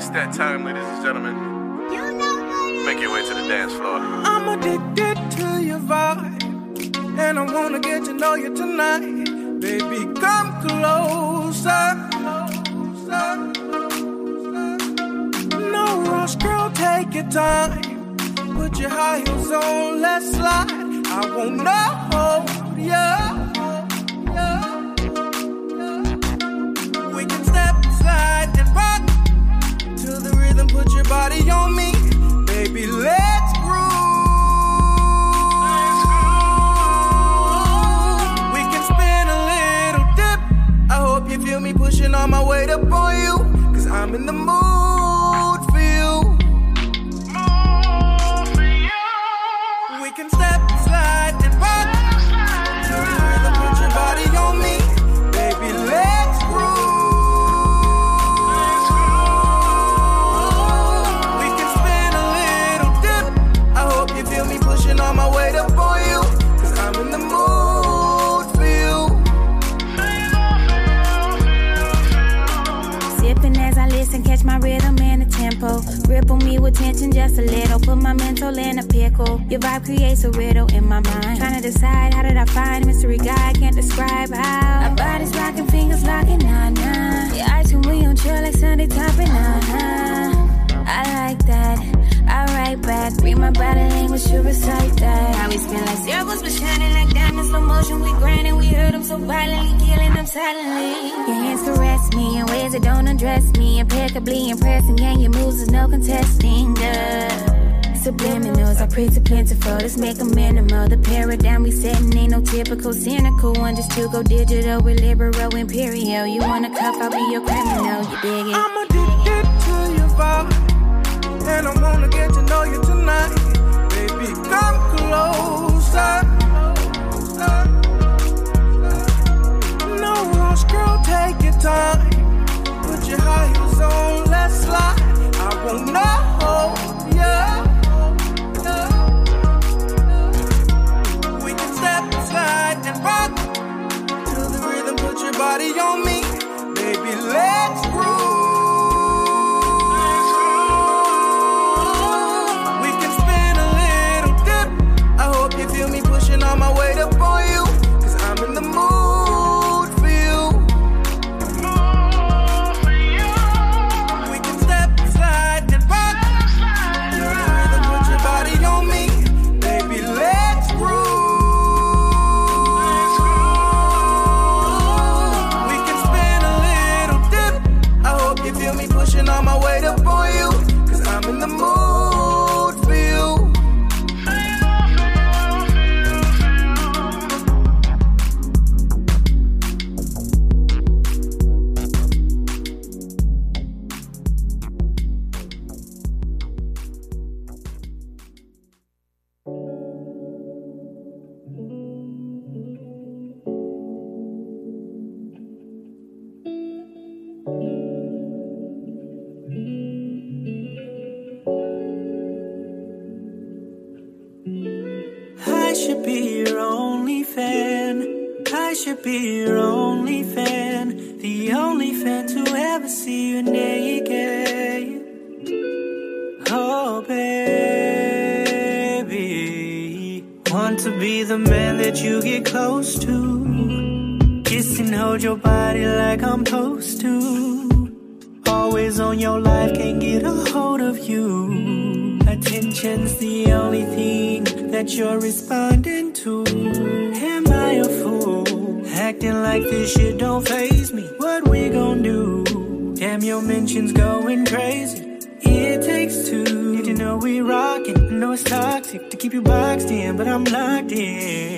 It's that time, ladies and gentlemen. Make your way to the dance floor. I'm addicted to your vibe, and I wanna get to know you tonight. Baby, come closer. closer. No rush, girl, take your time. Put your high heels on, let's slide. I won't know, yeah. Up on you, cause I'm in the mood on me with tension just a little. Put my mental in a pickle. Your vibe creates a riddle in my mind. Trying to decide how did I find mystery guy? Can't describe how. Our bodies rocking, fingers locking, nah nah. Your eyes when we on chill like Sunday topping, uh huh. I like that. I back, read my body language, you recite that. How we spin like circles, but shining like diamonds, slow motion. We grinding, we hurt them so violently, killing them silently. Your hands caress me in ways that don't undress me, impeccably impressing. Yeah, your moves is no contesting. Girl. Subliminals are pretty plentiful. Let's make a minimal. The paradigm we setting ain't no typical cynical one. Just to go digital with liberal imperial. You wanna cuff, I'll be your criminal. You dig it? I'm and I wanna get to know you tonight. Baby, come closer. No rush, girl, take your time. Put your high heels on, let's slide. I won't know, yeah. We can step aside and rock to the rhythm. Put your body on me, baby. Let's groove. To be the man that you get close to. Kiss and hold your body like I'm supposed to. Always on your life, can't get a hold of you. Attention's the only thing that you're responding to. Am I a fool? Acting like this shit don't phase me. What we gon' do? Damn, your mentions going crazy. It takes two. Need to know we rockin'. Know it's toxic to keep you boxed in, but I'm locked in.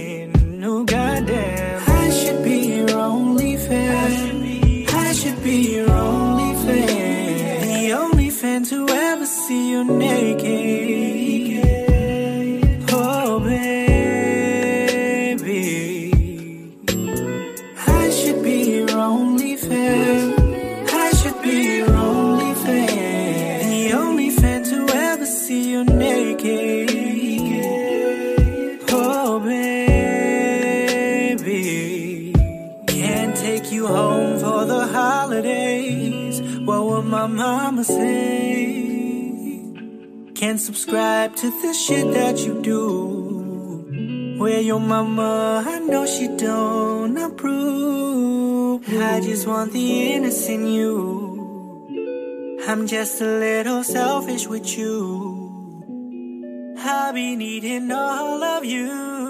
subscribe to the shit that you do. Where your mama, I know she don't approve. I just want the innocent you. I'm just a little selfish with you. I'll be needing all of you.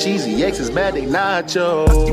cheesy. X is mad, they nacho.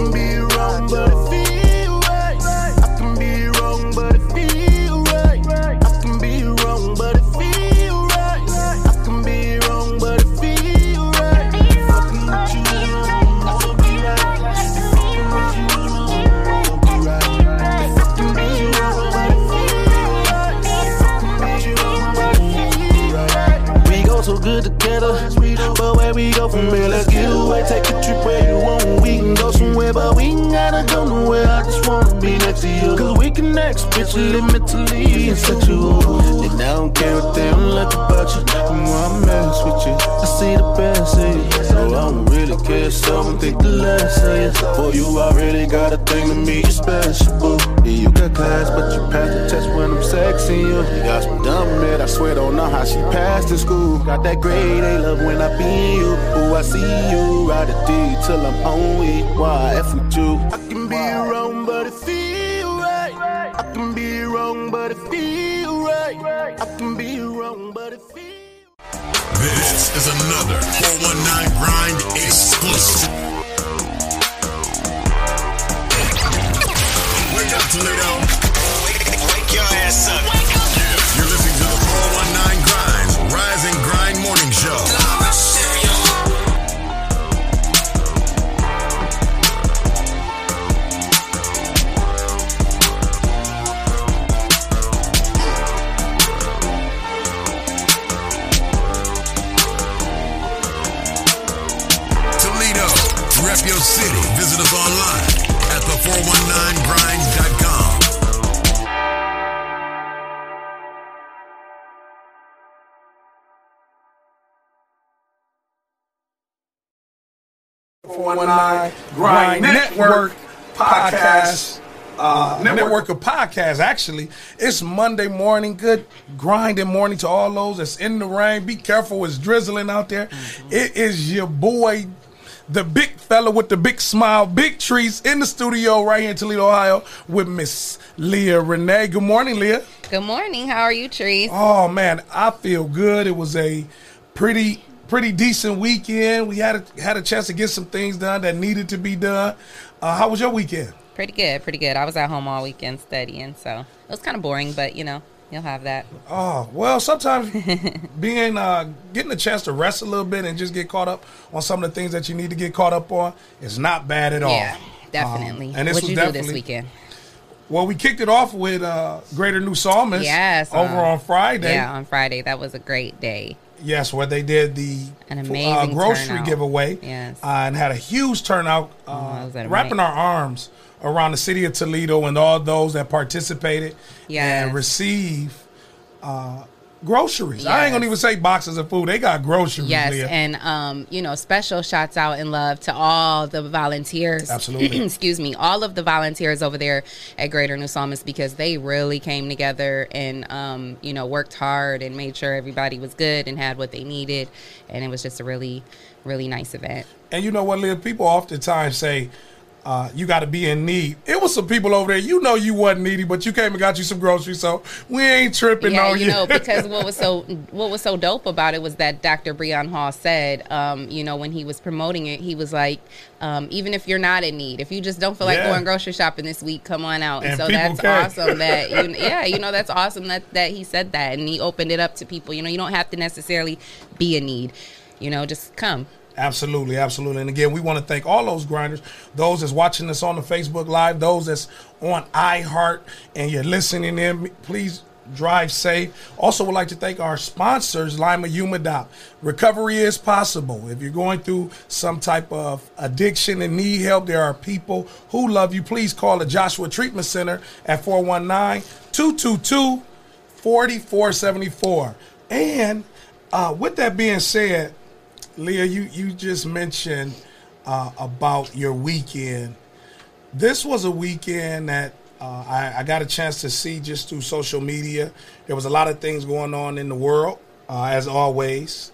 why if we do 419 Grind Network podcast. Uh, network. network. of podcasts. Actually, it's Monday morning. Good grinding morning to all those that's in the rain. Be careful; it's drizzling out there. Mm-hmm. It is your boy, the big fella with the big smile, big trees in the studio right here in Toledo, Ohio, with Miss Leah Renee. Good morning, Leah. Good morning. How are you, Trees? Oh man, I feel good. It was a pretty pretty decent weekend. We had a, had a chance to get some things done that needed to be done. Uh, how was your weekend? Pretty good, pretty good. I was at home all weekend studying, so it was kind of boring, but you know, you'll have that. Oh well, sometimes being uh, getting a chance to rest a little bit and just get caught up on some of the things that you need to get caught up on is not bad at all. Yeah, definitely. Um, and this What'd was you definitely, do this weekend? Well, we kicked it off with uh, Greater New Psalmist. Yes, over um, on Friday. Yeah, on Friday. That was a great day. Yes, where they did the An uh, grocery turnout. giveaway. Yes. uh, and had a huge turnout, uh, Oh, wrapping our arms around the city of Toledo and all those that participated Yes. and receive groceries. I ain't gonna even say boxes of food; they got groceries. Yes, Leah. and um, you know, special shots out in love to all the volunteers. Absolutely. Excuse me, all of the volunteers over there at Greater New Psalmist because they really came together and um, you know, worked hard and made sure everybody was good and had what they needed, and it was just a really, really nice event. And you know what, Liv? People oftentimes say uh, you got to be in need. It was some people over there. You know you wasn't needy, but you came and got you some groceries, so we ain't tripping yeah, on you you. know, because what was so what was so dope about it was that Dr. Breon Hall said, um, you know, when he was promoting it, he was like, um, even if you're not in need, if you just don't feel like Yeah. going grocery shopping this week, come on out. And, And so that's can. awesome that you, yeah, you know, that's awesome that that he said that and he opened it up to people. You know, you don't have to necessarily be in need. You know, just come. Absolutely, absolutely. And again, we want to thank all those grinders, those that's watching us on the Facebook Live, those that's on iHeart, and you're listening in. Please drive safe. Also, would like to thank our sponsors, Lima UMADAOP. Recovery is possible. If you're going through some type of addiction and need help, there are people who love you. Please call the Joshua Treatment Center at 419 222 4474. And uh, with that being said, Leah, you, you just mentioned uh, about your weekend. This was a weekend that uh, I, I got a chance to see just through social media. There was a lot of things going on in the world, uh, as always.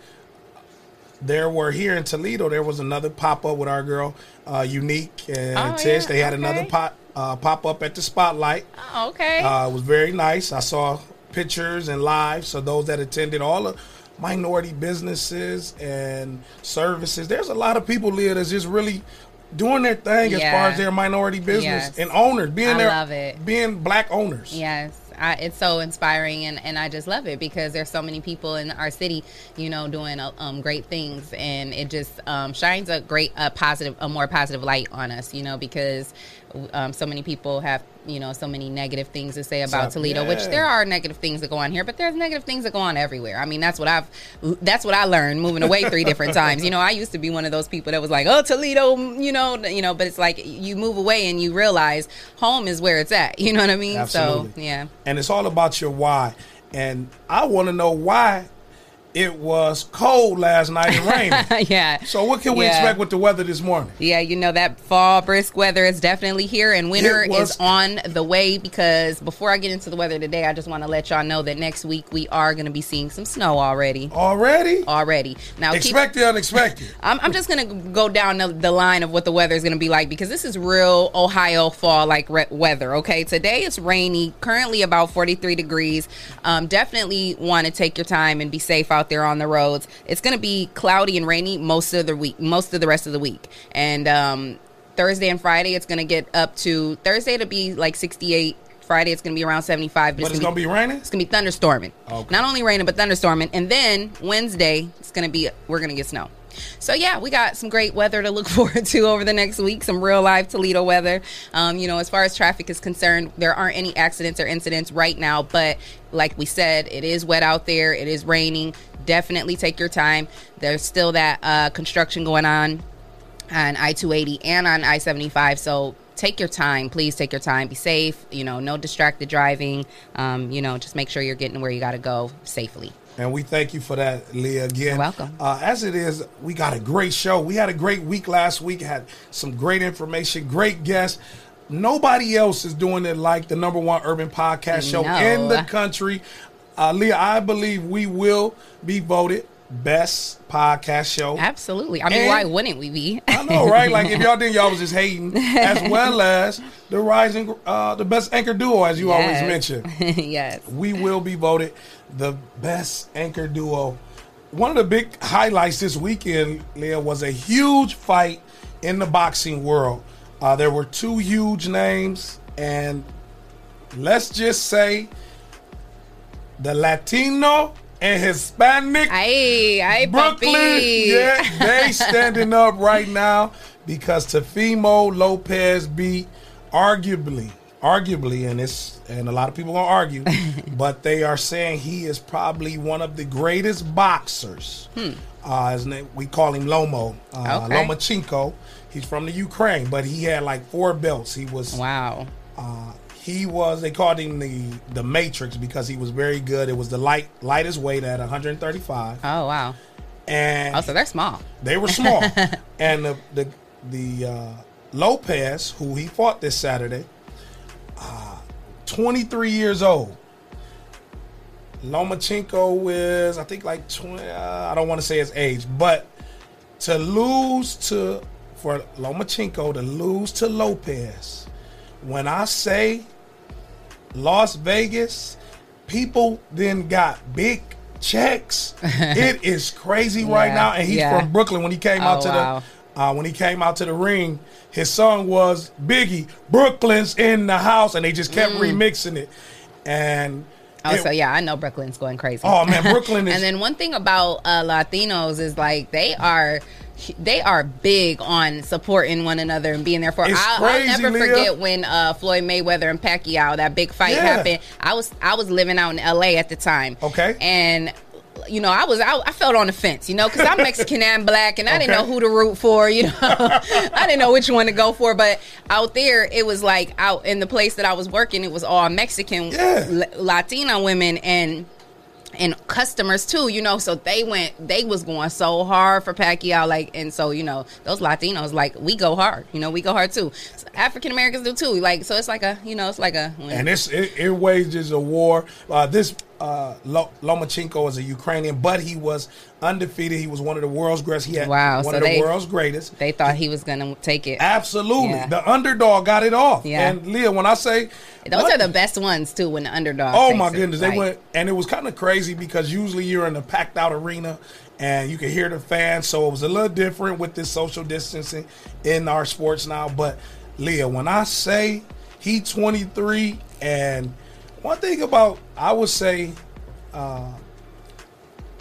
There were here in Toledo. There was another pop up with our girl, uh, Unique and Oh, Tish. yeah, They had another pop uh, pop up at the Spotlight. Oh, okay. Uh, it was very nice. I saw pictures and live. So those that attended all the minority businesses and services, there's a lot of people there that's just really doing their thing as far as their minority business Yes. and owners being I it. being black owners. Yes. I, it's so inspiring and, and I just love it because there's so many people in our city, you know, doing uh, um, great things and it just um, shines a great, a positive, a more positive light on us, you know, because um, so many people have, you know, so many negative things to say about So, Toledo, which there are negative things that go on here, but there's negative things that go on everywhere. I mean, that's what I've, that's what I learned moving away three different times. You know, I used to be one of those people that was like, oh, Toledo, you know, you know, but it's like you move away and you realize home is where it's at. You know what I mean? Absolutely. So, yeah. And it's all about your why. And I want to know why it was cold last night and raining. yeah. so what can we Yeah. expect with the weather this morning? Yeah, you know that fall brisk weather is definitely here, and winter was- is on the way. Because before I get into the weather today, I just want to let y'all know that next week we are going to be seeing some snow already. Already? Already. Now, keep, Expect the unexpected. I'm, I'm just gonna go down the, the line of what the weather is gonna be like because this is real Ohio fall like re- weather. Okay, today it's rainy, currently about 43 degrees. Um, definitely want to take your time and be safe out there on the roads. It's gonna be cloudy and rainy most of the week, most of the rest of the week, and um, Thursday and Friday it's gonna get up to Thursday to be like 68. Friday it's gonna be around 75, But it's going to be raining? it's gonna be thunderstorming. Okay. Not only raining, but thunderstorming. And then Wednesday, it's gonna be we're gonna get snow. So yeah, we got some great weather to look forward to over the next week. Some real live Toledo weather. Um, you know, as far as traffic is concerned, there aren't any accidents or incidents right now. But like we said, it is wet out there. It is raining. Definitely take your time. There's still that uh, construction going on on I 280 and on I 75. So take your time. Please take your time. Be safe. You know, no distracted driving. Um, you know, just make sure you're getting where you got to go safely. And we thank you for that, Leah. Again, You're welcome. Uh, as it is, we got a great show. We had a great week last week. Had some great information, great guests. Nobody else is doing it like the number one urban podcast show No. in the country. Uh, Leah, I believe we will be voted best podcast show. Absolutely. I mean, And- why wouldn't we be? I know, right? Like if y'all didn't, y'all was just hating, as well as the rising, uh, the best anchor duo, as you always Yes. mention. yes. we will be voted the best anchor duo. One of the big highlights this weekend, Leah, was a huge fight in the boxing world. Uh, there were two huge names, and let's just say the Latino and Hispanic Ay, ay, Brooklyn, papi. yeah, they standing up right now because Teofimo Lopez beat arguably, arguably, and it's and a lot of people gonna argue, but they are saying he is probably one of the greatest boxers. Uh, his name, we call him Lomo, uh, Hmm. Okay. Lomachenko. He's from the Ukraine, but he had like four belts. He was Wow. uh, he was they called him the the Matrix because he was very good. It was the light lightest weight at 135, Oh wow. and Oh, so they're small. they were small. and the the the uh, Lopez, who he fought this Saturday, uh, 23 years old. Lomachenko is, I think, like 20. Uh, I don't want to say his age, but to lose to for Lomachenko to lose to Lopez, when I say Las Vegas, people then got big checks. it is crazy right Yeah, now, and he's yeah. from Brooklyn. When he came out Oh, to wow. the uh, when he came out to the ring, his song was Biggie, Brooklyn's in the house, and they just kept remixing it. And Mm. Oh, so yeah, I know Brooklyn's going crazy. Oh, man, Brooklyn is- and then one thing about uh, Latinos is like they are. They are big on supporting one another and being there for. It's I'll, I'll never Leah. forget when uh, Floyd Mayweather and Pacquiao that big fight Yeah. happened. I was I was living out in L.A. at the time. Okay. and you know I was I, I felt on the fence, you know, because I'm Mexican and black, and I didn't know who to root for. You know, I didn't know which one to go for. But out there, it was like out in the place that I was working, it was all Mexican Yeah. L- Latina women and and customers too, you know. So they went, they was going so hard for Pacquiao, like, and so you know, those Latinos, like, we go hard, you know, we go hard too. African Americans do too, like, so it's like a, you know, it's like a, and it's it, it wages a war. Uh, this uh, Lomachenko is a Ukrainian, but he was undefeated. He was one of the world's greatest. He had Wow, one so of the they- world's greatest. they thought he was gonna take it. Absolutely, Yeah. the underdog got it off. Yeah. And Leah, when I say Those what- are the best ones too. When the underdog. Oh my it. goodness, they Like, went and it was kind of crazy because usually you're in a packed out arena and you can hear the fans, so it was a little different with this social distancing in our sports now. But Leah, when I say he 23, and one thing about I would say uh,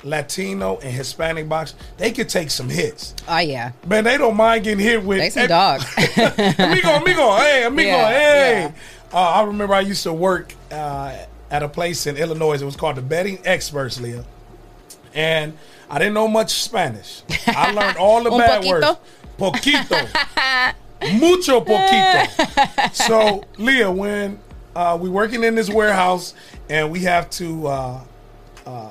Latino and Hispanic box, they could take some hits. Oh yeah, Man, they don't mind getting hit with they some dogs. amigo, amigo, hey, amigo, Yeah, hey. Uh, I remember I used to work uh, at a place in Illinois. It was called the Bedding Experts, Leah. And I didn't know much Spanish. I learned all the bad poquito? words. Poquito. Mucho poquito. so, Leah, when uh, we working in this warehouse and we have to uh, uh,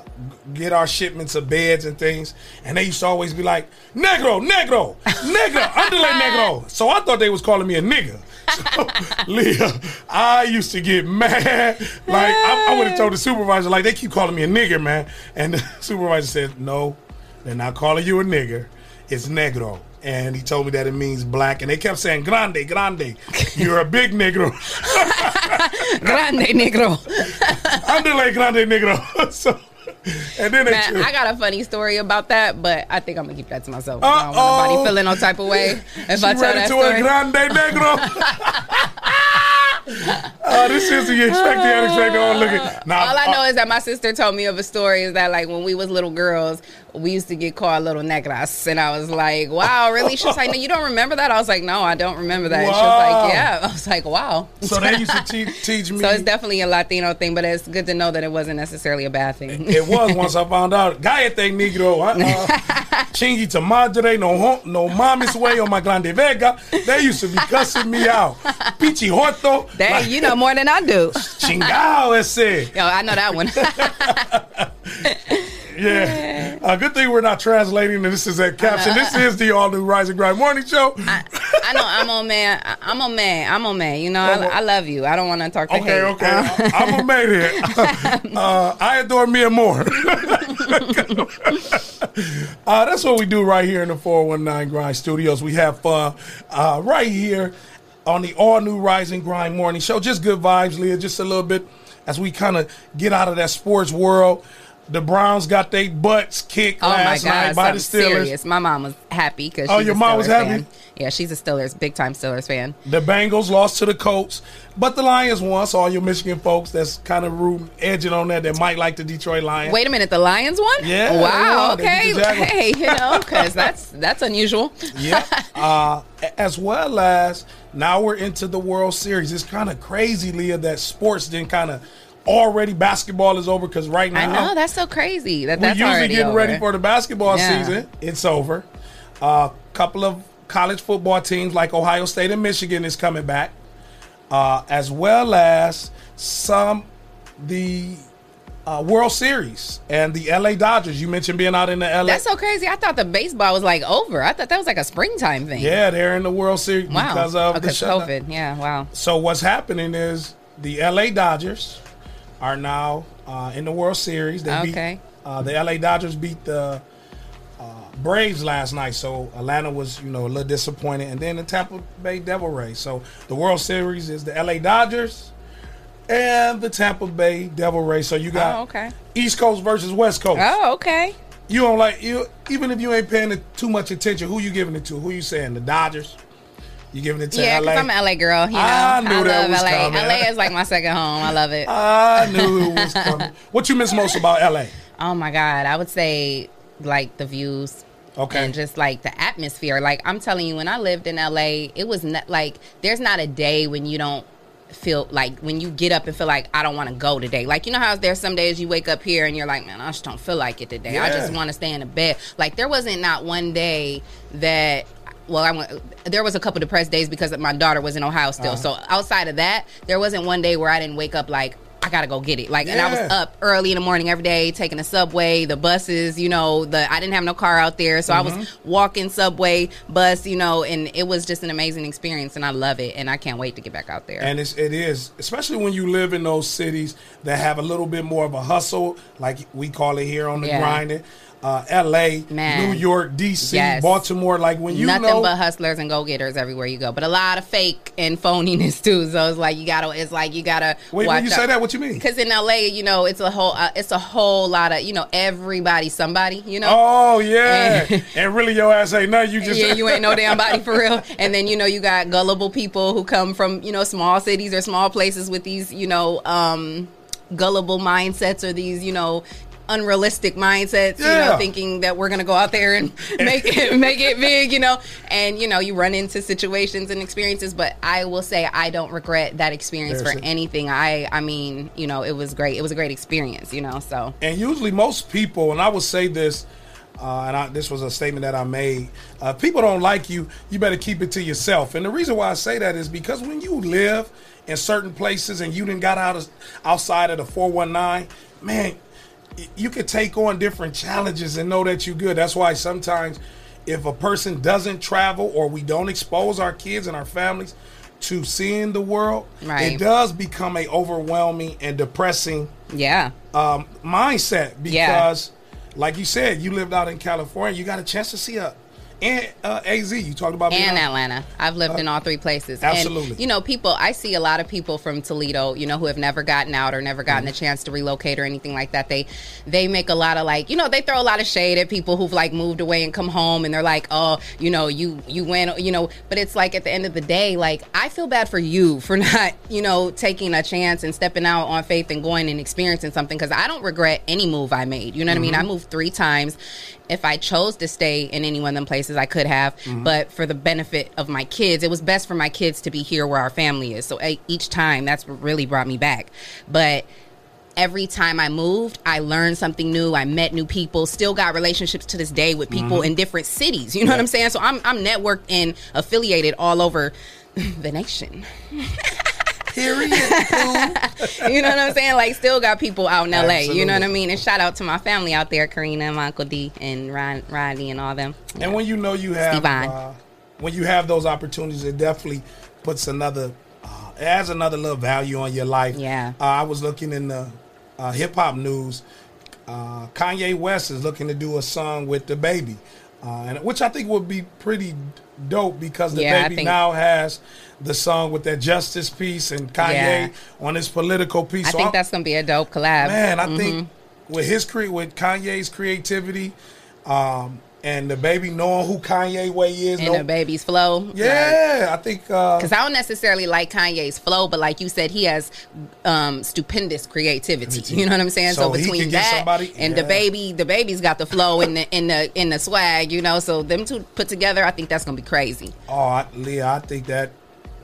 get our shipments of beds and things, and they used to always be like, "Negro, negro, nigga, underlay negro." So I thought they was calling me a nigga. So, Leah, I used to get mad. Like I, I would have told the supervisor, like they keep calling me a nigger, man. And the supervisor said, "No, they're not calling you a nigger. It's negro." And he told me that it means black, and they kept saying "grande, grande." You're a big negro. Grande negro. Underlay grande negro. so, and then Man, I got a funny story about that, but I think I'm gonna keep that to myself. I don't want nobody feeling no type of way if She I tell that to a grande negro. uh, this is the expected unexpected. Oh, look at now. All I know is that my sister told me of a story is that like when we was little girls, we used to get called little negras, and I was like, "Wow, really?" She was like, "No, you don't remember that?" I was like, "No, I don't remember that." And she was like, "Yeah." I was like, "Wow." so they used to teach, teach me. So it's definitely a Latino thing, but it's good to know that it wasn't necessarily a bad thing. it was once I found out. Cállate, negro. Uh, chingy to madre, no no mames way on my grande vega. They used to be cussing me out. Pichi horto. Dang, you know more than I do. Chingao ese. Yo, I know that one. Yeah. Uh, good thing we're not translating, and this is a caption. This is the all new Rise and Grind Morning Show. I, I know I'm on man. I'm on man. I'm on man. You know, I, I love you. I don't want to talk to Okay, hate. okay. Uh, I'm a man here. Uh, I adore Mia more. uh, that's what we do right here in the 419 Grind Studios. We have fun uh, right here on the all new Rise and Grind Morning Show. Just good vibes, Leah. Just a little bit as we kind of get out of that sports world. The Browns got their butts kicked Oh last night by the Steelers. serious. My mom was happy because Oh, your mom was happy? fan. Yeah, she's a Steelers, big time Steelers fan. The Bengals lost to the Colts, but the Lions won. So all your Michigan folks that's kind of rooting, edging on that, that might like the Detroit Lions. Wait a minute, the Lions won? Yeah, Wow. Okay. Hey, you know, because that's that's unusual. yeah. uh, as well as now we're into the World Series. It's kind of crazy, Leah, that sports didn't kind of already basketball is over because right now I know that's so crazy. That we're that's usually already getting over. ready for the basketball Yeah. season. It's over. A couple of college football teams like Ohio State and Michigan is coming back, uh, as well as some the uh, World Series and the LA Dodgers. You mentioned being out in the LA. That's so crazy. I thought the baseball was like over. I thought that was like a springtime thing. yeah, they're in the World Series Wow. because of Oh, the shutdown. COVID. Yeah. Wow. So what's happening is the LA Dodgers are now uh, in the World Series. They Okay. beat uh, the LA Dodgers beat the uh, Braves last night. So Atlanta was you know a little disappointed, and then the Tampa Bay Devil Rays. So the World Series is the LA Dodgers and the Tampa Bay Devil Rays. So you got Oh, okay. East Coast versus West Coast. Oh, okay. You don't like you even if you ain't paying it too much attention. Who you giving it to? Who you saying? The Dodgers? You giving it to Yeah, LA? because I'm an LA girl. You know, I knew that love was LA. coming. LA is like my second home. I love it. I knew it was coming. what you miss most about LA? Oh my god, I would say like the views. Okay. And just like the atmosphere. Like I'm telling you, when I lived in LA, it was not like there's not a day when you don't feel like when you get up and feel like I don't want to go today. Like you know how there's some days you wake up here and you're like, man, I just don't feel like it today. I just want to stay in the bed. Like there wasn't not one day that well, I went, there was a couple depressed days because my daughter was in Ohio still. Uh-huh. So outside of that, there wasn't one day where I didn't wake up like I gotta go get it. Like, and I was up early in the morning every day, taking the subway, the buses. You know, the I didn't have no car out there, so I was Mm-hmm. walking subway, bus. You know, and it was just an amazing experience, and I love it, and I can't wait to get back out there. And it's, it is, especially when you live in those cities that have a little bit more of a hustle, like we call it here on the Yeah. grinding. Uh, L.A., Man. New York, D.C., Yes. Baltimore. Like when you Nothing know, but hustlers and go getters everywhere you go, but a lot of fake and phoniness too. So it's like you gotta, it's like you gotta. Wait, watch when you say that, what you mean? Because in LA, you know, it's a whole, uh, it's a whole lot of, you know, everybody, somebody, you know. Oh yeah, And- and really your ass ain't nothing. You just yeah, you ain't no damn body for real. And then you know you got gullible people who come from you know small cities or small places with these you know um, gullible mindsets or these you know unrealistic mindsets. You know, thinking that we're gonna go out there and make it make it big. You know, and you know you run into situations and experiences. But I will say I don't regret that experience There's for it. anything. I I mean you know it was great. It was a great experience. You know, so And usually, most people, and I will say this, uh, and I, this was a statement that I made. Uh, people don't like you, you better keep it to yourself. And the reason why I say that is because when you live in certain places and you didn't got out of, outside of the four one nine, man, y- you could take on different challenges and know that you're good. That's why sometimes, if a person doesn't travel or we don't expose our kids and our families to seeing the world, Right. it does become a overwhelming and depressing yeah. um, mindset Yeah. because, like you said, you lived out in California. You got a chance to see a and uh, AZ. You talked about being and out- Atlanta. I've lived in all three places. absolutely. And, you know, people, I see a lot of people from Toledo, you know, who have never gotten out or never gotten Mm-hmm. the chance to relocate or anything like that. They, they make a lot of like, you know, they throw a lot of shade at people who've like moved away and come home and they're like, oh, you know, you, you went, you know, but it's like at the end of the day, like, I feel bad for you for not, you know, taking a chance and stepping out on faith and going and experiencing something because I don't regret any move I made. You know what I mean? I moved three times. If I chose to stay in any one of them places, I could have. Mm-hmm. But for the benefit of my kids, it was best for my kids to be here where our family is. So each time, that's what really brought me back. But every time I moved, I learned something new. I met new people. Still got relationships to this day with people mm-hmm. in different cities. You know what I'm saying? So I'm I'm networked and affiliated all over the nation. Period. you know what I'm saying? Like, still got people out in LA. You know what I mean? And shout out to my family out there, Karina and my Uncle D and Ryan, Rodney and all them. And when you know you have uh, when you have those opportunities, it definitely puts another uh, adds another little value on your life. Yeah. Uh, I was looking in the uh, hip hop news. Uh, Kanye West is looking to do a song with DaBaby, uh, and which I think would be pretty dope because the Yeah, baby think- now has the song with that justice piece and Kanye Yeah. on his political piece. I So think I'm- that's gonna be a dope collab. Man, I think with his cre- with Kanye's creativity, um, and DaBaby knowing who Kanye way is. And no- DaBaby's flow. yeah, I think. Uh, Because I don't necessarily like Kanye's flow, but like you said, he has um, stupendous creativity. You know what I'm saying? So, So between that somebody- and the yeah. baby, DaBaby's got the flow and the in the in the swag. You know, so them two put together, I think that's gonna be crazy. Oh, Leah, I think that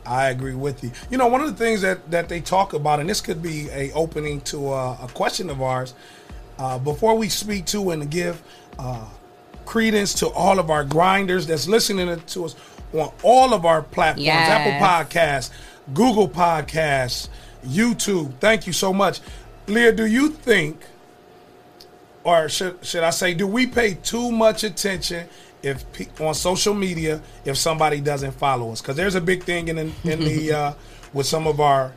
I agree with you. You know, one of the things that that they talk about, and this could be a opening to uh, a question of ours. Uh, before we speak to and give uh, credence to all of our grinders that's listening to us on all of our platforms, Yes. Apple Podcasts, Google Podcasts, YouTube. Thank you so much, Leah. Do you think? or should should I say, do we pay too much attention if on social media if somebody doesn't follow us? Because there's a big thing in the, in the uh, with some of our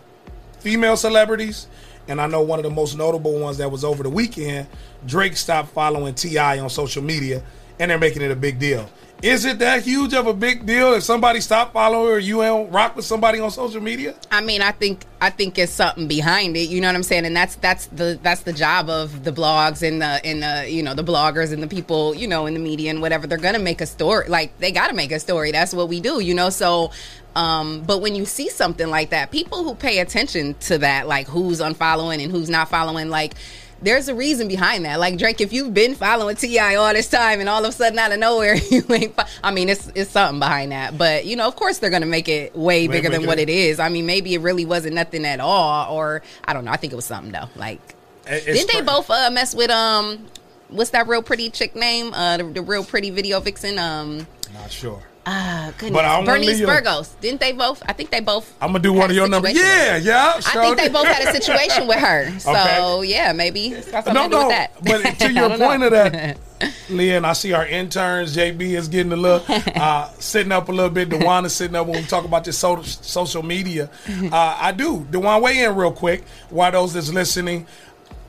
female celebrities, and I know one of the most notable ones that was over the weekend. Drake stopped following T.I. on social media, and they're making it a big deal. Is it that huge of a big deal if somebody stopped following or you don't rock with somebody on social media? I mean, I think I think it's something behind it. You know what I'm saying? And that's that's the that's the job of the blogs and the and the you know the bloggers and the people you know in the media and whatever. They're gonna make a story. Like they got to make a story. That's what we do. You know. So, um, but when you see something like that, people who pay attention to that, like who's unfollowing and who's not following, like. There's a reason behind that. Like Drake, if you've been following T.I. all this time, and all of a sudden out of nowhere you ain't, fo- I mean, it's it's something behind that. But you know, of course, they're gonna make it way bigger than what it is. I mean, maybe it really wasn't nothing at all, or I don't know. I think it was something though. Like, it's didn't they both uh, mess with um, what's that real pretty chick name? Uh, the, the real pretty video vixen. Um, Not sure. Uh, goodness, But I Bernice Burgos. Didn't they both? I think they both. I'm gonna do one of your numbers. Yeah, yeah. I think they both had a situation with her. So Okay. yeah, maybe No, no. But to your don't know. point of that, and I see our interns, JB is getting a little uh, sitting up a little bit. Dewan is sitting up when we talk about this so- social media. Uh, I do. Dewan, weigh in real quick. Why those that's listening?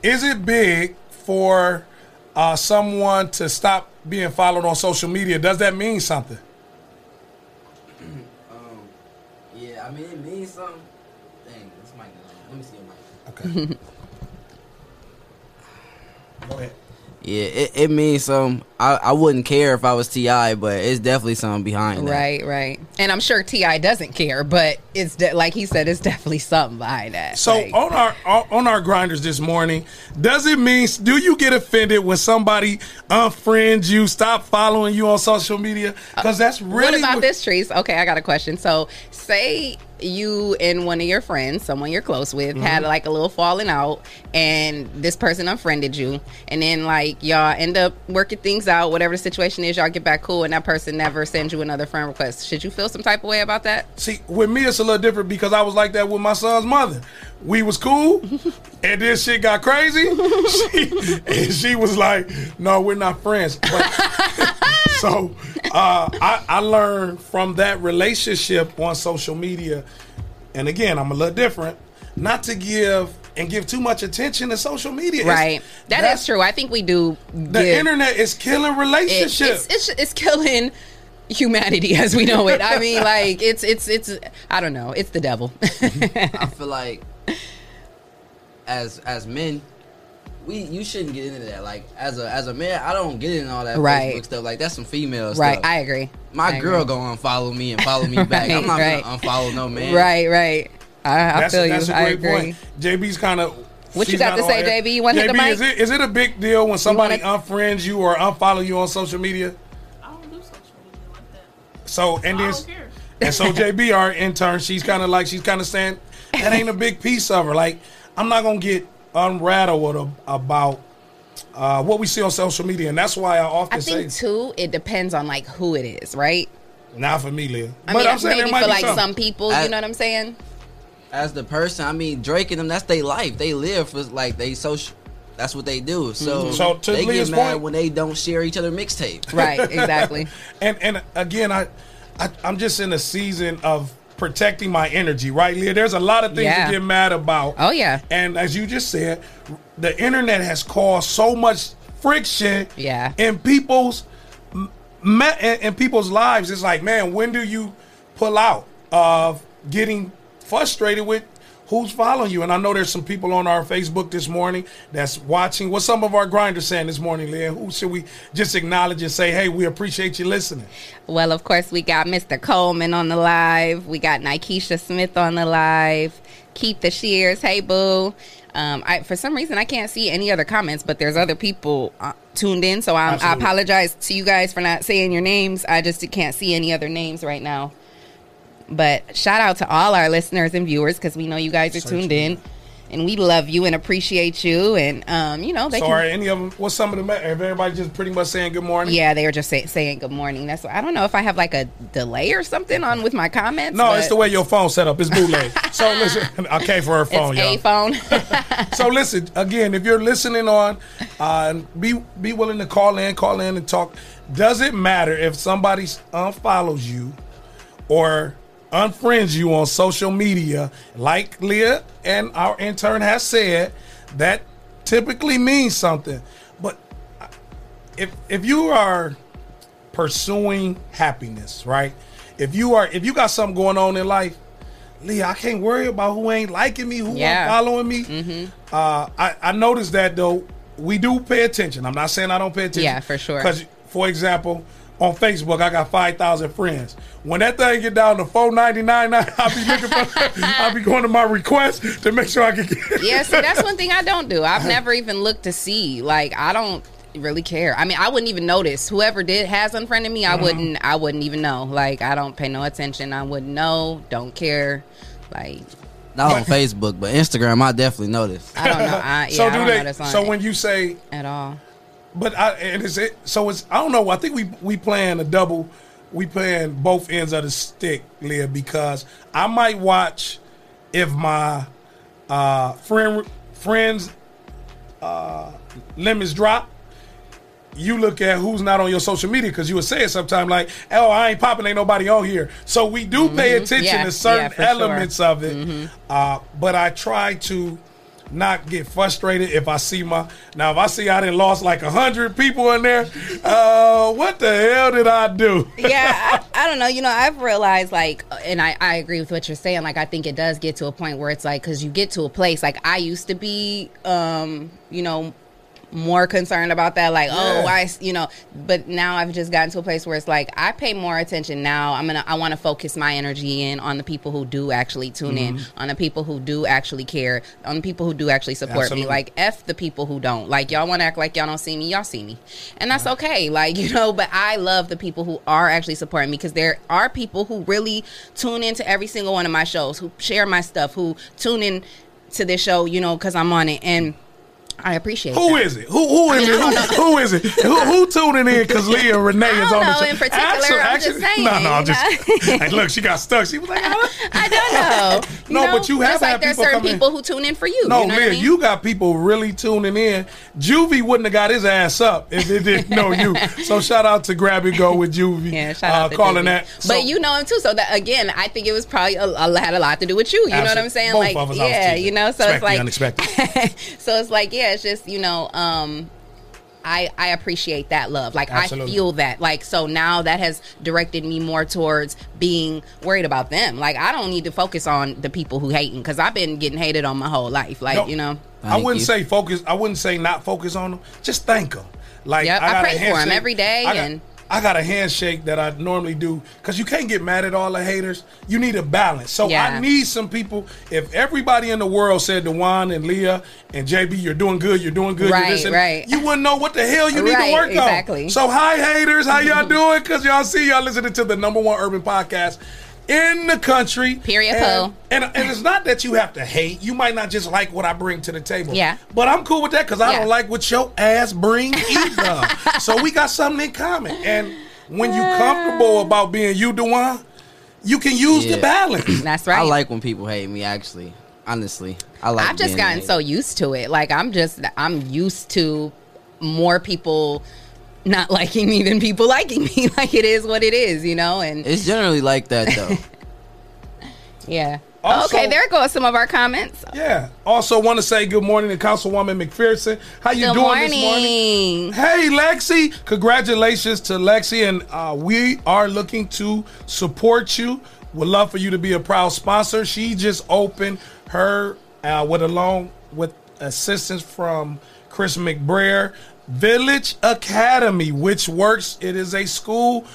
Is it big for uh, someone to stop being followed on social media? Does that mean something? Yeah, I mean it means something. Dang, this mic. Let me see your mic. Okay. Go ahead. Yeah, it, it means some. I, I wouldn't care if I was T.I., but it's definitely something behind that. Right, right. And I'm sure T.I. doesn't care, but it's de- like he said, it's definitely something behind that. So Like- on our on our grinders this morning, does it mean do you get offended when somebody unfriends you, stop following you on social media? Because uh, that's really what about this, Trees? Okay, I got a question. So, say you and one of your friends, someone you're close with, Mm-hmm. had like a little falling out, and this person unfriended you, and then like y'all end up working things out, whatever the situation is, y'all get back cool, and that person never sends you another friend request. Should you feel some type of way about that? See, with me it's a little different because I was like that with my son's mother. We was cool, and then shit got crazy. She, and she was like, "No, we're not friends." But, so uh, I, I learned from that relationship on social media, and again, I'm a little different, not to give and give too much attention to social media. Right. That that's- is true. I think we do. The give- internet is killing it- relationships. it's, it's it's killing humanity as we know it. I mean, like it's it's it's I don't know. It's the devil. I feel like as as men, we you shouldn't get into that. Like as a as a man, I don't get into all that Right. Facebook stuff. Like that's some female right. stuff. I agree. My I girl agree. gonna unfollow me and follow me back. I'm not Right, gonna unfollow no man. Right. Right. I, I that's, feel that's you. a I great agree. point. JB's kind of. What you got to say, JB? You wanna hit the mic? Is it, is it a big deal when somebody wanna- unfriends you or unfollow you on social media? I don't do social media like that. So and I then and so JB, our intern, she's kind of like she's kind of saying that ain't a big piece of her. Like I'm not gonna get unrattled about uh, what we see on social media, and that's why I often I think say too. It depends on like who it is, right? not for me, Leah. I but mean, I'm saying maybe for like some. some people, I- you know what I'm saying? As the person, I mean Drake and them, that's their life. They live for like they social. That's what they do. So, Mm-hmm. So, to they Leah's get mad point- when they don't share each other mixtape. Right. Exactly. and and again, I, I I'm just in a season of protecting my energy, right, Leah? There's a lot of things Yeah. to get mad about. Oh, yeah. And as you just said, the internet has caused so much friction. Yeah. In people's in people's lives, it's like, man, when do you pull out of getting frustrated with who's following you. And I know there's some people on our Facebook this morning that's watching. What's some of our grinders saying this morning, Leah? Who should we just acknowledge and say, hey, we appreciate you listening? Well, of course, we got Mr. Coleman on the live. We got Nikesha Smith on the live. Keep the Shears, hey boo. Um, I, for some reason, I can't see any other comments, but there's other people uh, tuned in. So I, I apologize to you guys for not saying your names. I just can't see any other names right now. But shout out to all our listeners and viewers because we know you guys are tuned in, and we love you and appreciate you. And um, you know they so can are any of them, what's some of them, everybody just pretty much saying good morning? Yeah, they were just say, saying good morning. That's I don't know if I have like a delay or something on with my comments. No, but it's the way your phone set up. It's bootleg. so listen, okay for her phone, it's y'all. a phone. so listen again. If you're listening on, uh, be be willing to call in, call in and talk. Does it matter if somebody unfollows you or unfriends you on social media? Like Leah and our intern has said, that typically means something. But if if you are pursuing happiness, right? If you are if you got something going on in life, Leah, I can't worry about who ain't liking me, who Yeah. ain't following me. Uh, I, I noticed that though we do pay attention. I'm not saying I don't pay attention. Yeah, for sure. Because, for example, on Facebook, I got five thousand friends. When that thing get down to four ninety nine, I'll be looking for. I'll be going to my request to make sure I can get. yeah, see, that's one thing I don't do. I've never even looked to see. Like, I don't really care. I mean, I wouldn't even notice. Whoever did has unfriended me, I Mm-hmm. wouldn't. I wouldn't even know. Like, I don't pay no attention. I wouldn't know. Don't care. Like, Not on Facebook, but Instagram, I definitely notice. I don't know. I, yeah, so I do don't they? notice on So it when you say at all. But I, and it's it so? It's I don't know. I think we we playing a double. We playing both ends of the stick, Leah, because I might watch if my uh, friend friends uh, limits drop. You look at who's not on your social media because you would say it sometime like, "Oh, I ain't popping, ain't nobody on here." So we do pay attention Mm-hmm. Yeah, to certain yeah, for sure. Mm-hmm. elements of it, uh, but I try to not get frustrated if I see my now if I see I didn't lost like a hundred people in there, uh, what the hell did I do? yeah, I, I don't know. You know, I've realized like, and I, I agree with what you're saying. Like, I think it does get to a point where it's like, because you get to a place like I used to be, um, you know, more concerned about that. Like, oh, Yeah. I, you know, but now I've just gotten to a place where it's like I pay more attention now. I'm gonna, I want to focus my energy in on the people who do actually tune in, mm-hmm. on the people who do actually care, on the people who do actually support Absolutely. me. Like, f the people who don't. Like, y'all want to act like y'all don't see me, y'all see me, and that's okay. Like, you know, but I love the people who are actually supporting me because there are people who really tune into every single one of my shows, who share my stuff, who tune in to this show, you know, because I'm on it and. I appreciate Who that. is it? Who who is it? Who, who is it? Who, who tuning in? Because Leah and Renee I is on the show. in particular, I'm just saying, No, no, I'm just. Hey, look, she got stuck. She was like, "Ah." I don't know. No, know? but you have just like there's people certain come in. people who tune in for you. No, you know Leah, I mean? you got people really tuning in. Juvie wouldn't have got his ass up if it didn't know you. So shout out to Grab and Go with Juvie. yeah, shout out uh, to calling Juvie. that. So- but you know him too, so that again, I think it was probably a, a, had a lot to do with you. You know what I'm saying? Both like, yeah, you know. So it's like unexpected. so it's like, yeah, it's just you know, um, I I appreciate that love. Like Absolutely. I feel that. Like so now that has directed me more towards being worried about them. Like I don't need to focus on the people who hating because I've been getting hated on my whole life. Like No, you know. I wouldn't you. say focus. I wouldn't say not focus on them. Just thank them. Like Yep, I got a pray for them every day I got, and- I got a handshake that I normally do because you can't get mad at all the haters. You need a balance. So Yeah. I need some people. If everybody in the world said to Juan and Leah and JB, "You're doing good. You're doing good. Right, you're right. You wouldn't know what the hell you need to work exactly. on. So hi haters, how y'all doing? Because y'all see y'all listening to the number one urban podcast. In the country, Period, and, and and it's not that you have to hate. You might not just like what I bring to the table. Yeah. But I'm cool with that because I Yeah. don't like what your ass bring either. so we got something in common. And when you comfortable about being you, Dewan, you can use the balance. That's right. I like when people hate me. Actually, honestly, I like. I've just gotten hated. so used to it. Like I'm just I'm used to more people not liking me than people liking me. Like it is what it is, you know. And It's generally like that though. yeah. Also- okay, there goes some of our comments. Yeah. Also, want to say good morning to Councilwoman McPherson. How you Good doing morning. this morning? Hey, Lexi. Congratulations to Lexi, and uh, we are looking to support you would love for you to be a proud sponsor. She just opened her uh, with along with assistance from Chris McBrayer Village Academy, which works. It is a school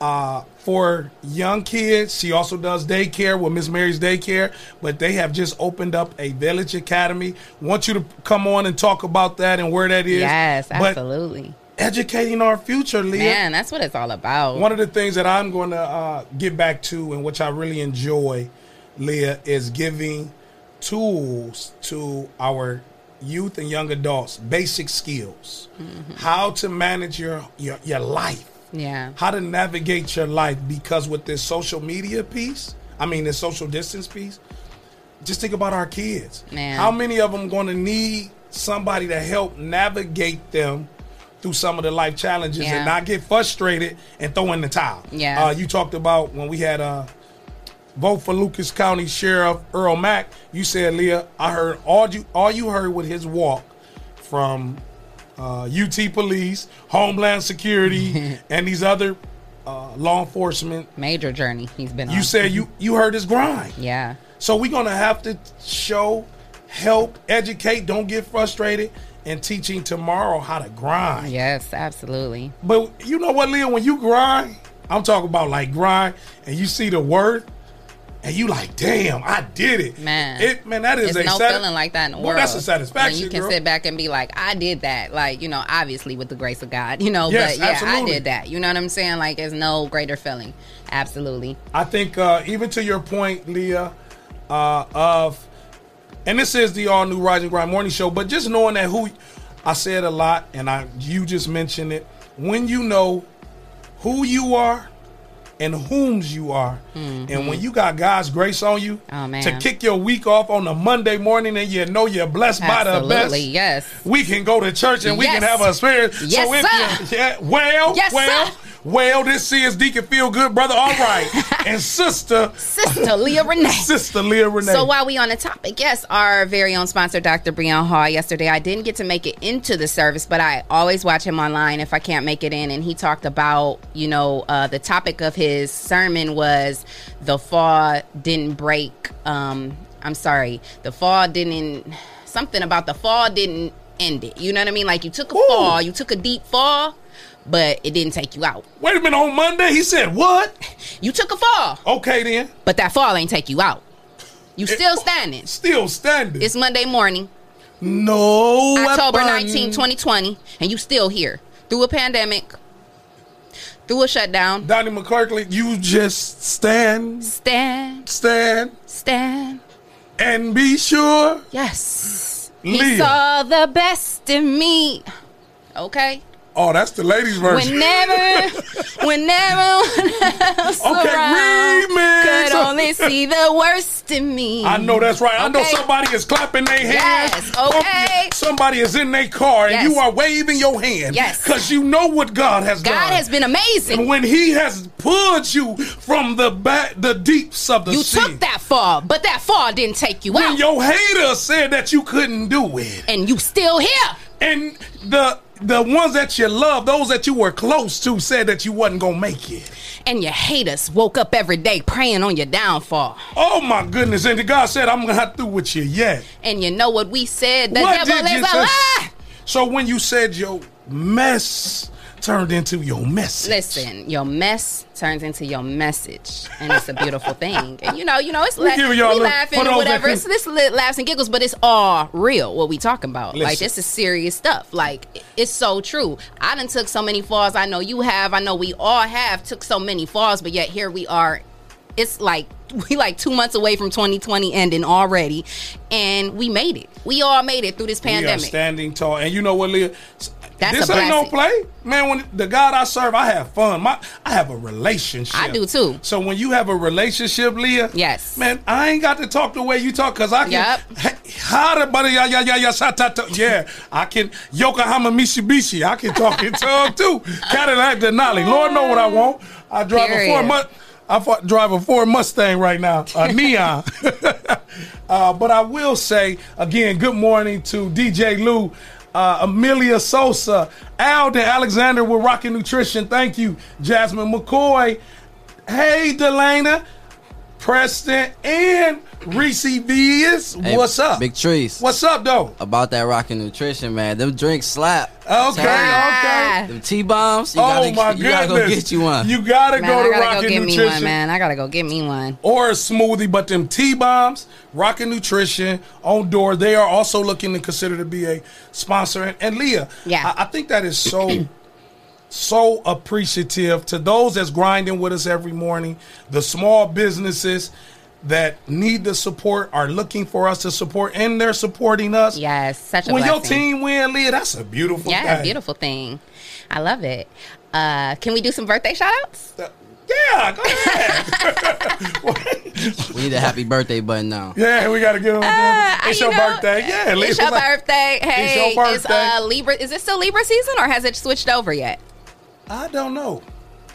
uh, for young kids. She also does daycare with Miss Mary's Daycare, but they have just opened up a Village Academy. Want you to come on and talk about that and where that is. Yes, But absolutely. educating our future, Leah. Man, that's what it's all about. One of the things that I'm going to uh, get back to, and which I really enjoy, Leah, is giving tools to our youth and young adults, basic skills, how to manage your, your your life, yeah. how to navigate your life. Because with this social media piece, I mean this social distance piece, just think about our kids. Man. How many of them going to need somebody to help navigate them? Through some of the life challenges Yeah. and not get frustrated and throw in the towel. Yeah. Uh, you talked about when we had uh, vote for Lucas County Sheriff Earl Mack. You said, Leah, I heard all you all you heard with his walk from uh, UT Police, Homeland Security, and these other uh, law enforcement. Major journey he's been on. You said you you heard his grind. Yeah. So we're gonna have to show, help, educate. Don't get frustrated. And teaching tomorrow how to grind. Yes, absolutely. But you know what, Leah? When you grind, I'm talking about like grind, and you see the word, and you like, damn, I did it. Man. it man, that is There's a no sati- feeling like that in the Well, world. that's a satisfaction. When you can girl. sit back and be like, I did that. Like, you know, obviously with the grace of God, you know, Yes, but yeah, absolutely. I did that. You know what I'm saying? Like, there's no greater feeling. Absolutely. I think uh, even to your point, Leah, uh, of and this is the all new Rise and Grind Morning Show, but just knowing that who I said a lot, and I you just mentioned it. When you know who you are and whom's you are, and when you got God's grace on you Mm-hmm. Oh, to kick your week off on a Monday morning, and you know you're blessed by the best. Absolutely. Yes. We can go to church and we can have a spirit. Yes, so if sir. you, yeah, well, Yes, well, sir. Well, this is Deacon Feel Good, brother. All right, and sister, Sister Leah Renee. sister Leah Renee. So while we on the topic, yes, our very own sponsor, Dr. Breon Hall. Yesterday, I didn't get to make it into the service, but I always watch him online if I can't make it in. And he talked about, you know, uh, the topic of his sermon was the fall didn't break. Um, I'm sorry, the fall didn't. Something about the fall didn't end it. You know what I mean? Like you took a Ooh. fall, you took a deep fall, but it didn't take you out. Wait a minute. On Monday, he said what? You took a fall, Okay, then. but that fall ain't take you out. You still standing. Still standing. It's Monday morning. no October weapon. 19, 2020, and you still here through a pandemic, through a shutdown. Donnie McClurkin, you just stand, Stand, stand, stand. and be sure. Yes. He saw the best in me. Okay. Oh, that's the ladies' version. Whenever, whenever Okay, around remix. could only see the worst in me. I know that's right. I know somebody is clapping their hands. Yes, oh, okay. Somebody is in their car and Yes. you are waving your hand. Yes. Because you know what God has done. God has been And amazing. when He has pulled you from the back, the deeps of the You sea. You took that fall, but that fall didn't take you When out. your haters said that you couldn't do it. and you still here. And the the ones that you love, those that you were close to, said that you wasn't gonna make it. And your haters woke up every day praying on your downfall. Oh my goodness! And God said, "I'm not through with you yet." And you know what we said? The what devil did you is a say? lie. So when you said your mess turned into your message, Listen, your mess turns into your message, and it's a beautiful thing. And you know, you know, it's We la- giving y'all a we little- laughing or whatever. It's this lit laughs and giggles, but it's all real. What we talking about? Like this is serious stuff. Like it's so true. I done took so many falls. I know you have. I know we all have took so many falls, but yet here we are. It's like we like two months away from 2020 ending already, and we made it. We all made it through this pandemic. standing tall. And you know what, Leah? That's this a ain't no play, man. When the God I serve, I have fun. My, I have a relationship. I do too. So when you have a relationship, Leah, Yes. man, I ain't got to talk the way you talk because I can. Yep. How buddy, yeah, yeah, yeah, yeah, sa- ta- ta- yeah. I can Yokohama Mitsubishi. I can talk in tongue too. Cadillac Denali. Lord know what I want. I drive a Period. Ford. Mu- I fa- drive a Ford Mustang right now, a neon. uh, but I will say again, good morning to DJ Lou, uh, Amelia Sosa, Alden Alexander with Rocket Nutrition. Thank you, Jasmine McCoy. Hey, Delana. Preston, and Reese Vias. Hey, What's up? Big trees. What's up, though? About that rockin' nutrition, man. Them drinks slap. Okay, okay. Them T bombs. You oh gotta, my you goodness! gotta go get you one. You gotta Man, go I to gotta Rockin' go get me Nutrition one, man. I gotta go get me one. or a smoothie, but them T bombs, Rockin' Nutrition on door. They are also looking to consider to be a sponsor. And, and Leah, Yeah. I, I think that is so. So appreciative to those that's grinding with us every morning, the small businesses that need the support are looking for us to support, and they're supporting us. Yes, such a when your team win, Leah, that's a beautiful Yeah, thing. beautiful thing. I love it. Uh, can we do some birthday shout outs? Yeah, go ahead. We need a happy birthday button now. yeah, we gotta give them. it's you your know, birthday. Yeah, Leah. It's your birthday. Hey, it's your is birthday. uh, Libra? Is it still Libra season or has it switched over yet? I don't know.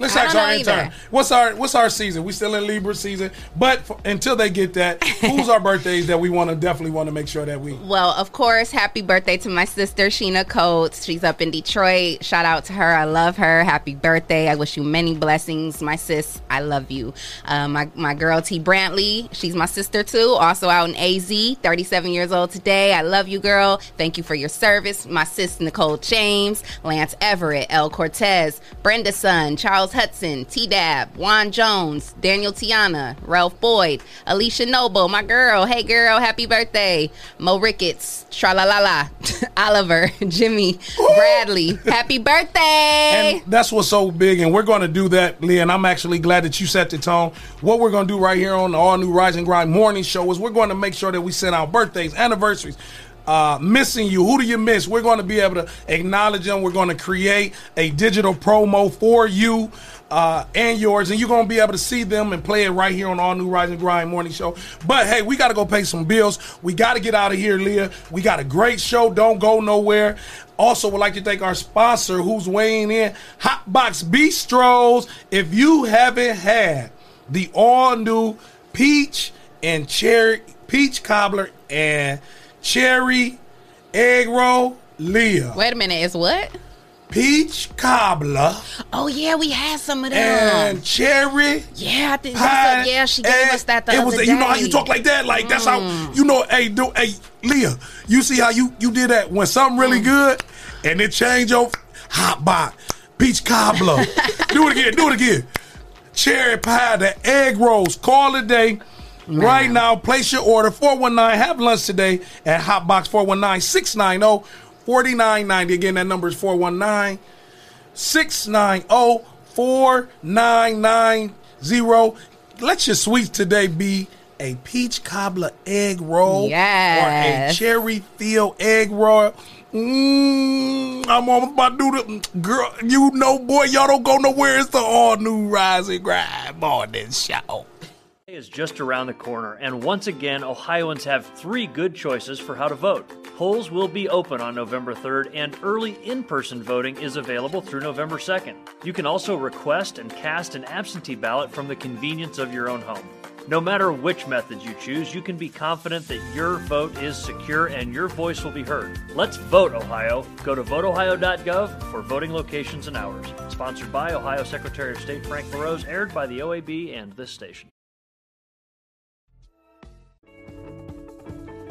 Let's ask our intern. either. What's our What's our season? We still in Libra season, but for, until they get that, who's our birthdays that we want to definitely want to make sure that we. Well, of course, happy birthday to my sister Sheena Coates. She's up in Detroit. Shout out to her. I love her. Happy birthday. I wish you many blessings, my sis. I love you. Uh, my my girl T Brantley. She's my sister too. Also out in AZ. 37 years old today. I love you, girl. Thank you for your service. My sis Nicole James, Lance Everett, El Cortez, Brenda Sun, Charles Hudson, T Dab, Juan Jones, Daniel Tiana, Ralph Boyd, Alicia Noble, my girl. Hey girl, happy birthday. Mo Ricketts, Tralalala, Oliver, Jimmy, Bradley. Happy birthday. And that's what's so big, and we're going to do that, Leah. And I'm actually glad that you set the tone. What we're going to do right here on the all new Rise and Grind morning show is we're going to make sure that we send out birthdays, anniversaries. Uh, missing you. Who do you miss? We're going to be able to acknowledge them. We're going to create a digital promo for you uh, and yours, and you're going to be able to see them and play it right here on All New Rise and Grind Morning Show. But hey, we got to go pay some bills. We got to get out of here, Leah. We got a great show. Don't go nowhere. Also, would like to thank our sponsor who's weighing in, Hotbox Bistros. If you haven't had the all new peach and cherry, peach cobbler and cherry egg roll, Leah. Wait a minute, it's what? Peach cobbler Oh yeah, we had some of them. and cherry yeah, I think pie. yeah, she gave us that the it was, day. You know how you talk like that? Like that's how mm. you know. Hey, do hey Leah, you see how you you did that when something really mm. good and it change your hot bot peach cobbler. do it again. Do it again. Cherry pie, the egg rolls. Call it a Right now, place your order 419. Have lunch today at Hotbox 419 690 4990. Again, that number is 419 690 4990. Let your sweets today be a peach cobbler egg roll Yes. or a cherry filled egg roll. Mm, I'm almost about to do the girl. You know, boy, y'all don't go nowhere. It's the all new Rise and Grind morning show. Is just around the corner, and once again, Ohioans have three good choices for how to vote. Polls will be open on November 3rd, and early in person voting is available through November 2nd. You can also request and cast an absentee ballot from the convenience of your own home. No matter which method you choose, you can be confident that your vote is secure and your voice will be heard. Let's vote, Ohio. Go to voteohio.gov for voting locations and hours. Sponsored by Ohio Secretary of State Frank LaRose, aired by the OAB and this station.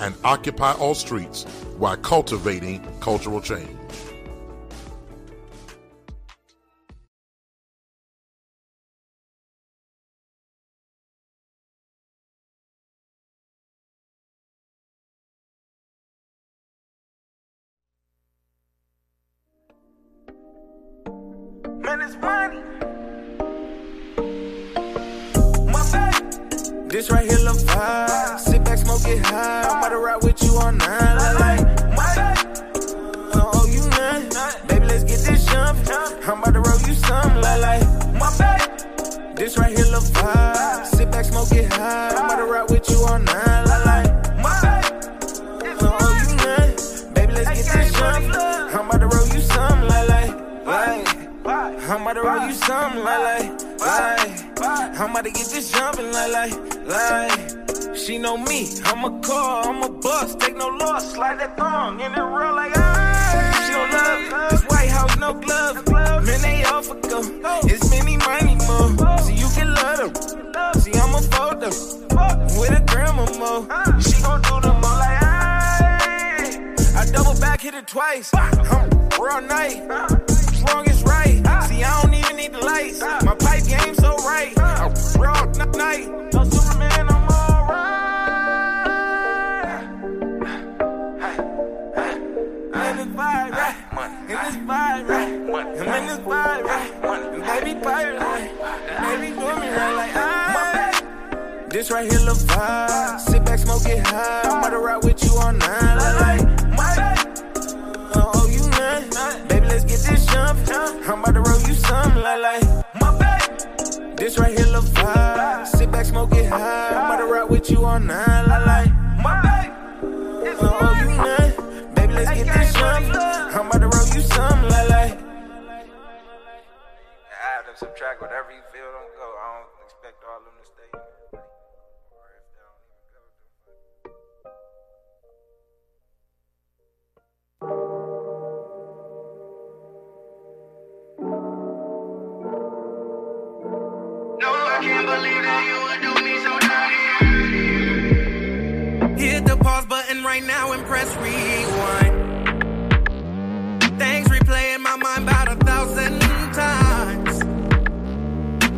and occupy all streets while cultivating cultural change. I'm about to roll you something like, like, like. I'm about to get this jumping like, like, like. She know me, I'm a car, I'm a bus, take no loss, slide that thong in the real like, ah. She don't love this White House, no glove. Man, they all for go. It's many, money more. So you can love them. See, I'm a photo with a grandma mo. She gon' do the all like, ah. I double back, hit it twice. I'm real night. Wrong is right. I don't even need the lights. My pipe game so right. Real n- night. No Superman, I'm alright. In this vibe, right? In this vibe, right? I'm in this vibe, right? Baby pirate, right? Baby doing me right like. This right here, look vibe. Sit back, smoke it high. I'm about to ride with you all night. Like, Baby, let's get this jump. I'm about to roll you some like, like, my baby. This right here, look vibe. Sit back, smoke it high. I'm about to ride with you all night. Like, like, my baby. Oh, you none. Baby, let's get this jump. I'm about to roll you some like, like. Add and subtract whatever you Hit the pause button right now and press rewind. Things replay in my mind about a thousand times.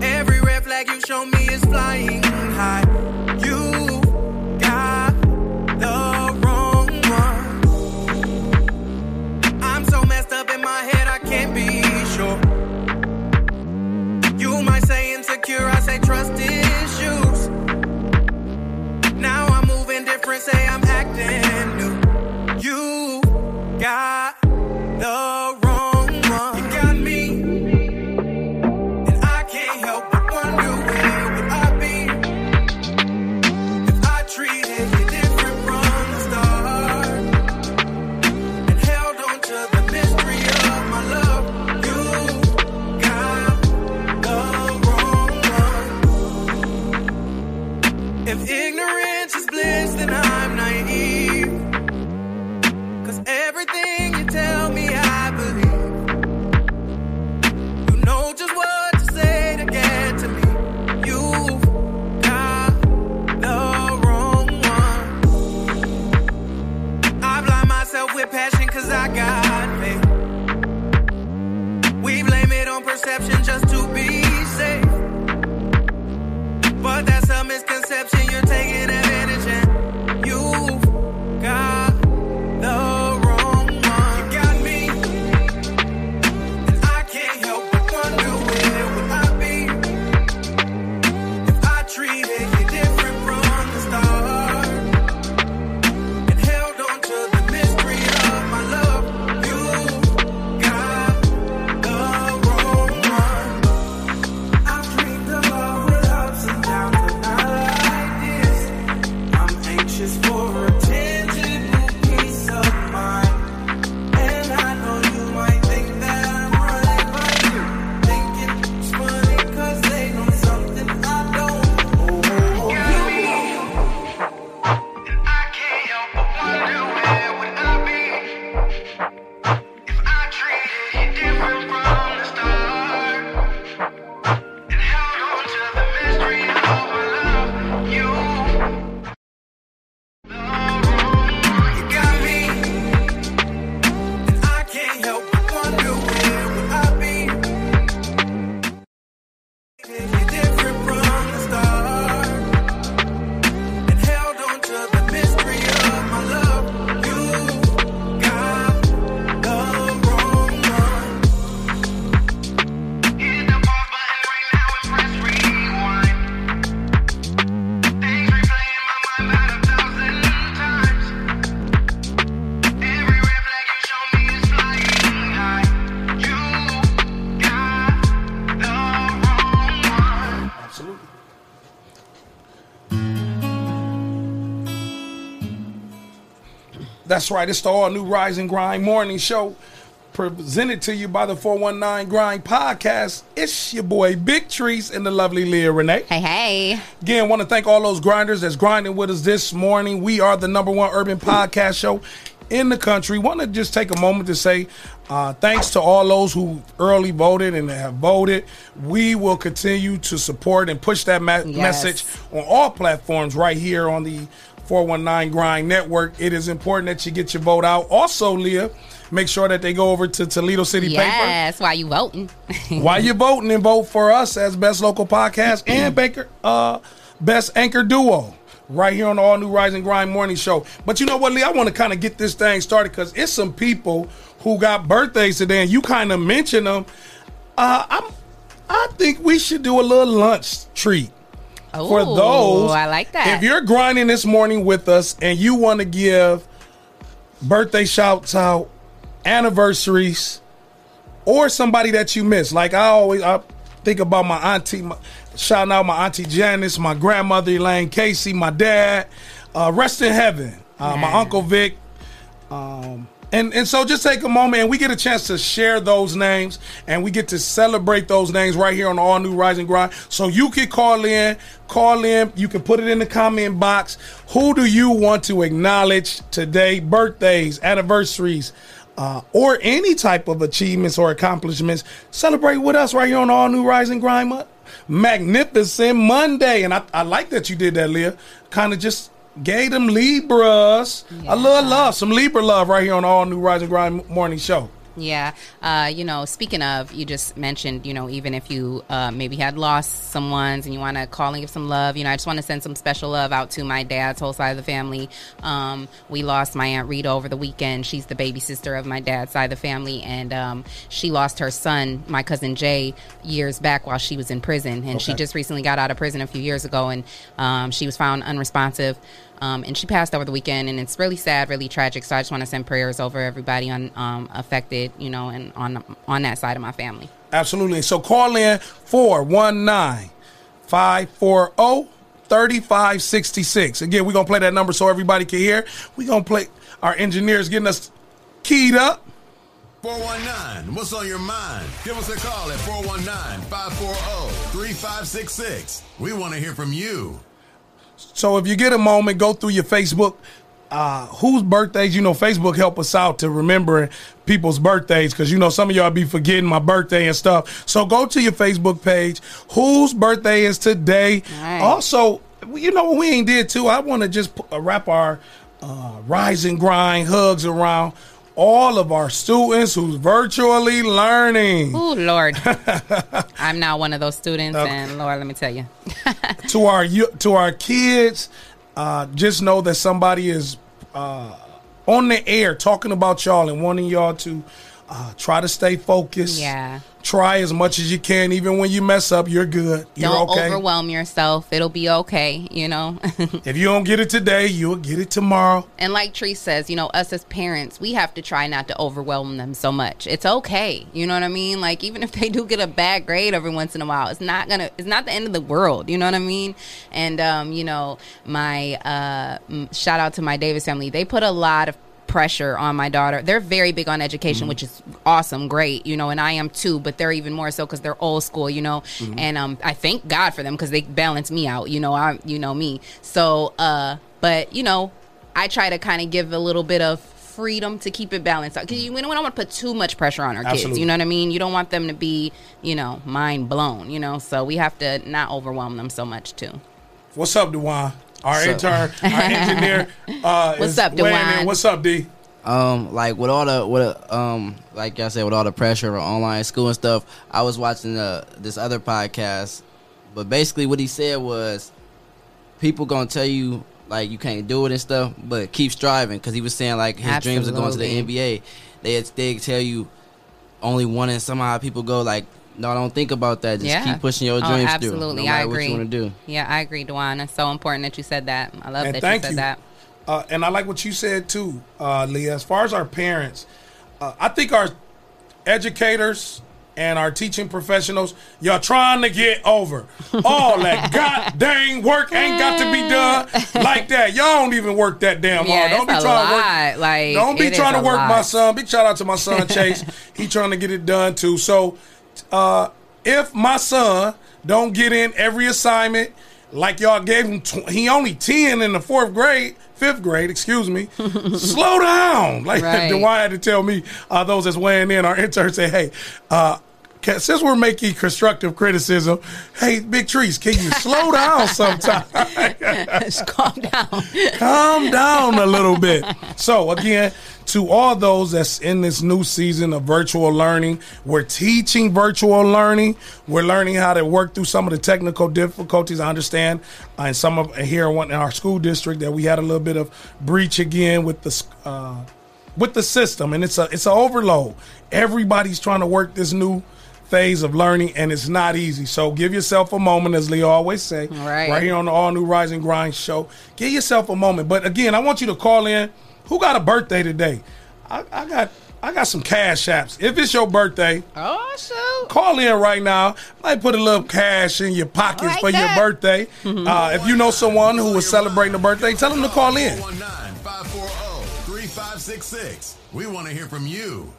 Every red flag you show me is flying high. You got the wrong one. I'm so messed up in my head, I can't be sure. You might say insecure, I say trust moving different, say I'm acting new. You got the perception just That's right. It's the all new Rise and Grind morning show. presented to you by the 419 Grind Podcast. It's your boy Big Trees and the lovely Leah Renee. Hey, hey. Again, want to thank all those grinders that's grinding with us this morning. We are the number one urban podcast show in the country. Want to just take a moment to say uh, thanks to all those who early voted and have voted. We will continue to support and push that ma- Yes. message on all platforms right here on the 419 Grind Network. It is important that you get your vote out. Also, Leah, make sure that they go over to Toledo City Paper Yes, why you voting? while you're voting and vote for us as best local podcast and Baker uh best anchor duo right here on the all new Rise and Grind morning show. But you know what, Lee? I want to kind of get this thing started because it's some people who got birthdays today, and you kind of mentioned them. Uh, I'm, I think we should do a little lunch treat for those. I like that. If you're grinding this morning with us and you want to give birthday shouts out, anniversaries, or somebody that you miss. Like I always I think about my auntie, my, shouting out my auntie Janice, my grandmother Elaine Casey, my dad. Uh, rest in heaven. Uh, my uncle Vic. Um, and and so just take a moment and we get a chance to share those names and we get to celebrate those names right here on all new Rise and Grind. So you can call in, call in. You can put it in the comment box. Who do you want to acknowledge today? Birthdays, anniversaries, uh, or any type of achievements or accomplishments. Celebrate with us right here on all new Rise and Grind. Magnificent Monday, and I, I like that you did that, Leah. Kind of just gave them Libras. A little love, some Libra love right here on all new Rising and Grind morning show. Yeah. Uh, you know, speaking of, you just mentioned, you know, even if you uh, maybe had lost someone's and you want to call and give some love, you know, I just want to send some special love out to my dad's whole side of the family. Um, we lost my Aunt Rita over the weekend. She's the baby sister of my dad's side of the family. And um, she lost her son, my cousin Jay, years back while she was in prison. And she just recently got out of prison a few years ago. And um, she was found unresponsive. Um, and she passed over the weekend, and it's really sad, really tragic. So I just want to send prayers over everybody on um, affected, you know, and on on that side of my family. Absolutely. So call in 419 540 3566. Again, we're going to play that number so everybody can hear. We're going to play our engineers getting us keyed up. 419, what's on your mind? Give us a call at 419 540 3566. We want to hear from you. So if you get a moment, go through your Facebook. Uh, whose birthdays? You know, Facebook help us out to remember people's birthdays because you know some of y'all be forgetting my birthday and stuff. So go to your Facebook page. Whose birthday is today? Also, you know what we ain't did too. I want to just uh, wrap our uh, rise and grind hugs around all of our students who's virtually learning. Oh Lord, I'm not one of those students, and Lord, let me tell you, to our to our kids, uh, just know that somebody is uh, on the air talking about y'all and wanting y'all to uh, try to stay focused. Yeah. Try as much as you can, even when you mess up. You're good. You're don't okay. overwhelm yourself. It'll be okay, you know. if you don't get it today, you'll get it tomorrow. And like Tree says, you know, us as parents, we have to try not to overwhelm them so much. It's okay. You know what I mean? Like even if they do get a bad grade every once in a while, it's not gonna it's not the end of the world. You know what I mean? And um, you know, my uh m- shout out to my Davis family. They put a lot of pressure on my daughter. They're very big on education, Mhm. which is awesome, great, you know, and I am too, but they're even more so because they're old school, you know. Mhm. And um, I thank God for them because they balance me out, you know. I, you know me. So, uh, but you know, I try to kind of give a little bit of freedom to keep it balanced out because you we don't want to put too much pressure on our kids. You know what I mean? You don't want them to be, you know, mind blown. You know, so we have to not overwhelm them so much too. What's up, Dewan? Our So- intern, our engineer. Uh, What's up, weighing in. Dewan? What's up, D? Um, like with all the with um, like I said, with all the pressure of online school and stuff, I was watching uh, this other podcast, but basically what he said was, people gonna tell you like you can't do it and stuff, but keep striving because he was saying like his dreams of going to the NBA. They they tell you only one and somehow people go like, no, don't think about that. Just yeah, keep pushing your Oh, dreams absolutely. through, no I agree. what you want to do. Yeah, I agree, Dewan. It's so important that you said that. I love And that thank you said you. that. Uh, and I like what you said too, uh, Leah. As far as our parents, uh, I think our educators and our teaching professionals, y'all trying to get over. All that god dang work ain't got to be done like that. Y'all don't even work that damn Yeah, hard. Don't be a trying to work. Like, don't be trying to a work my son. Big shout out to my son Chase. he trying to get it done too. So, uh, if my son don't get in every assignment like y'all gave him, tw- he only ten in the fourth grade, fifth grade, excuse me. slow down. Like Right. Dwight had to tell me, uh, those that's weighing in, our interns say, hey. uh can, since we're making constructive criticism, hey, Big Trees, can you slow down sometime? calm down. calm down a little bit. So again, to all those that's in this new season of virtual learning, we're teaching virtual learning. We're learning how to work through some of the technical difficulties. I understand, uh, and some of here in our school district that we had a little bit of breach again with the. Uh, with the system, and it's a it's an overload. Everybody's trying to work this new phase of learning, and it's not easy. So give yourself a moment, as Leo always say, Right. right here on the All New Rise and Grind show. Give yourself a moment. But again, I want you to call in. Who got a birthday today? I, I got I got some cash apps. If it's your birthday, oh shoot, call in right now. Might put a little cash in your pockets Like for your that. birthday. uh, if you know someone who is celebrating a birthday, tell them to call in. 3566. We want to hear from you.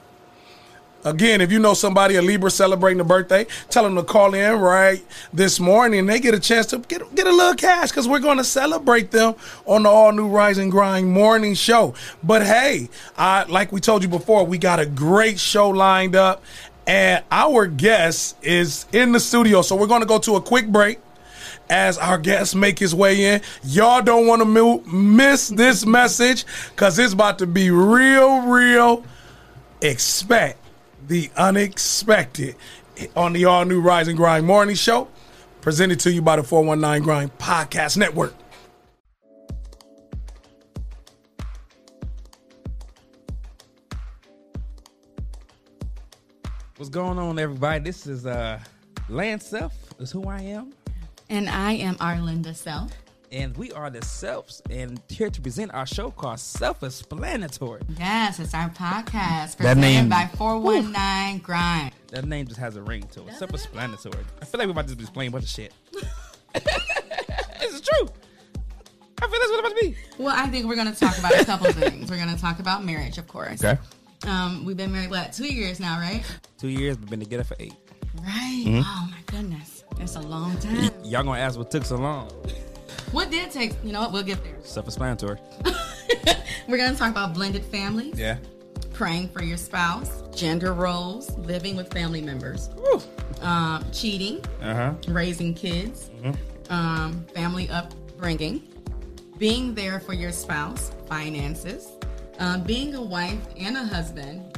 Again, if you know somebody, a Libra celebrating a birthday, tell them to call in right this morning. They get a chance to get, get a little cash because we're going to celebrate them on the all new Rise and Grind morning show. But hey, uh, like we told you before, we got a great show lined up, and our guest is in the studio. So we're going to go to a quick break as our guests make his way in. Y'all don't want to miss this message because it's about to be real, real. Expect the unexpected on the all new Rise and Grind morning show, presented to you by the 419 Grind Podcast Network. What's going on, everybody? This is uh, Lance Self, is who I am, And I am Arlinda Self. And we are the selves and here to present our show called Self-Explanatory. Yes, it's our podcast That presented name- by 419 Grind. That name just has a ring to it. Self-explanatory. I feel like we're about to just explain a bunch of shit. this is true. I feel that's what it's about to be. Well, I think we're going to talk about a couple things. We're going to talk about marriage, of course. Okay. Um, we've been married, what, two years now, right? Two years, we've been together for eight. Right. Mhm. Oh, my goodness. It's a long time. Y'all gonna ask what took so long? What did take, you know what, we'll get there. Self-explanatory. We're going to talk about blended families, Yeah. praying for your spouse, gender roles, living with family members, um, cheating, Uh huh. raising kids, um, family upbringing, being there for your spouse, finances, um, being a wife and a husband,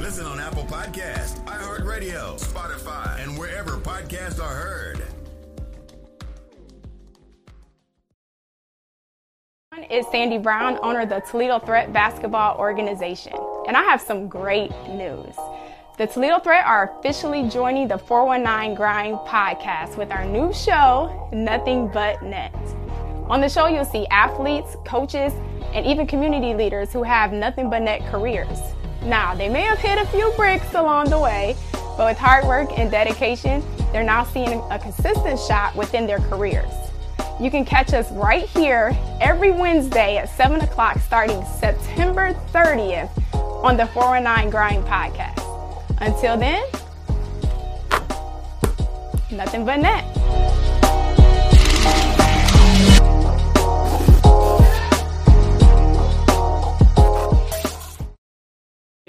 Listen on Apple Podcast, iHeartRadio, Spotify, and wherever podcasts are heard. is Sandy Brown, owner of the Toledo Threat Basketball Organization. And I have some great news. The Toledo Threat are officially joining the 419 Grind podcast with our new show, Nothing But Net. On the show, you'll see athletes, coaches, and even community leaders who have nothing but net careers. Now, they may have hit a few bricks along the way, but with hard work and dedication, they're now seeing a consistent shot within their careers. You can catch us right here every Wednesday at 7 o'clock starting September 30th on the 419 Grind podcast. Until then, nothing but net.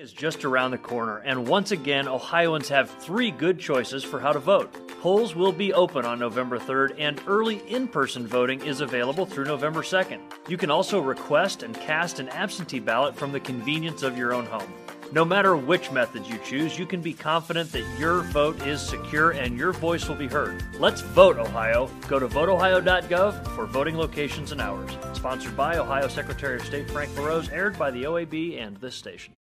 Is just around the corner, and once again, Ohioans have three good choices for how to vote. Polls will be open on November 3rd, and early in person voting is available through November 2nd. You can also request and cast an absentee ballot from the convenience of your own home. No matter which method you choose, you can be confident that your vote is secure and your voice will be heard. Let's vote, Ohio. Go to voteohio.gov for voting locations and hours. Sponsored by Ohio Secretary of State Frank LaRose, aired by the OAB and this station.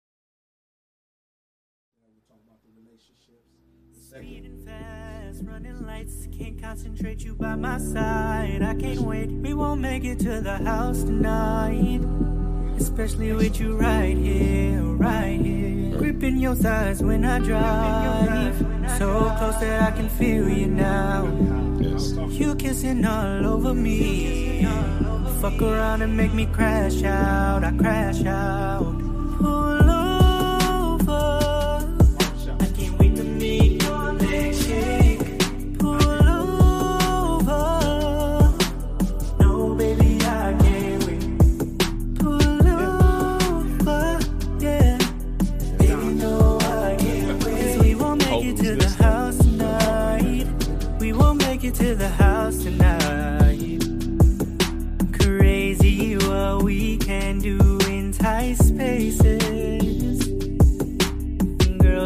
Can't concentrate you by my side. I can't wait, we won't make it to the house tonight. Especially with you right here, right here. Gripping your thighs when I drive. So close that I can feel you now. You kissing all over me. Fuck around and make me crash out. I crash out.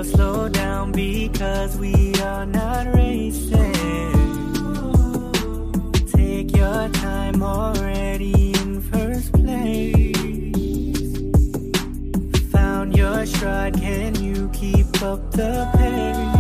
Slow down because we are not racing. Take your time already in first place. Found your stride, can you keep up the pace?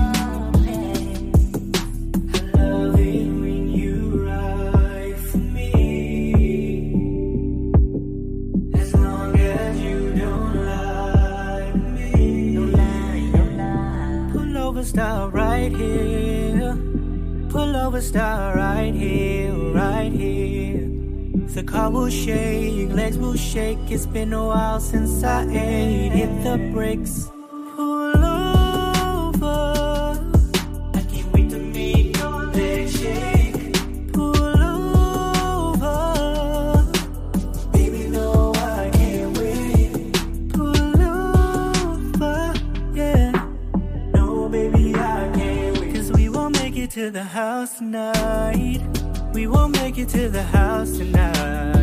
Stop right here. Pull over, stop right here, right here. The car will shake, legs will shake. It's been a while since I ate. Hit the brakes. Pull over. To the house tonight. We won't make it to the house tonight.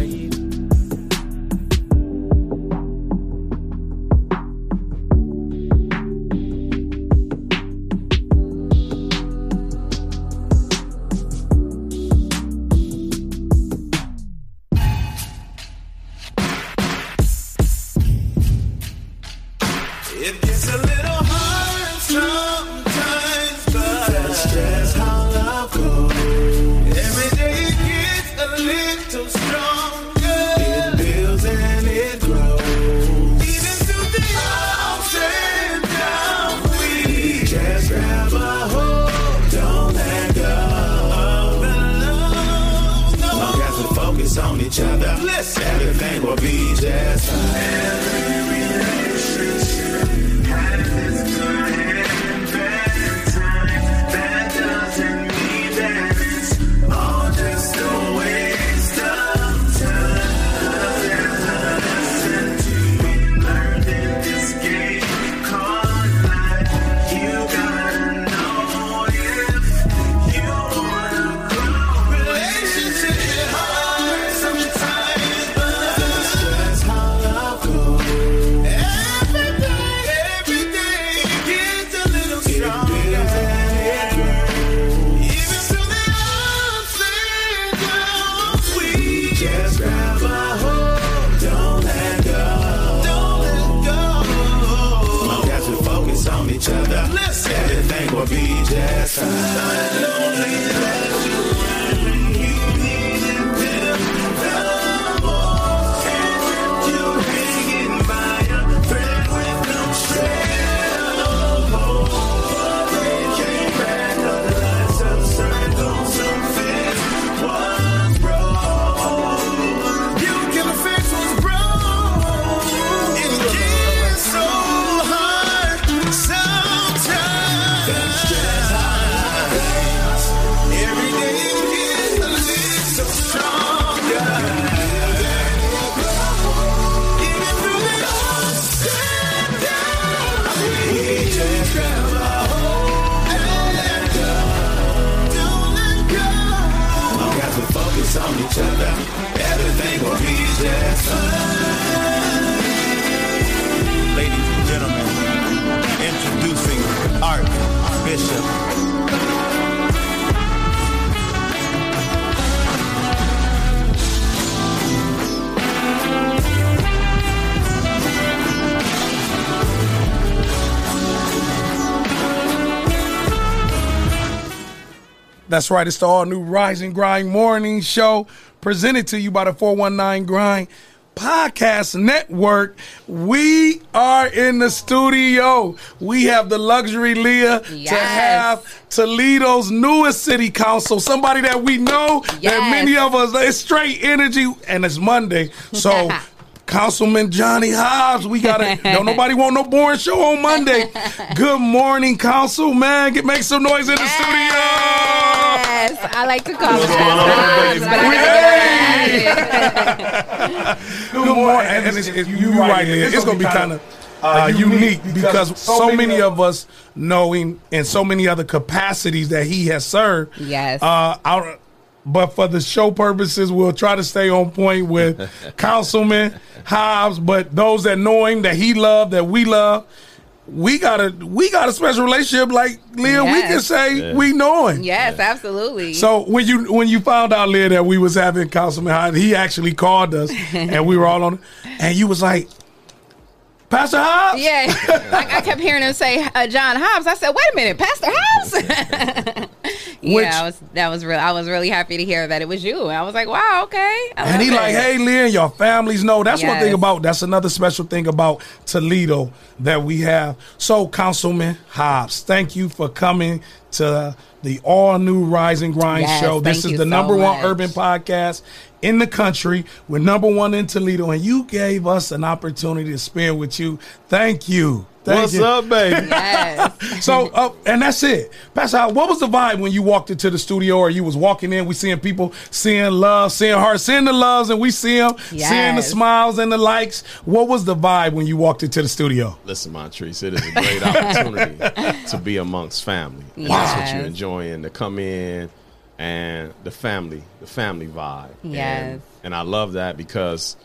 That's right. It's the all new Rise and Grind Morning Show presented to you by the 419 Grind Podcast Network. We are in the studio. We have the luxury, Leah, to have Toledo's newest city council, somebody that we know that Yes. many of us, it's straight energy, and it's Monday. So, Councilman Johnny Hobbs, we got to, don't nobody want no boring show on Monday. Good morning, Council, man. Get, make some noise in the studio. Yes, I like to call it What's going on, that. baby? but Good morning. And, and it's, it's, you right, Leah. It's going to be kind of uh, unique because so many of us knowing in so many other capacities that he has served. Yes. Uh, I, but for the show purposes, we'll try to stay on point with Councilman Hobbs. But those that know him, that he loved, that we love, we got a we got a special relationship. Like Leah, we can say Yeah. we know him. Yes, absolutely. So when you when you found out, Leah, that we was having Councilman Hobbs, he actually called us, and we were all on, it. and you was like, Pastor Hobbs. Yeah, I, I kept hearing him say uh, John Hobbs. I said, "Wait a minute, Pastor Hobbs." yeah, Which- I was that was real. I was really happy to hear that it was you. I was like, "Wow, okay." And he it. like, hey, Leah, your families know. That's one thing about. That's another special thing about Toledo that we have. So, Councilman Hobbs, thank you for coming to the all new Rise and Grind Yes, show. This is the so number one urban podcast in the country. We're number one in Toledo, and you gave us an opportunity to spend with you. Thank you. Thank What's you. up, baby? so, uh, and that's it. Pastor, Hobbs, what was the vibe when you walked into the studio or you was walking in? We seeing people seeing love, seeing heart, seeing the loves, and we see them, seeing the smiles and the likes. What was the vibe when you walked into the studio? Listen, Montrese, it is a great opportunity to be amongst family. And that's what you're enjoying, to come in and the family, the family vibe. Yes. And, and I love that because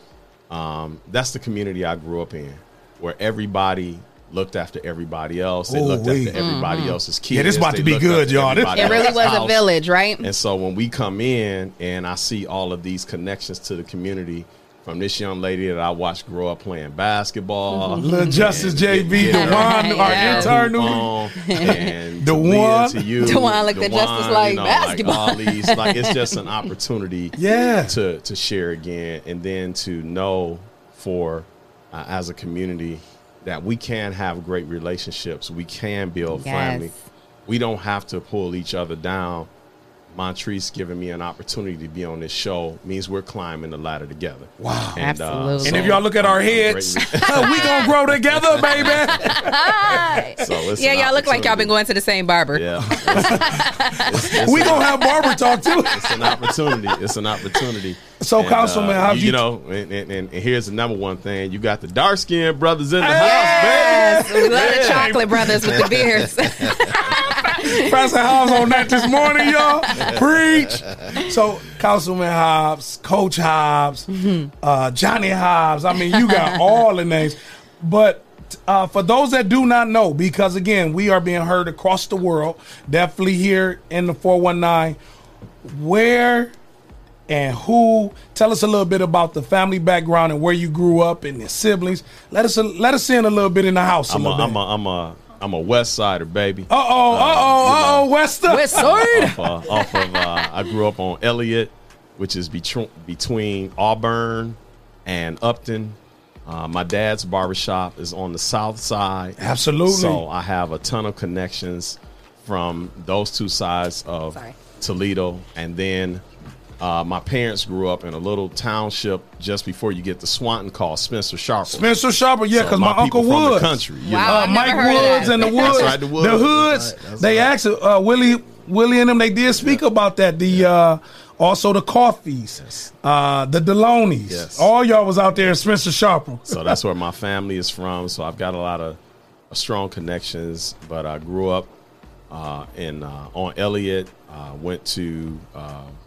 um, that's the community I grew up in, where everybody looked after everybody else. They looked Ooh-wee. after everybody Mhm. else's kids. Yeah, this about They to be good, after y'all. It really else's was a village, right? And so when we come in and I see all of these connections to the community from this young lady that I watched grow up playing basketball, Mhm. Lil Justice and JV, get- get her- Dewan, our get intern, hoop who- on, and Dewan. Dewan, to you, Dewan looked at Justice like you know, basketball. all these, like it's just an opportunity, Yeah. to to share again, and then to know for uh, as a community that we can have great relationships, we can build Yes. family. We don't have to pull each other down. Montrese giving me an opportunity to be on this show means we're climbing the ladder together. Wow. And, uh, Absolutely. And if y'all look at our heads, greatly- we gonna grow together, baby. So it's yeah, an y'all look like y'all been going to the same barber. Yeah. It's- it's We an- gonna have barber talk too. It's an opportunity. It's an opportunity. So, Councilman, uh, how you, you- know, and, and, and here's the number one thing: you got the dark skinned brothers in the Yes, house, baby. we love the chocolate brothers with the beards. Pastor Hobbs on that this morning, y'all. Preach. So, Councilman Hobbs, Coach Hobbs, uh, Johnny Hobbs. I mean, you got all the names. But uh, for those that do not know, because again, we are being heard across the world, definitely here in the 419, where and who tell us a little bit about the family background and where you grew up and your siblings let us let us in a little bit in the house a I'm a, bit. I'm a, I'm a, I'm a West Sider, baby. uh-oh uh-oh uh-oh wester West Side. off, uh, off of uh, I grew up on Elliott, which is between between Auburn and Upton. Uh, my dad's barbershop is on the south side. Absolutely. So I have a ton of connections from those two sides of Sorry. Toledo. And then uh, my parents grew up in a little township just before you get to Swanton called Spencer Sharples. Spencer Sharples, yeah, So because my, uncle people from the Woods, country, you Wow, know. uh, Mike never heard of Woods and the That's Woods, right, the Woods. the Hoods. That's right, that's they right. actually, uh, Willie, Willie and them, they did speak about that. The uh, also the Coffees, uh, the Delonies, Yes. all y'all was out there in Spencer Sharples. so that's where my family is from. So I've got a lot of uh, strong connections. But I grew up uh, in uh, on Elliott. Uh, went to uh, s-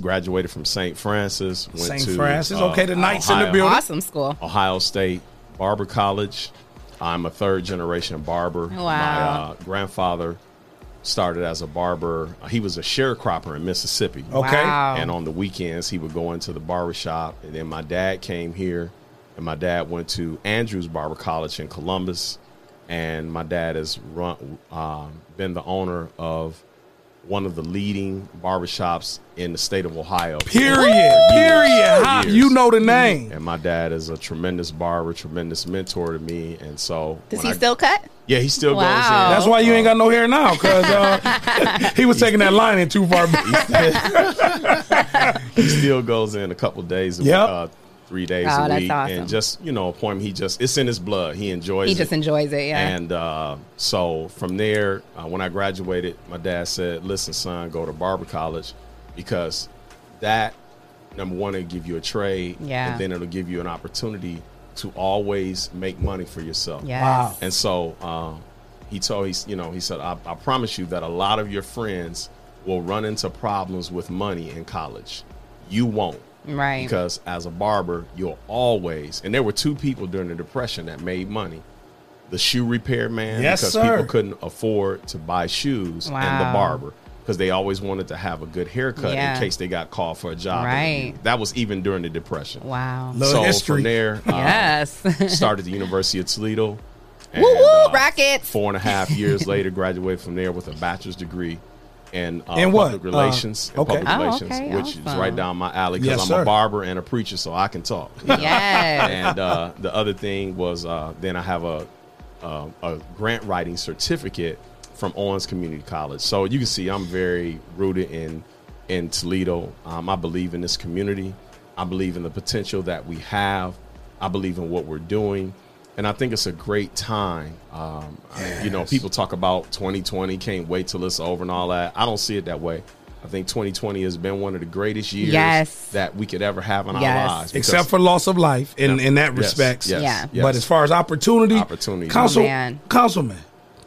graduated from St. Francis. Went to St. to, Francis, uh, okay, the Knights in the Ohio- building. Awesome school. Ohio State Barber College. I'm a third generation barber. Wow. My uh, grandfather started as a barber. He was a sharecropper in Mississippi. Okay. Wow. And on the weekends, he would go into the barber shop. And then my dad came here, and my dad went to Andrews Barber College in Columbus. And my dad has run, um, been the owner of one of the leading barbershops in the state of Ohio. Period. years, Period. How- years. you know the name. And my dad is a tremendous barber, tremendous mentor to me. And so Does he I- still cut? Yeah, he still goes in. That's why you ain't got no hair now, because uh, he was taking that line in too far back. he still goes in a couple days, a Yep. uh, three days Oh, a that's week, awesome. and just you know, a point he just it's in his blood. He enjoys. It. He it. just enjoys it, yeah. And uh, so from there, uh, when I graduated, my dad said, "Listen, son, go to barber college because that number one, it'll give you a trade, Yeah. and then it'll give you an opportunity to always make money for yourself. Yes. Wow. And so um, he told he's you know he said, I, I promise you that a lot of your friends will run into problems with money in college. You won't. Right. Because as a barber, you'll always, and there were two people during the Depression that made money the shoe repair man, Yes, because sir. people couldn't afford to buy shoes, and the barber, because they always wanted to have a good haircut Yeah. in case they got called for a job. Right. That was even during the Depression. Wow. Little so history. from there, um, Yes. started the University of Toledo. Woo woo, uh, Rockets. Four and a half years later, graduated from there with a bachelor's degree in, uh, In what? public relations. Uh, okay. public Oh, relations, okay, which is right down my alley because Yes, I'm sir. a barber and a preacher, so I can talk. Yes. and uh, the other thing was uh, then I have a, a a grant writing certificate from Owens Community College. So you can see I'm very rooted in in Toledo. Um, I believe in this community. I believe in the potential that we have. I believe in what we're doing. And I think it's a great time. Um, I- you know, people talk about 2020, can't wait till it's over and all that. I don't see it that way. I think 2020 has been one of the greatest years Yes. that we could ever have in Yes. our lives. Except for loss of life in, Yeah. in that respect. yes, Yeah. yes. But as far as opportunity, Opportunity. council, Oh, man. councilman,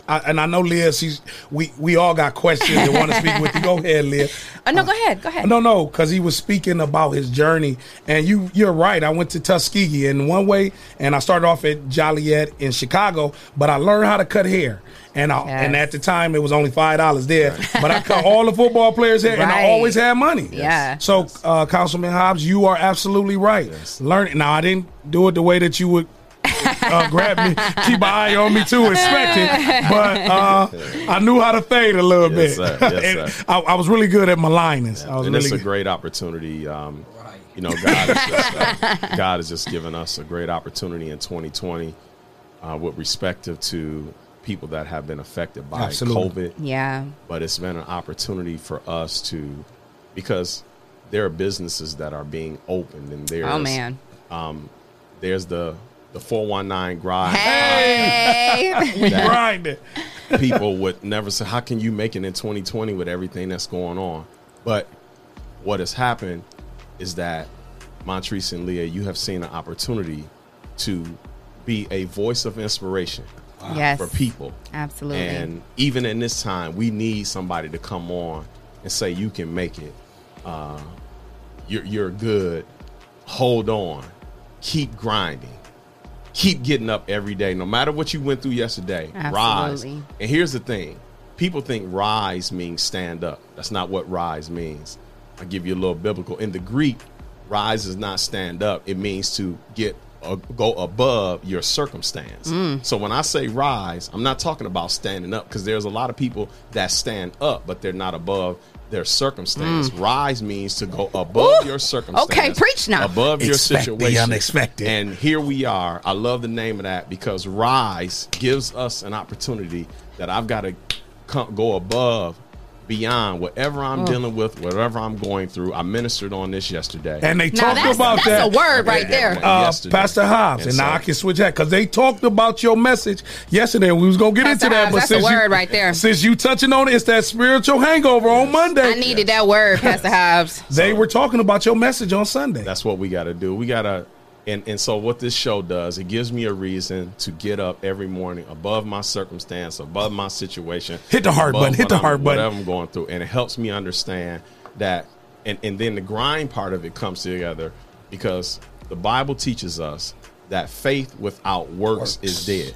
I, and I know Leah, she's we we all got questions and want to speak with you. Go ahead, Leah. Oh no, go ahead. Go ahead. No, no, because he was speaking about his journey, and you you're right. I went to Tuskegee in one way, and I started off at Joliet in Chicago, but I learned how to cut hair. And I, Yes. and at the time it was only five dollars there, but I cut all the football players' hair, and I always had money. Yeah. So, uh, Councilman Hobbs, you are absolutely right. Learn it. Now, I didn't do it the way that you would uh, grab me, keep an eye on me too, expect it, but uh, I knew how to fade a little Yes, bit. sir. Yes, And sir. I, I was really good at my linings. I was and really it's a good. great opportunity. Um, You know, God has just, uh, God has just given us a great opportunity in 2020 uh, with respect to people that have been affected by Absolutely. COVID. Yeah. But it's been an opportunity for us to, because there are businesses that are being opened, and there's Oh man. um, there's the the 419 grind. Hey. we That- grinded. people would never say, "How can you make it in 2020 with everything that's going on?" But what has happened is that Montrese and Leah, you have seen an opportunity to be a voice of inspiration Yes. for people. Absolutely. And even in this time, we need somebody to come on and say, "You can make it. Uh, you're you're good. Hold on. Keep grinding. Keep getting up every day, no matter what you went through yesterday. Rise. And here's the thing: people think rise means stand up. That's not what rise means. I'll give you a little biblical. In the Greek, rise is not stand up. It means to get uh, go above your circumstance. Mm. So when I say rise, I'm not talking about standing up because there's a lot of people that stand up, but they're not above their circumstance. Mm. Rise means to go above Ooh. your circumstance. Okay, preach now. Above your Expect the situation. unexpected. And here we are. I love the name of that because rise gives us an opportunity that I've got to come, go above, beyond whatever I'm Mm. dealing with, whatever I'm going through. I ministered on this yesterday. And they Now talked that's- about that's that. a word right there. uh, yesterday. Pastor Hobbs, and, And now so- I can switch that because they talked about your message yesterday. We was gonna get Pastor into that, Hobbs, but that's a since word you, right there. since you touching on it, it's that spiritual hangover on Monday. I needed that word, Pastor Hobbs. They were talking about your message on Sunday. That's what we got to do. We got to, and and so what this show does, it gives me a reason to get up every morning above my circumstance, above my situation. Hit the heart above button, hit what the I'm- heart button. Whatever I'm going through, and it helps me understand that, and and then the grind part of it comes together because the Bible teaches us that faith without works, is dead.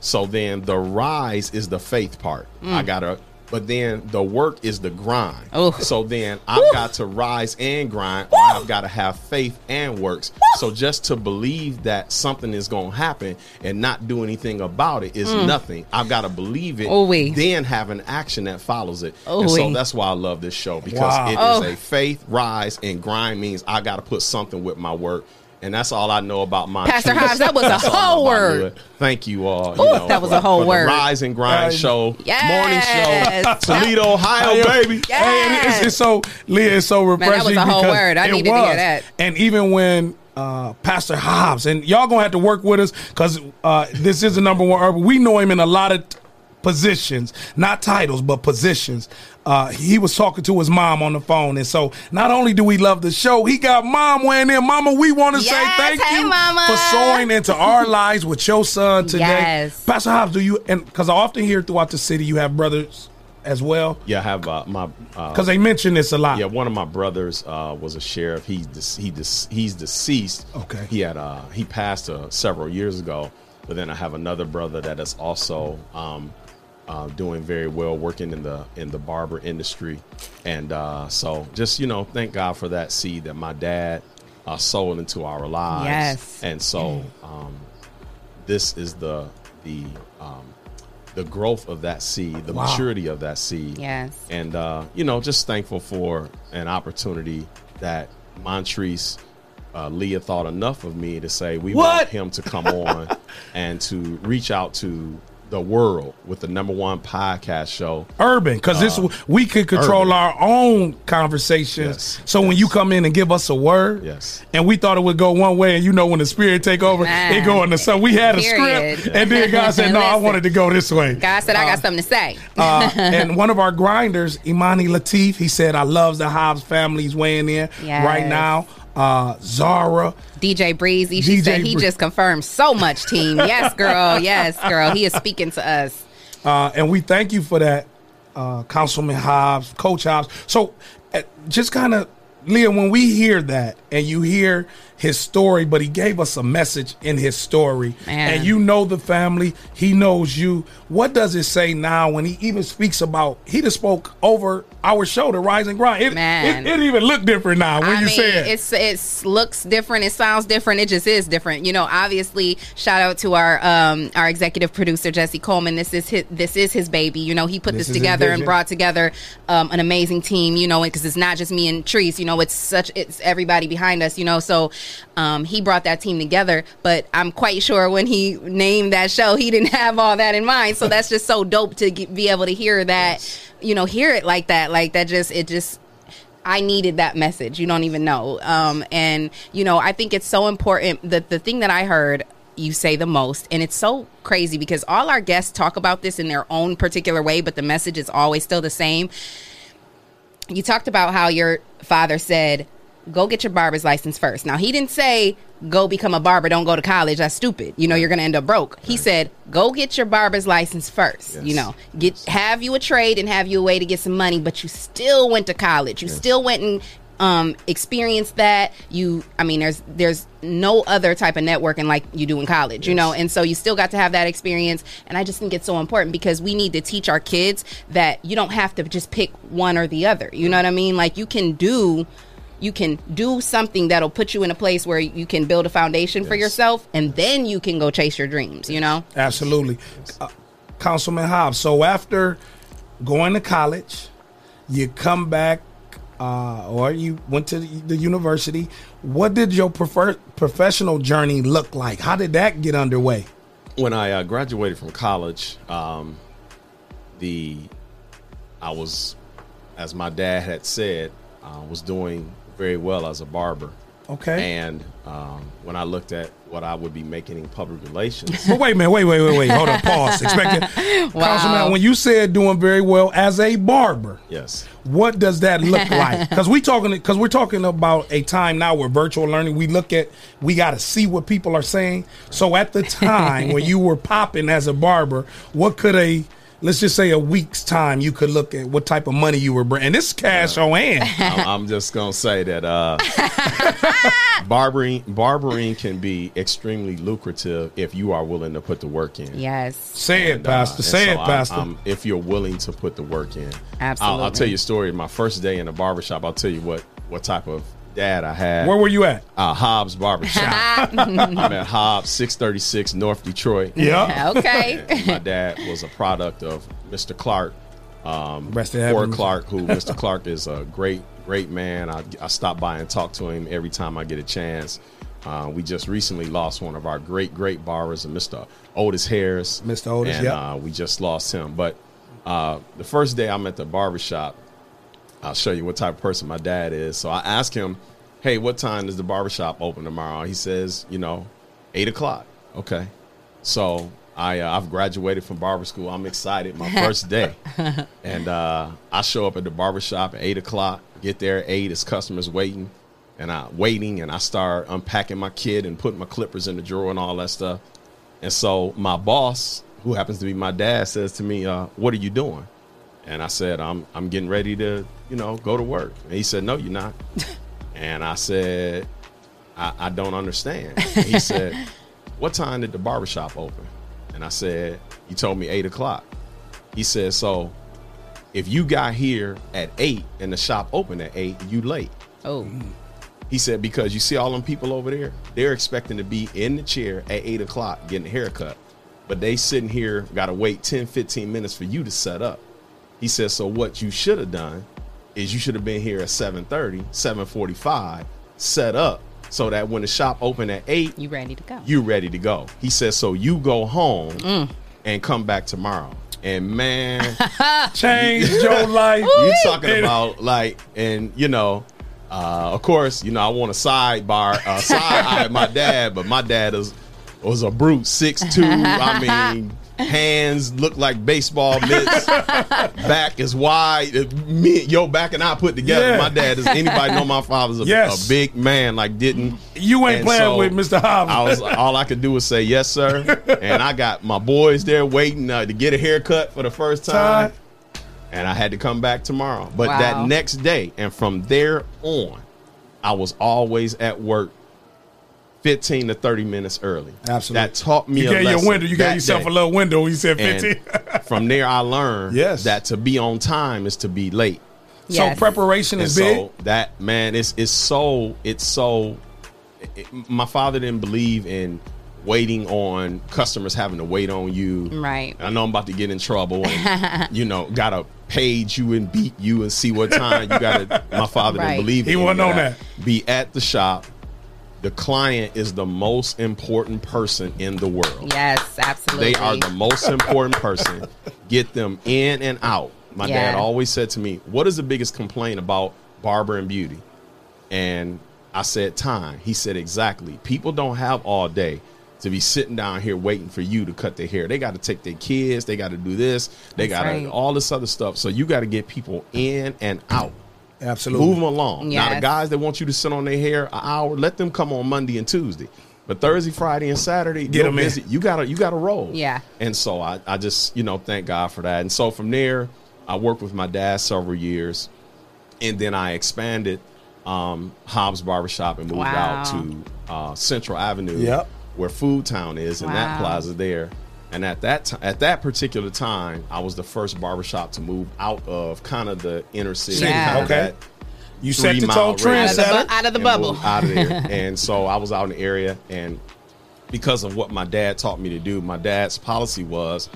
So then the rise is the faith part. Mm. I gotta but then the work is the grind. Oh. So then I've got to rise and grind, or I've got to have faith and works. So just to believe that something is going to happen and not do anything about it is Mm. nothing. I've got to believe it, Oh, we. then have an action that follows it. Oh, and so we. that's why I love this show because Wow. it is Oh. a faith, rise, and grind means I got to put something with my work. And that's all I know about my Pastor Hobbs, that was a That's all I know whole word. Thank you all. Ooh, you know, that was for- a whole word. Rise and Grind Uh, show, Yes. morning show, Toledo, Ohio, baby. Hey, and it's, it's so Leah, it's so Man, that was a whole word. I it needed to hear that. And even when uh, Pastor Hobbs and y'all gonna have to work with us because uh, this is the number one urban. We know him in a lot of t- positions, not titles, but positions. Uh, he was talking to his mom on the phone, and so not only do we love the show, he got mom weighing in. Mama, we want to say thank hey, you Mama. for sowing into our lives with your son today. Yes. Pastor Hobbs, do you? And because I often hear throughout the city, you have brothers as well. Yeah, I have uh, my uh, Because they mention this a lot. Yeah, one of my brothers uh, was a sheriff. He's de- he de- he's deceased. Okay. He had uh, he passed uh, several years ago. But then I have another brother that is also um, uh, doing very well, working in the in the barber industry, and uh, so just you know, thank God for that seed that my dad uh, sowed into our lives. Yes. and so um, this is the the um, the growth of that seed, the Wow. maturity of that seed Yes. and uh, you know, just thankful for an opportunity that Montrese uh, Leah thought enough of me to say we What? want him to come on and to reach out to the world with the number one podcast show. urban because this Uh, we could control urban. our own conversations. Yes, So when you come in and give us a word, Yes. and we thought it would go one way, and you know when the spirit take over, Man. it go into so we had a Period. script, and then God said, "No, I wanted to go this way." God said I got something to say. Uh, and one of our grinders, Imani Latif, he said, "I love the Hobbs family's weighing in Yes. right now." Uh, Zara, DJ Breezy, she DJ said he Bree- just confirmed so much, team. Yes, girl. Yes, girl. He is speaking to us. Uh, and we thank you for that, uh, Councilman Hobbs, Coach Hobbs. So, uh, just kind of, Leah, when we hear that and you hear his story, but he gave us a message in his story, Man. and you know the family, he knows you. What does it say now when he even speaks about? He just spoke over our show, the Rise and Grind. It, Man. it, it even look different now when I you mean, say it. it's looks different. It sounds different. It just is different. You know, obviously, shout out to our um our executive producer Jesse Coleman. This is his this is his baby. You know, he put This this, together and brought together um, an amazing team. You know, because it's not just me and Treese. You know, it's such it's everybody behind us. You know, so um, he brought that team together. But I'm quite sure when he named that show, he didn't have all that in mind. So that's just so dope to get, be able to hear that. You know, hear it like that. Like that. Just it just I needed that message. You don't even know. Um, and you know, I think it's so important. The the thing that I heard you say the most, and it's so crazy because all our guests talk about this in their own particular way, but the message is always still the same. You talked about how your father said, "Go get your barber's license first. Now he didn't say go become a barber. Don't go to college. That's stupid. You know you're gonna end up broke. He said, "Go get your barber's license first. You know, get have you a trade and have you a way to get some money, but you still went to college. You still went and um, experienced that. You, I mean, there's there's no other type of networking like you do in college. You know, and so you still got to have that experience. And I just think it's so important because we need to teach our kids that you don't have to just pick one or the other. You know what I mean? Like you can do you can do something that'll put you in a place where you can build a foundation for yourself and then you can go chase your dreams you know Absolutely. Uh, Councilman Hobbs, so after going to college, you come back uh, or you went to the university. What did your prefer- professional journey look like? How did that get underway? when I uh, graduated from college, um, the I was, as my dad had said, uh, was doing very well as a barber. Okay. And um, when I looked at what I would be making in public relations, But wait a minute, wait, wait, wait, wait. Hold on, pause. Expecting, Councilman, when you said doing very well as a barber, yes, what does that look like? Because we talking, because we're talking about a time now where virtual learning. We look at, we got to see what people are saying. So at the time when you were popping as a barber, what could a let's just say a week's time, you could look at what type of money you were bringing. And this is cash on hand. I'm, I'm just gonna say that uh, barbering barbering can be extremely lucrative if you are willing to put the work in. Yes. Say it, Pastor. and Say so it, I'm- Pastor. I'm- if you're willing to put the work in, I'll, I'll tell you a story. My first day in the barbershop, I'll tell you what what type of dad I had. Where were you at? Uh, Hobbs Barbershop. I'm at Hobbs, 636 North Detroit. Yeah. Okay. And my dad was a product of Mr. Clark. Um, Rest in heaven. Clark, who Mr. Clark is a great, great man. I, I stop by and talk to him every time I get a chance. Uh, we just recently lost one of our great, great barbers, Mr. Otis Harris. Mr. Otis, and, yep. uh, we just lost him. But uh, the first day I'm at the barbershop, I'll show you what type of person my dad is. So I asked him, hey, what time does the barbershop open tomorrow? He says, you know, 8 o'clock. Okay. So I, uh, I've graduated from barber school. I'm excited. My first day. and uh, I show up at the barbershop at 8 o'clock, get there at 8, it's customers waiting. And I waiting and I start unpacking my kit and putting my clippers in the drawer and all that stuff. And so my boss, who happens to be my dad, says to me, uh, "What are you doing?" And I said, "I'm I'm getting ready to, you know, go to work." And he said, "No, you're not." and I said, I, "I don't understand." And he said, "What time did the barbershop open?" And I said, "You told me eight o'clock." He said, "So if you got here at eight and the shop opened at eight, you late." Oh. He said, because you see all them people over there, they're expecting to be in the chair at 8 o'clock getting a haircut. But they sitting here, got to wait 10, 15 minutes for you to set up. He says, so what you should have done is you should have been here at 7.30, 7.45, set up so that when the shop opened at 8, You ready to go? you ready to go. He says so you go home Mm. and come back tomorrow. And man, Changed your life. you talking about like, and you know, uh, of course, you know, I want a sidebar, uh, side eye my dad, but my dad is was a brute, six two. I mean, hands look like baseball mitts, back is wide. Me, your back and I put together. Yeah. My dad is anybody know my father's a, Yes. a big man. Like didn't You ain't and playing with Mr. Hobbs. I was all I could do was say yes, sir, and I got my boys there waiting uh, to get a haircut for the first time, Time. and I had to come back tomorrow. But Wow. that next day, and from there on, I was always at work. 15 to 30 minutes early. Absolutely. That taught me You a gave your window. You that gave yourself day. a little window when you said And 15. from there, I learned Yes. that to be on time is to be late. So preparation And is big. so that man, it's it's so it's so. it- my father didn't believe in waiting on customers having to wait on you. Right. I know I'm about to get in trouble, and you know, gotta page you and beat you and see what time you gotta. My father Right. didn't believe He in wasn't on that. Be at the shop. The client is the most important person in the world. Yes, absolutely. They are the most important person. Get them in and out. My Yeah. dad always said to me, "What is the biggest complaint about barber and beauty?" And I said, "Time." He said, "Exactly. People don't have all day to be sitting down here waiting for you to cut their hair. They got to take their kids. They got to do this. They got to right. all this other stuff. So you got to get people in and out." Absolutely. Move them along. Now the guys that want you to sit on their hair an hour, let them come on Monday and Tuesday. But Thursday, Friday, and Saturday, Get you're 'em in. busy. You gotta you gotta roll. Yeah. And so I, I just, you know, thank God for that. And so from there, I worked with my dad several years. And then I expanded um, Hobbs Barbershop and moved Wow. out to uh, Central Avenue, Yep. where Food Town is, and that plaza there. And at that ti- at that particular time, I was the first barbershop to move out of kind of the inner city. Yeah. Okay. You set the three-mile tone radius trendsetter. Out of the bu- out of the and bubble. out of there. and so I was out in the area, and because of what my dad taught me to do, my dad's policy was,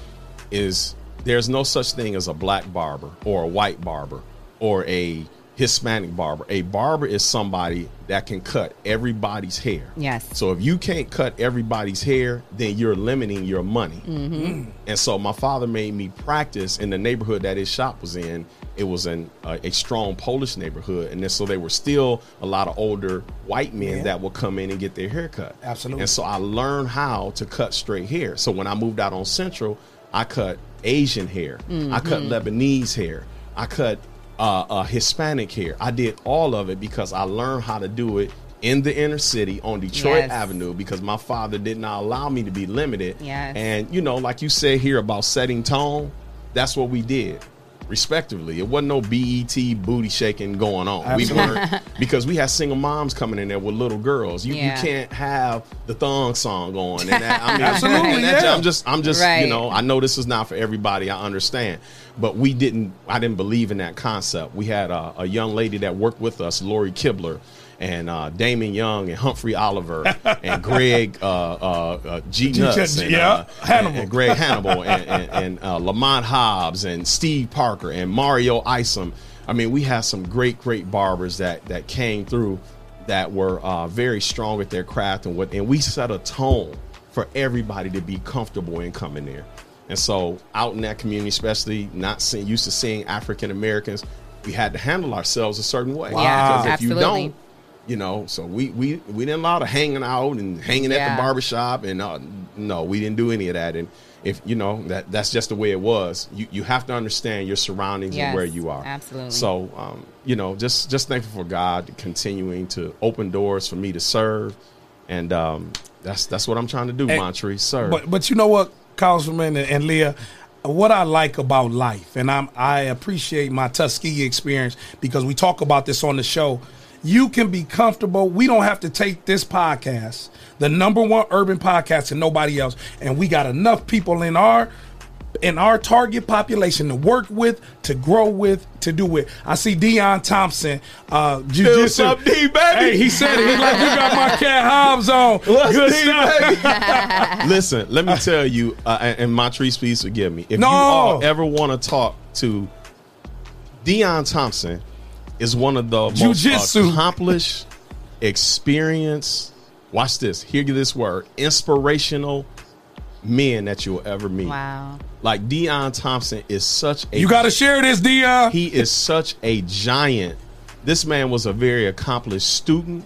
is there's no such thing as a black barber or a white barber or a Hispanic barber. A barber is somebody that can cut everybody's hair. Yes. So if you can't cut everybody's hair, then you're limiting your money. Mm-hmm. And so my father made me practice in the neighborhood that his shop was in. It was in a, a strong Polish neighborhood, and then so there were still a lot of older white men Yeah. that would come in and get their hair cut. Absolutely. And so I learned how to cut straight hair. So when I moved out on Central, I cut Asian hair, I cut Mm-hmm. Lebanese hair, I cut uh, uh, Hispanic hair. I did all of it because I learned how to do it in the inner city on Detroit Yes. Avenue because my father did not allow me to be limited. Yes. And you know, like you said here about setting tone, that's what we did. Respectively, it wasn't no BET booty shaking going on. We Absolutely. weren't because we had single moms coming in there with little girls. You, Yeah. you can't have the thong song going. And that, I mean, Absolutely, and that- yeah. I'm just, I'm just, you know, I know this is not for everybody. I understand, but we didn't. I didn't believe in that concept. We had a, a young lady that worked with us, Lori Kibler, and uh, Damon Young, and Humphrey Oliver, and Greg uh, uh, uh, G. Nuts, and, yeah, uh, Hannibal. and, and Greg Hannibal, and, and, uh, Lamont Hobbs, and Steve Parker, and Mario Isom. I mean, we had some great, great barbers that that came through that were uh, very strong at their craft and what, and we set a tone for everybody to be comfortable in coming there. And so, out in that community, especially not seeing, used to seeing African Americans, we had to handle ourselves a certain way. Yeah, because if you don't, you know, so we we we didn't allow to hanging out and hanging at the barbershop and uh, no, we didn't do any of that. And if you know that that's just the way it was. You you have to understand your surroundings Yes, and where you are. absolutely. So um, you know, just just thankful for God continuing to open doors for me to serve, and um, that's that's what I'm trying to do, And- Montre. Serve. But but you know what, Councilman and, and Leah, what I like about life, and I'm I appreciate my Tuskegee experience because we talk about this on the show. You can be comfortable. We don't have to take this podcast, the number one urban podcast, and nobody else. And we got enough people in our in our target population to work with, to grow with, to do with. I see Dion Thompson, uh, jiu-jitsu. up, D, baby? Hey, he said it. He's like, you got my cat Hobbs on. Good D, stuff. Listen, let me tell you, uh, and and Montrese, please forgive me. If No. you all ever want to talk to Dion Thompson, is one of the most Jiu-jitsu. accomplished, experienced. Watch this. Hear this word: inspirational men that you'll ever meet. Wow. Like Dion Thompson is such a You got to share this, Dion. he is such a giant. This man was a very accomplished student.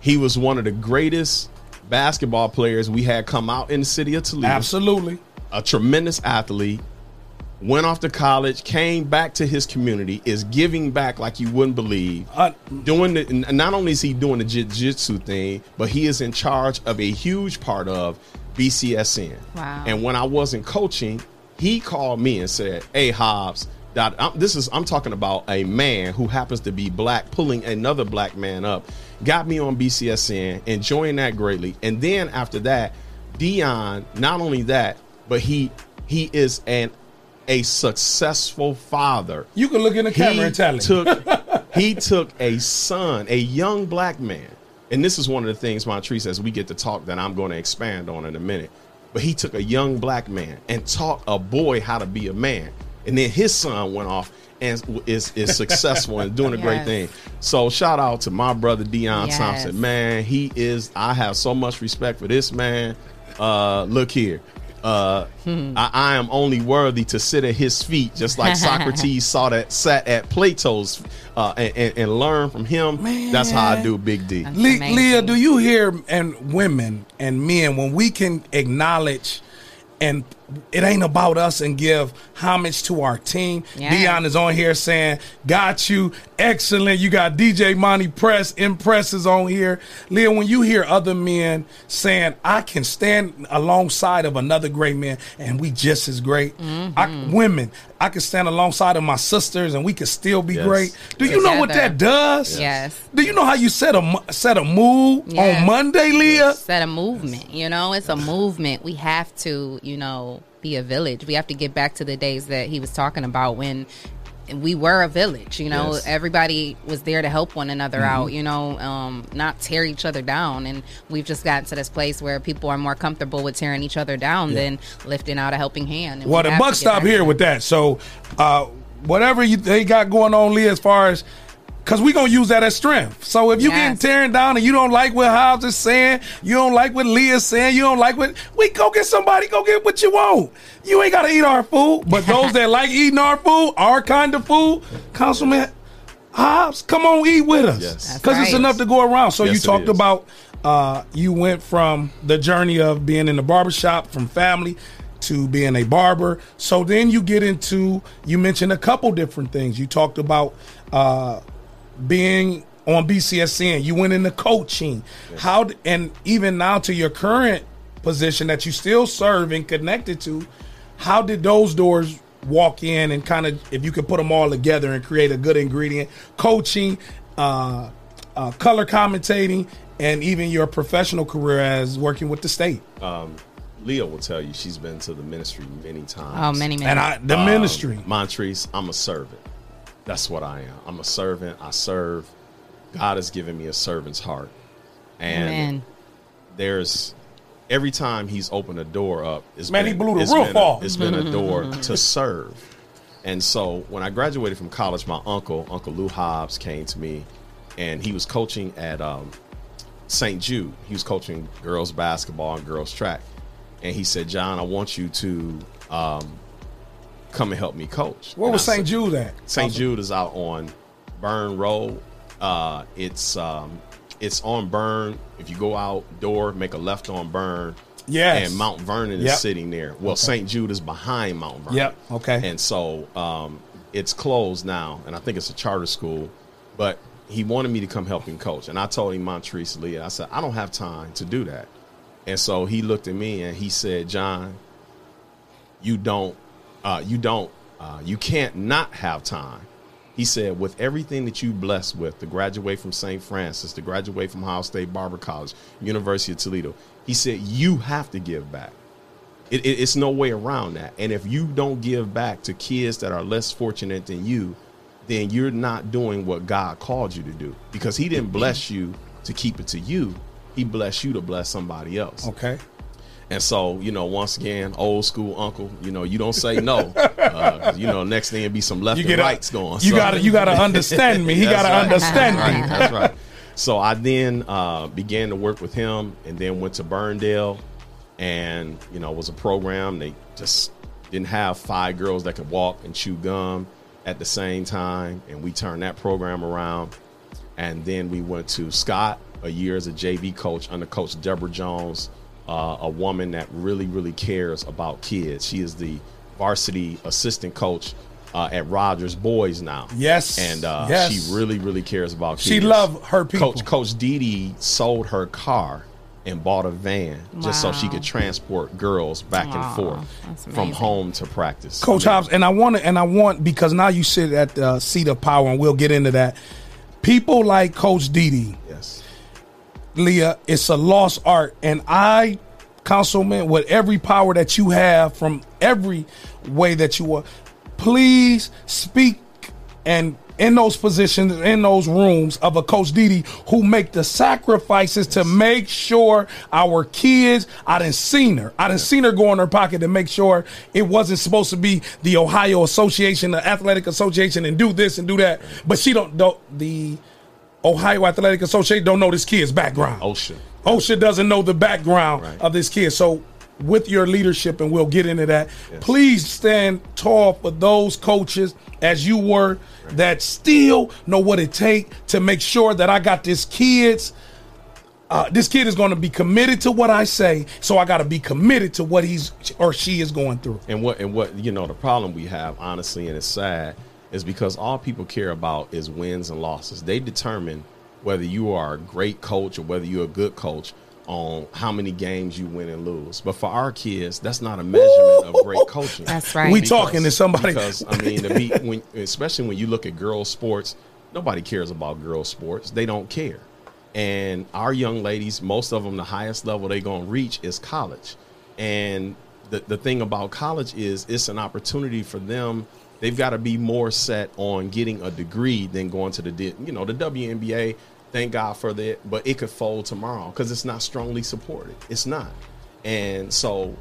He was one of the greatest basketball players we had come out in the city of Toledo. Absolutely. A tremendous athlete. Went off to college, came back to his community, is giving back like you wouldn't believe. Uh, doing the, not only is he doing the jiu-jitsu thing, but he is in charge of a huge part of BCSN. Wow. And when I wasn't coaching, he called me and said, "Hey Hobbs, that I'm, this is I'm talking about a man who happens to be black, pulling another black man up. Got me on BCSN, enjoying that greatly. And then after that, Dion, not only that, but he he is an a successful father. You can look in the camera He and tell him. took he took a son, a young black man, and this is one of the things Montrese as we get to talk that I'm going to expand on in a minute. But he took a young black man and taught a boy how to be a man, and then his son went off and is is successful and doing a great thing. So shout out to my brother Dion Yes. Thompson, man. He is. I have so much respect for this man. Uh, look here. Uh, Hmm. I, I am only worthy to sit at his feet, just like Socrates saw that sat at Plato's uh, and, and, and learn from him. That's how I do Big D. Le- Leah, do you hear and women and men when we can acknowledge and it ain't about us and give homage to our team. Yeah. Dion is on here saying, "Got you, excellent." You got DJ Monty Press, Impresses on here. Leah, when you hear other men saying, "I can stand alongside of another great man, and we just as great," I, mm-hmm. women, I can stand alongside of my sisters, and we can still be Yes. great. Do you know what that does? Yes. Do you know how you set a mo- set a mood Yes. on Monday, Leah? set a movement. You know, it's a movement. We have to, you know, be a village. We have to get back to the days that he was talking about when we were a village. You know, Yes. everybody was there to help one another Mm-hmm. out. You know, um, not tear each other down. And we've just gotten to this place where people are more comfortable with tearing each other down than lifting out a helping hand. And Well, we the buck stop here with that. So, uh, whatever you, they got going on, lee as far as because we're gonna use that as strength. So if you Yes. getting tearing down and you don't like what Hobbs is saying, you don't like what Leah's saying, you don't like what we go get somebody, go get what you want. You ain't gotta eat our food, but those that like eating our food, our kind of food, Councilman Hobbs, come on, eat with us, Yes. That's because it's enough to go around. So Yes, you talked about uh, you went from the journey of being in the barbershop from family to being a barber. So then you get into you mentioned a couple different things. You talked about uh, being on BCSN. You went into coaching. How and even now to your current position that you still serve and connected to. How did those doors walk in and kind of if you could put them all together and create a good ingredient. Coaching, uh, uh, color commentating, and even your professional career as working with the state. Um, Leah will tell you she's been to the ministry many times. Oh, many, many. And I- the ministry. Montrese, I'm a servant. That's what I am. I'm a servant. I serve. God has given me a servant's heart. And Amen. there's every time he's opened a door up, it's Man, been, he blew the it's roof been a- off. it's been a door to serve. And so when I graduated from college, my uncle, Uncle Lou Hobbs, came to me and he was coaching at um, St. Jude. He was coaching girls basketball and girls track. And he said, John, I want you to um, come and help me coach. Where And was St. Jude at? St. Jude is out on Byrne Road. Uh, it's um, it's on Byrne. If you go outdoor, make a left on Byrne. Yes. And Mount Vernon Yep. is sitting there. Well, Okay. St. Jude is behind Mount Vernon. Yep. Okay. And so um, it's closed now, and I think it's a charter school. But he wanted me to come help him coach, and I told him Montrese Lee. I said I don't have time to do that. And so he looked at me and he said, John, you don't, uh, you don't, uh, you can't not have time. He said, with everything that you blessed with, to graduate from St. Francis, to graduate from Ohio State Barber College, University of Toledo, he said, you have to give back. It, it- it's no way around that. And if you don't give back to kids that are less fortunate than you, then you're not doing what God called you to do. Because He didn't bless you to keep it to you, He blessed you to bless somebody else. Okay. And so, you know, once again, old school uncle, you know, you don't say no. Uh, you know, next thing it'd be some left You and rights going. you gotta- you gotta understand me. He gotta understand me. Right, That's right. So I then uh, began to work with him and then went to Byrnedale and, you know, it was a program. They just didn't have five girls that could walk and chew gum at the same time. And we turned that program around. And then we went to Scott a year as a JV coach under Coach Deborah Jones, uh, a woman that really, really cares about kids. She is the varsity assistant coach uh, at Rogers Boys now. Yes, and uh, yes. she really, really cares about. She kids. love her people. Coach Coach Didi sold her car and bought a van just so she could transport girls back Aw, and forth from home to practice. Coach Hobbs, and I want to, and I want because now you sit at the seat of power, and we'll get into that. People like Coach Didi, yes, Leah, it's a lost art, and I, Councilman, with every power that you have from every way that you are, please speak and in those positions, in those rooms of a Coach Didi who make the sacrifices to make sure our kids, I didn't seen her. I didn't seen her go in her pocket to make sure it wasn't supposed to be the Ohio Association, the Athletic Association, and do this and do that. But she don't, don't the Ohio Athletic Association don't know this kid's background. OHSAA. OHSAA doesn't know the background of this kid. So with your leadership, and we'll get into that, please stand tall for those coaches as you were that still know what it takes to make sure that I got this kid's uh, this kid is going to be committed to what I say, so I got to be committed to what he's or she is going through. And what and what you know the problem we have, honestly, and it's sad, is because all people care about is wins and losses. They determine whether you are a great coach or whether you're a good coach on how many games you win and lose. But for our kids, that's not a measurement of great coaching. That's right. We talking to somebody- because I mean, to be when, especially when you look at girls' sports, nobody cares about girls' sports. They don't care. And our young ladies, most of them, the highest level they're gonna reach is college. And the the thing about college is it's an opportunity for them. They've got to be more set on getting a degree than going to the you know the WNBA. Thank God for that, but it could fold tomorrow because it's not strongly supported. It's not, and so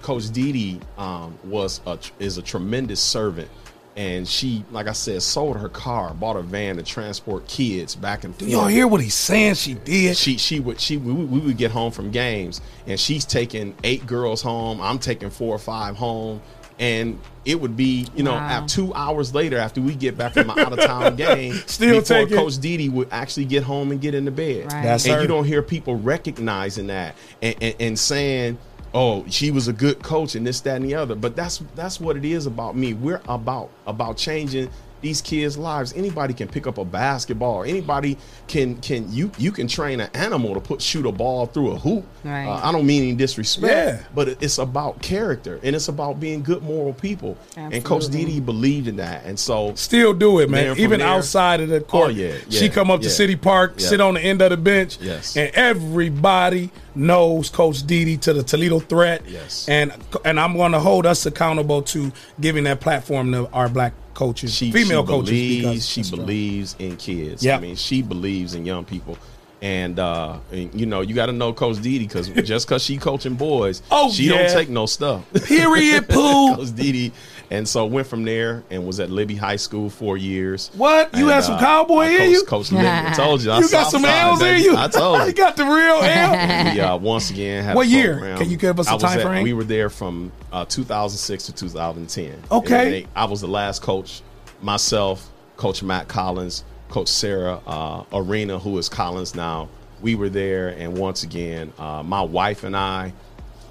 Coach Didi um, was a, is a tremendous servant, and she, like I said, sold her car, bought a van to transport kids back and Do forth. y'all hear what he's saying? She did. She she would she we, we would get home from games, and she's taking eight girls home. I'm taking four or five home, and it would be you know Wow. af- two hours later after we get back from an out of town game, Still before taking- Coach Didi would actually get home and get into bed. Right. That's and her. you don't hear people recognizing that and, and, and saying, "Oh, she was a good coach," and this, that, and the other. But that's that's what it is about me. We're about about changing these kids' lives. Anybody can pick up a basketball. Or anybody can can you you can train an animal to put shoot a ball through a hoop. Right. Uh, I don't mean any disrespect, Yeah. but it's about character and it's about being good moral people. And Coach Didi believed in that, and so Still do it, man. Even there- outside of the court. Oh, yeah, She come up to. City Park, Yeah. sit on the end of the bench. Yes. And everybody knows Coach Didi to the Toledo threat. Yes. And and I'm gonna hold us accountable to giving that platform to our black coaches, she, female she coaches. believes, because she believes in kids. Yep. I mean, she believes in young people. And, uh, and you know, you got to know Coach Didi because just because she coaching boys, Oh, she yeah. don't take no stuff. Period, poo. Coach Didi, and so went from there and was at Libbey High School four years. What? You And, had some uh, cowboy in you? Coach Libbey. I told you. I You got some L's in you. I told you. you got the real L. we uh, once again had What year? program. Can you give us a time at- frame? We were there from uh, 2006 to 2010. Okay. And they- I was the last coach. Myself, Coach Matt Collins, Coach Sarah uh, Arena, who is Collins now. We were there, and once again, uh, my wife and I.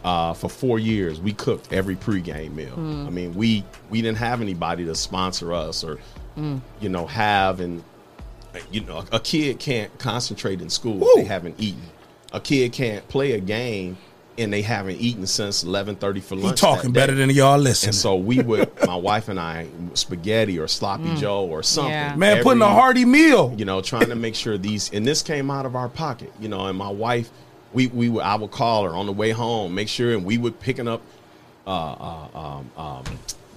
Uh, for four years, we cooked every pregame meal. Mm. I mean, we we didn't have anybody to sponsor us or, Mm. you know, have and you know, a kid can't concentrate in school Woo. if they haven't eaten. A kid can't play a game and they haven't eaten since eleven thirty for lunch. He talking better than y'all listening. And so we would, my wife and I, spaghetti or sloppy Mm. Joe or something. Yeah. Man, putting a hearty meal. You know, trying to make sure these, and this came out of our pocket. You know, and my wife, we we would, I would call her on the way home, make sure, and we would picking up uh, uh, um, um,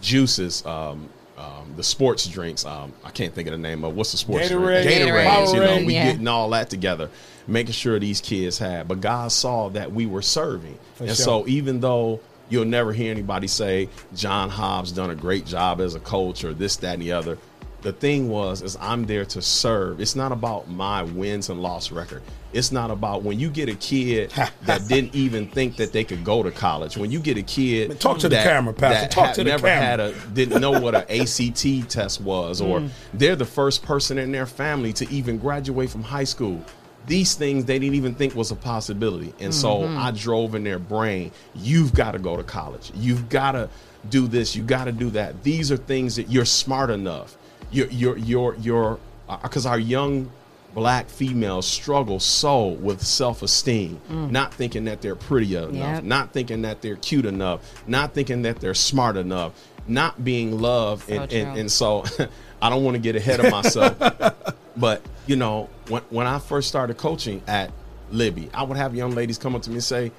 juices. Um, um, the sports drinks. Um, I can't think of the name of what's the sports Gatorade, drink? Gatorade, You know, we Yeah. getting all that together, making sure these kids had. But God saw that we were serving, For and sure. so even though you'll never hear anybody say John Hobbs done a great job as a coach or this, that, and the other. The thing was, is I'm there to serve. It's not about my wins and loss record. It's not about when you get a kid that didn't even think that they could go to college. When you get a kid, talk to the camera, Pastor. Talk had- to the never camera. had a didn't know what an ACT test was, or Mm. they're the first person in their family to even graduate from high school. These things they didn't even think was a possibility. And so Mm-hmm. Mhm. I drove in their brain, you've got to go to college. You've got to do this, you got to do that. These are things that you're smart enough. You're you're you're you're because our young black females struggle so with self-esteem, Mm. not thinking that they're pretty enough, Yep. not thinking that they're cute enough, not thinking that they're smart enough, not being loved, So and, and and so I don't want to get ahead of myself, but you know when when I first started coaching at Libbey, I would have young ladies come up to me and say,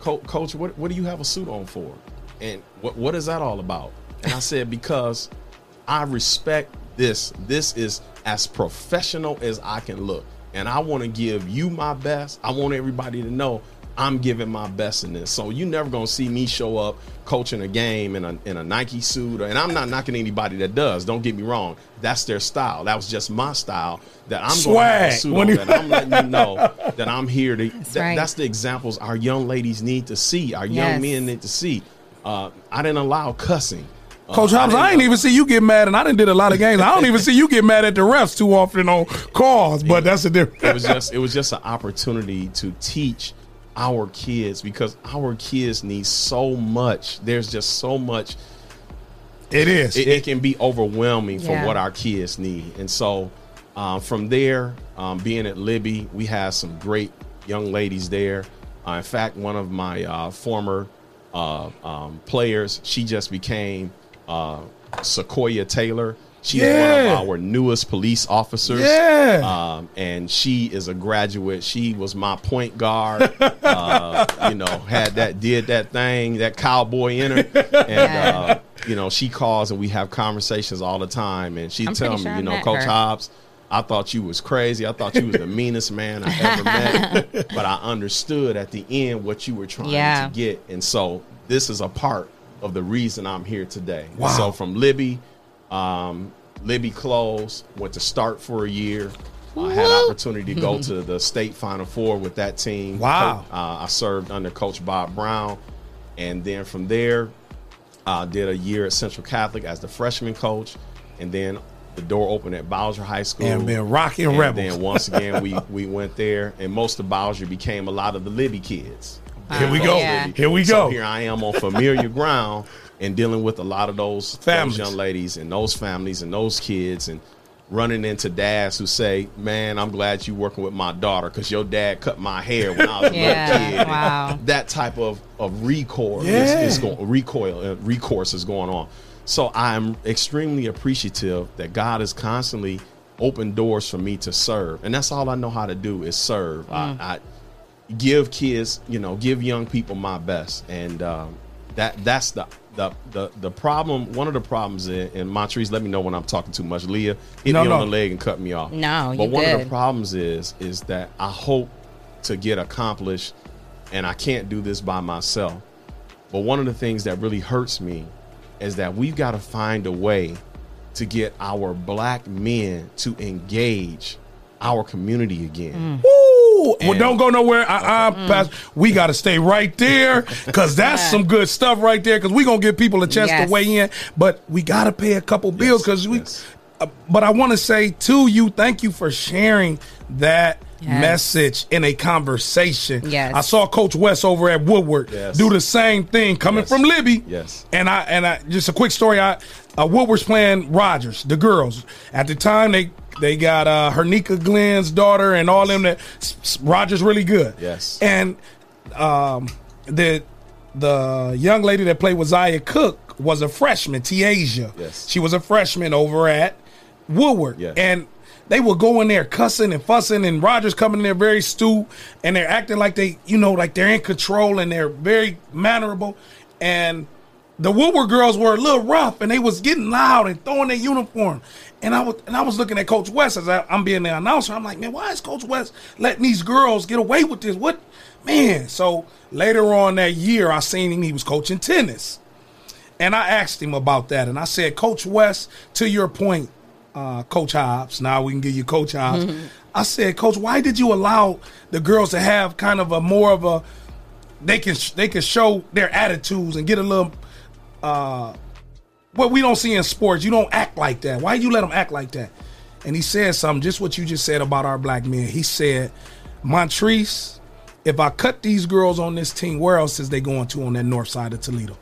"Co- "Coach, what what do you have a suit on for?" And what what is that all about? And I said because I respect this. This is as professional as I can look. And I want to give you my best. I want everybody to know I'm giving my best in this. So you never gonna see me show up coaching a game in a in a Nike suit. Or, and I'm not knocking anybody that does. Don't get me wrong. That's their style. That was just my style. That I'm gonna have a suit on. That I'm letting you know that I'm here to. That's, right. that's the examples our young ladies need to see. Our young Yes. men need to see. Uh, I didn't allow cussing. Uh, Coach Hobbs, I, didn't ain't even see you get mad, and I didn't did a lot of games. I don't even see you get mad at the refs too often on calls, but that's a different. it was just it was just an opportunity to teach our kids because our kids need so much. There's just so much. It is. It, it can be overwhelming for what our kids need, and so um, from there, um, being at Libbey, we had some great young ladies there. Uh, in fact, one of my uh, former uh, um, players, she just became uh, Sequoia Taylor. She's Yeah. one of our newest police officers. Yeah. Um, and she is a graduate. She was my point guard. uh, you know, had that, did that thing, that cowboy in her. And, uh, you know, she calls and we have conversations all the time. And she I'm tell me, sure you know, Coach her. Hobbs, I thought you was crazy. I thought you was the meanest man I ever met. But I understood at the end what you were trying Yeah. to get. And so this is a part of the reason I'm here today. Wow. So from Libbey, um, Libbey closed, went to start for a year. I had opportunity to go to the state final four with that team. Wow. Uh, I served under Coach Bob Brown, and then from there, I did a year at Central Catholic as the freshman coach, and then the door opened at Bowsher High School. And been rocking rebels And Rebels. Then once again, we we went there, and most of Bowsher became a lot of the Libbey kids. Here we go. Libbey. Here we So go. here I am on familiar ground and dealing with a lot of those, Families. those young ladies and those families and those kids and running into dads who say, "Man, I'm glad you working with my daughter because your dad cut my hair when I was a Yeah, little kid." Wow. That type of of recoil Yeah. is, is going recoil uh, recourse is going on. So I'm extremely appreciative that God has constantly opened doors for me to serve, and that's all I know how to do is serve. Mm. I, I give kids, you know, give young people my best, and um, that that's the the the the problem. One of the problems in, in Montrese, let me know when I'm talking too much. Leah hit No, me no. on the leg and cut me off. No, but you one of the problems is is that I hope to get accomplished, and I can't do this by myself. But one of the things that really hurts me is that we've got to find a way to get our black men to engage our community again. Mm. Woo! Well, And- don't go nowhere. Uh, uh Pastor. We got to stay right there because that's some good stuff right there. Because we gonna give people a chance Yes. to weigh in, but we got to pay a couple bills because we. Uh, but I want to say to you, thank you for sharing that Yes. message in a conversation. Yes. I saw Coach West over at Woodward Yes. do the same thing, coming Yes. from Libbey. Yes. And I and I just a quick story. I uh, Woodward's playing Rogers, the girls. At the time, they they got uh, Hernika Glenn's daughter and all them that Rogers really good. Yes. And um, the the young lady that played with Zaya Cook was a freshman, Tiasia. Yes. She was a freshman over at Woodward. Yes. And they would go in there cussing and fussing, and Rogers coming in there very astute, and they're acting like they, you know, like they're in control and they're very mannerable. And the Woodward girls were a little rough, and they was getting loud and throwing their uniform. And I was and I was looking at Coach West as I, I'm being the announcer. I'm like, man, why is Coach West letting these girls get away with this? What, man? So later on that year, I seen him. He was coaching tennis. And I asked him about that, and I said, Coach West, to your point, uh, Coach Hobbs. Now we can give you Coach Hobbs. I said, Coach, why did you allow the girls to have kind of a more of a they can they can show their attitudes and get a little uh what we don't see in sports. You don't act like that. Why you let them act like that? And he said something, just what you just said about our black men. He said, Montrese, if I cut these girls on this team, where else is they going to on that north side of Toledo?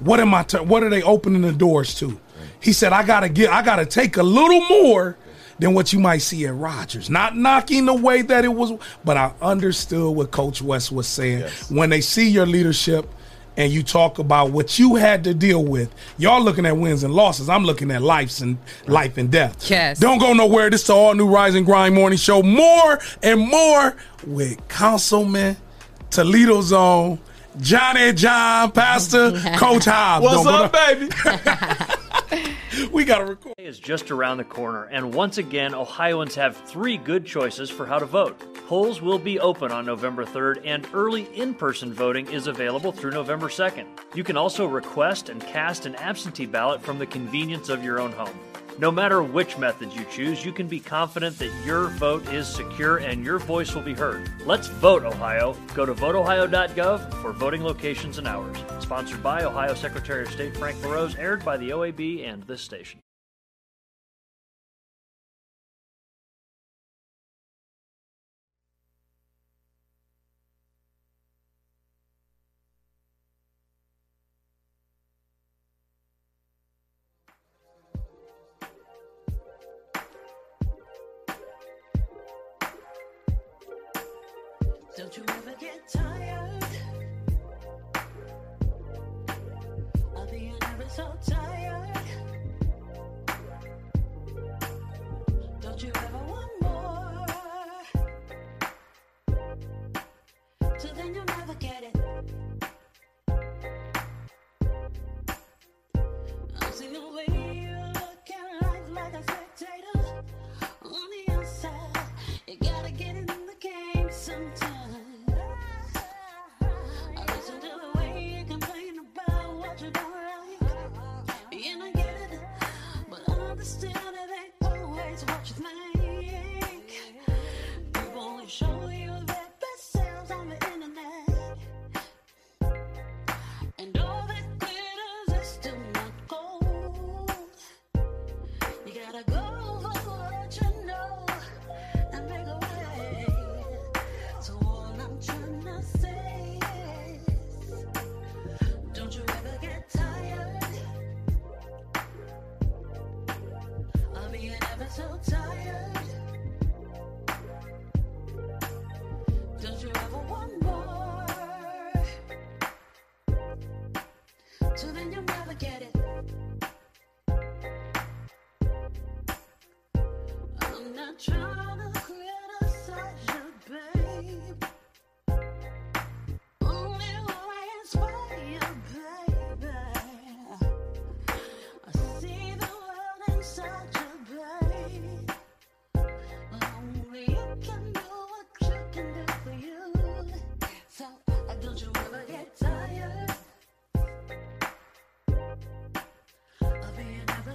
What am I? T- what are they opening the doors to? He said, I gotta get, I gotta take a little more than what you might see at Rogers. Not knocking the way that it was, but I understood what Coach West was saying. When they see your leadership and you talk about what you had to deal with, y'all looking at wins and losses. I'm looking at lives and life and death. Yes. Don't go nowhere. This is the all new Rise and Grind morning show. More and more with Councilman Toledo Zone. Johnny John, Pastor, Coach Hobbs. What's Don't up, baby? we got to record. is just around the corner, and once again, Ohioans have three good choices for how to vote. Polls will be open on November 3rd, and early in person voting is available through November 2nd. You can also request and cast an absentee ballot from the convenience of your own home. No matter which method you choose, you can be confident that your vote is secure and your voice will be heard. Let's vote, Ohio. Go to voteohio.gov for voting locations and hours. Sponsored by Ohio Secretary of State Frank LaRose, aired by the OAB and this station.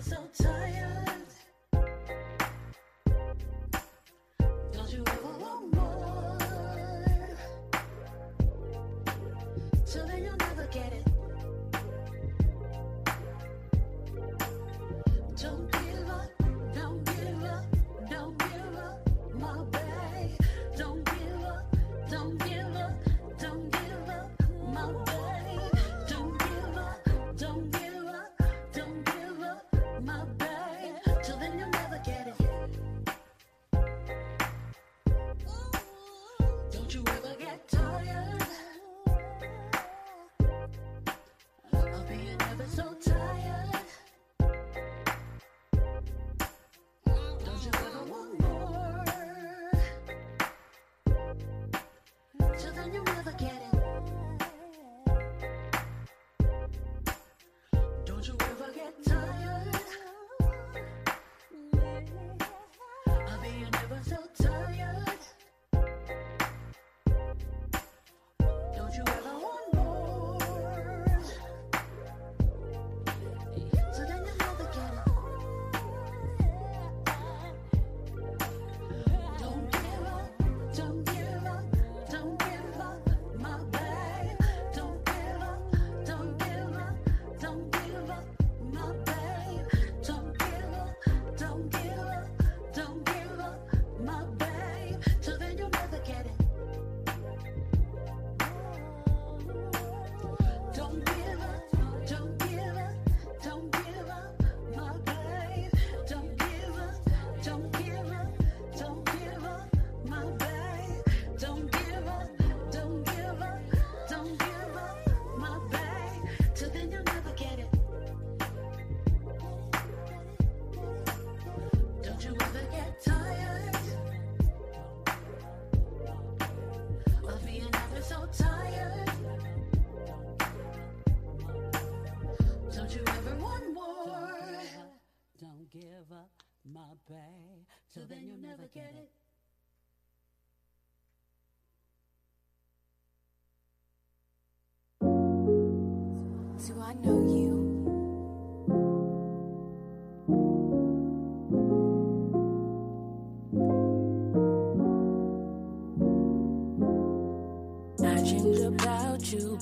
so tired.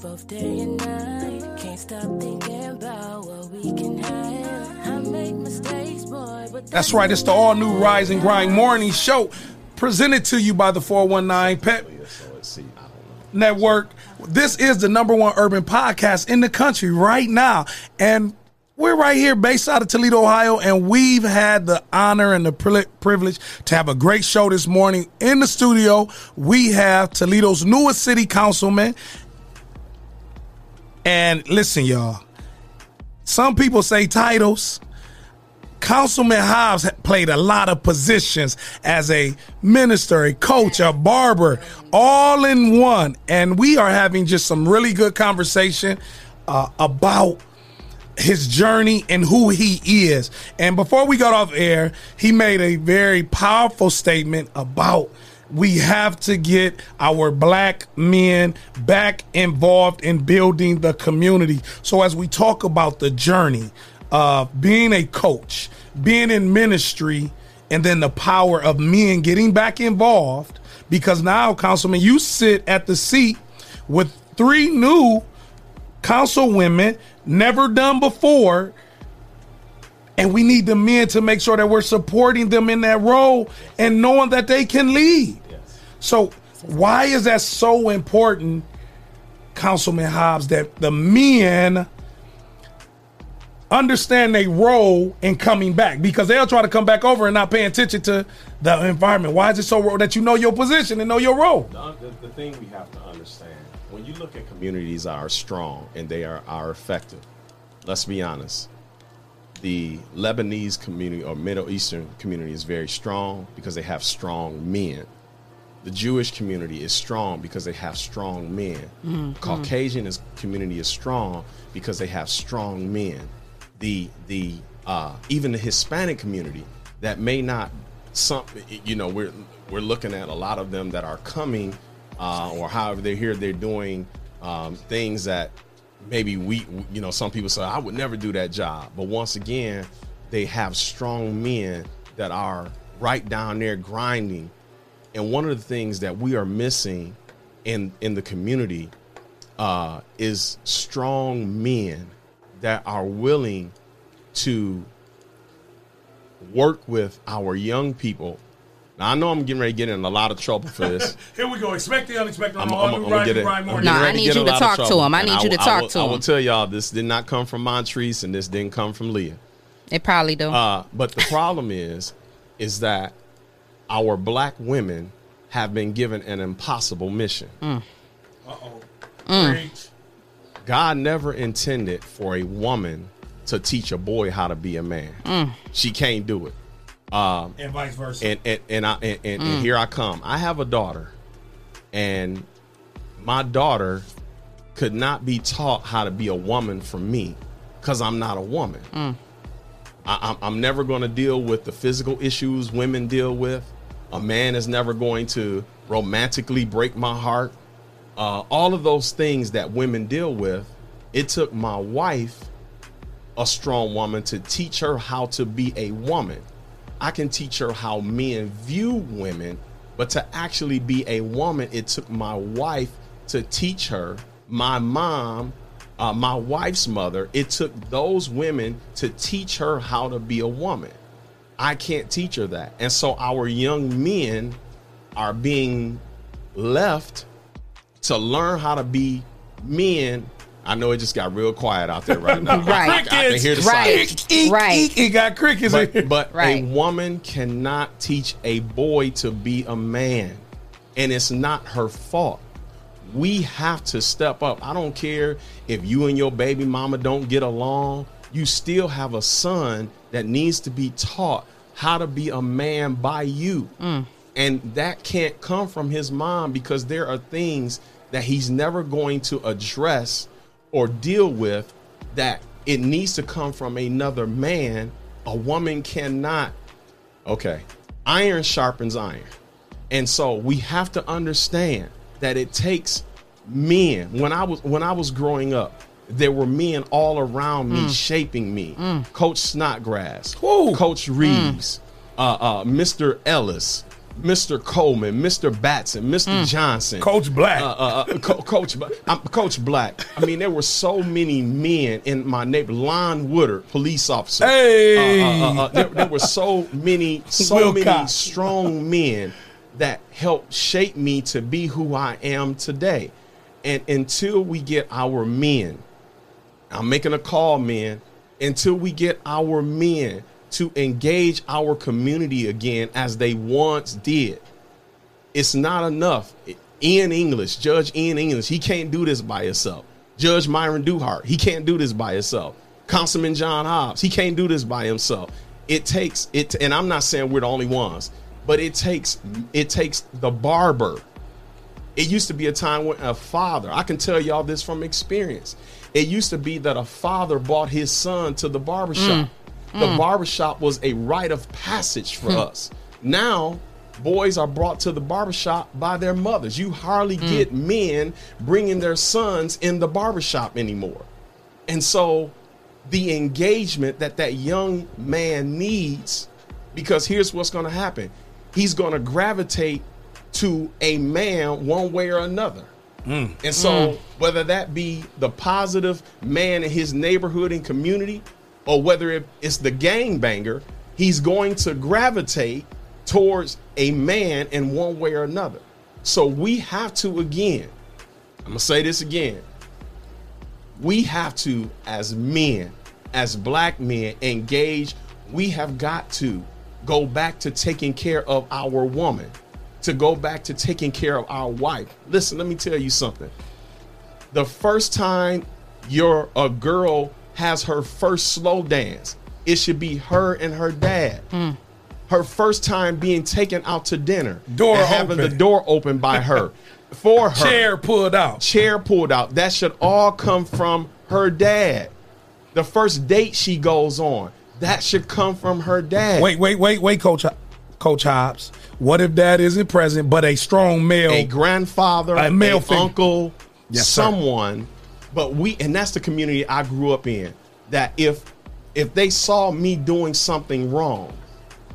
Both day and night. Can't stop thinking about what we can have. I make mistakes, boy, but That's right. It's the all new Rise and Grind Morning Show, presented to you by the 419 Pet Network. This is the number one urban podcast in the country right now. And we're right here based out of Toledo, Ohio, and we've had the honor and the privilege to have a great show this morning. In the studio, we have Toledo's newest city councilman. And listen, y'all, some people say titles. Councilman Hobbs played a lot of positions as a minister, a coach, a barber, all in one. And we are having just some really good conversation uh, about his journey and who he is. And before we got off air, he made a very powerful statement about we have to get our black men back involved in building the community. So as we talk about the journey of being a coach, being in ministry, and then the power of men getting back involved, because now, Councilman, you sit at the seat with three new council women, never done before. And we need the men to make sure that we're supporting them in that role and knowing that they can lead. So, why is that so important, Councilman Hobbs, that the men understand their role in coming back? Because they'll try to come back over and not pay attention to the environment. Why is it so that you know your position and know your role? The, the, thing we have to understand when you look at communities that are strong and they are, are effective, let's be honest. The Lebanese community or Middle Eastern community is very strong because they have strong men. The Jewish community is strong because they have strong men. Mhm. Caucasian is, community is strong because they have strong men. The the uh, even the Hispanic community that may not some you know we're we're looking at a lot of them that are coming uh, or however they're here they're doing um, things that maybe we you know some people say I would never do that job but once again they have strong men that are right down there grinding and one of the things that we are missing in in the community uh, is strong men that are willing to work with our young people. Now I know I'm getting ready to get in a lot of trouble for this. Here we go. Expect the unexpected I'm, I'm, all new I'm gonna get it. Grind I'm Morning. No, I need you to talk to him. I need you to talk will- to I will tell y'all this did not come from Montrese and this didn't come from Leah. It probably do. Uh, but the problem is, is that our black women have been given an impossible mission. Mm. Uh-oh. Mm. God never intended for a woman to teach a boy how to be a man. Mm. She can't do it. Um, And vice versa. and and and, I, and, and, Mm. and here I come. I have a daughter, and my daughter could not be taught how to be a woman from me because I'm not a woman. Mm. I, I'm, I'm never going to deal with the physical issues women deal with. A man is never going to romantically break my heart. Uh, all of those things that women deal with, it took my wife, a strong woman, to teach her how to be a woman. I can teach her how men view women, but to actually be a woman, it took my wife to teach her. My mom, uh, my wife's mother, it took those women to teach her how to be a woman. I can't teach her that. And so our young men are being left to learn how to be men. I know it just got real quiet out there right now. I- I, can hear the silence. Right. It got crickets. But, but Right. a woman cannot teach a boy to be a man, and it's not her fault. We have to step up. I don't care if you and your baby mama don't get along. You still have a son that needs to be taught how to be a man by you. Mm. And that can't come from his mom because there are things that he's never going to address or deal with that it needs to come from another man. A woman cannot Okay. Iron sharpens iron. And so we have to understand that it takes men. When I was when I was growing up, there were men all around me Mm. shaping me. Mm. Coach Snodgrass, Coach Reeves, uh, uh, Mr. Ellis, Mr. Coleman, Mr. Batson, Mr. Johnson, Coach Black. uh, uh, uh, Co- Coach, I'm Coach Black. I mean, there were so many men in my neighbor. Lon Woodard, police officer. Hey! Uh, uh, uh, uh, there, there were so many, so Will many Cox. strong men that helped shape me to be who I am today. And until we get our men, I'm making a call, men. Until we get our men to engage our community again as they once did, it's not enough. Ian English, Judge Ian English, he can't do this by himself. Judge Myron Duhart, he can't do this by himself. Councilman John Hobbs, he can't do this by himself. It takes it, and I'm not saying we're the only ones, but it takes it takes the barber. It used to be a time when a father, I can tell y'all this from experience. It used to be that a father brought his son to the barbershop. Mm. The Mm. barbershop was a rite of passage for Hmm. us. Now, boys are brought to the barbershop by their mothers. You hardly Mm. get men bringing their sons in the barbershop anymore. And so, the engagement that that young man needs, because here's what's going to happen he's going to gravitate to a man one way or another. And so, Mm. whether that be the positive man in his neighborhood and community, or whether it's the gangbanger, he's going to gravitate towards a man in one way or another. So, we have to, again, I'm going to say this again. We have to, as men, as black men, engage. We have got to go back to taking care of our woman, to go back to taking care of our wife. Listen, let me tell you something. The first time you're a girl has her first slow dance, it should be her and her dad. Hmm. Her first time being taken out to dinner, Door and having open. the door open by her, for her Chair pulled out, chair pulled out. That should all come from her dad. The first date she goes on, that should come from her dad. Wait, wait, wait, wait, Coach Coach Hobbs. What if dad isn't present, but a strong male, a grandfather, a male a uncle, Yes, sir. someone. But we, and that's the community I grew up in. That if if they saw me doing something wrong,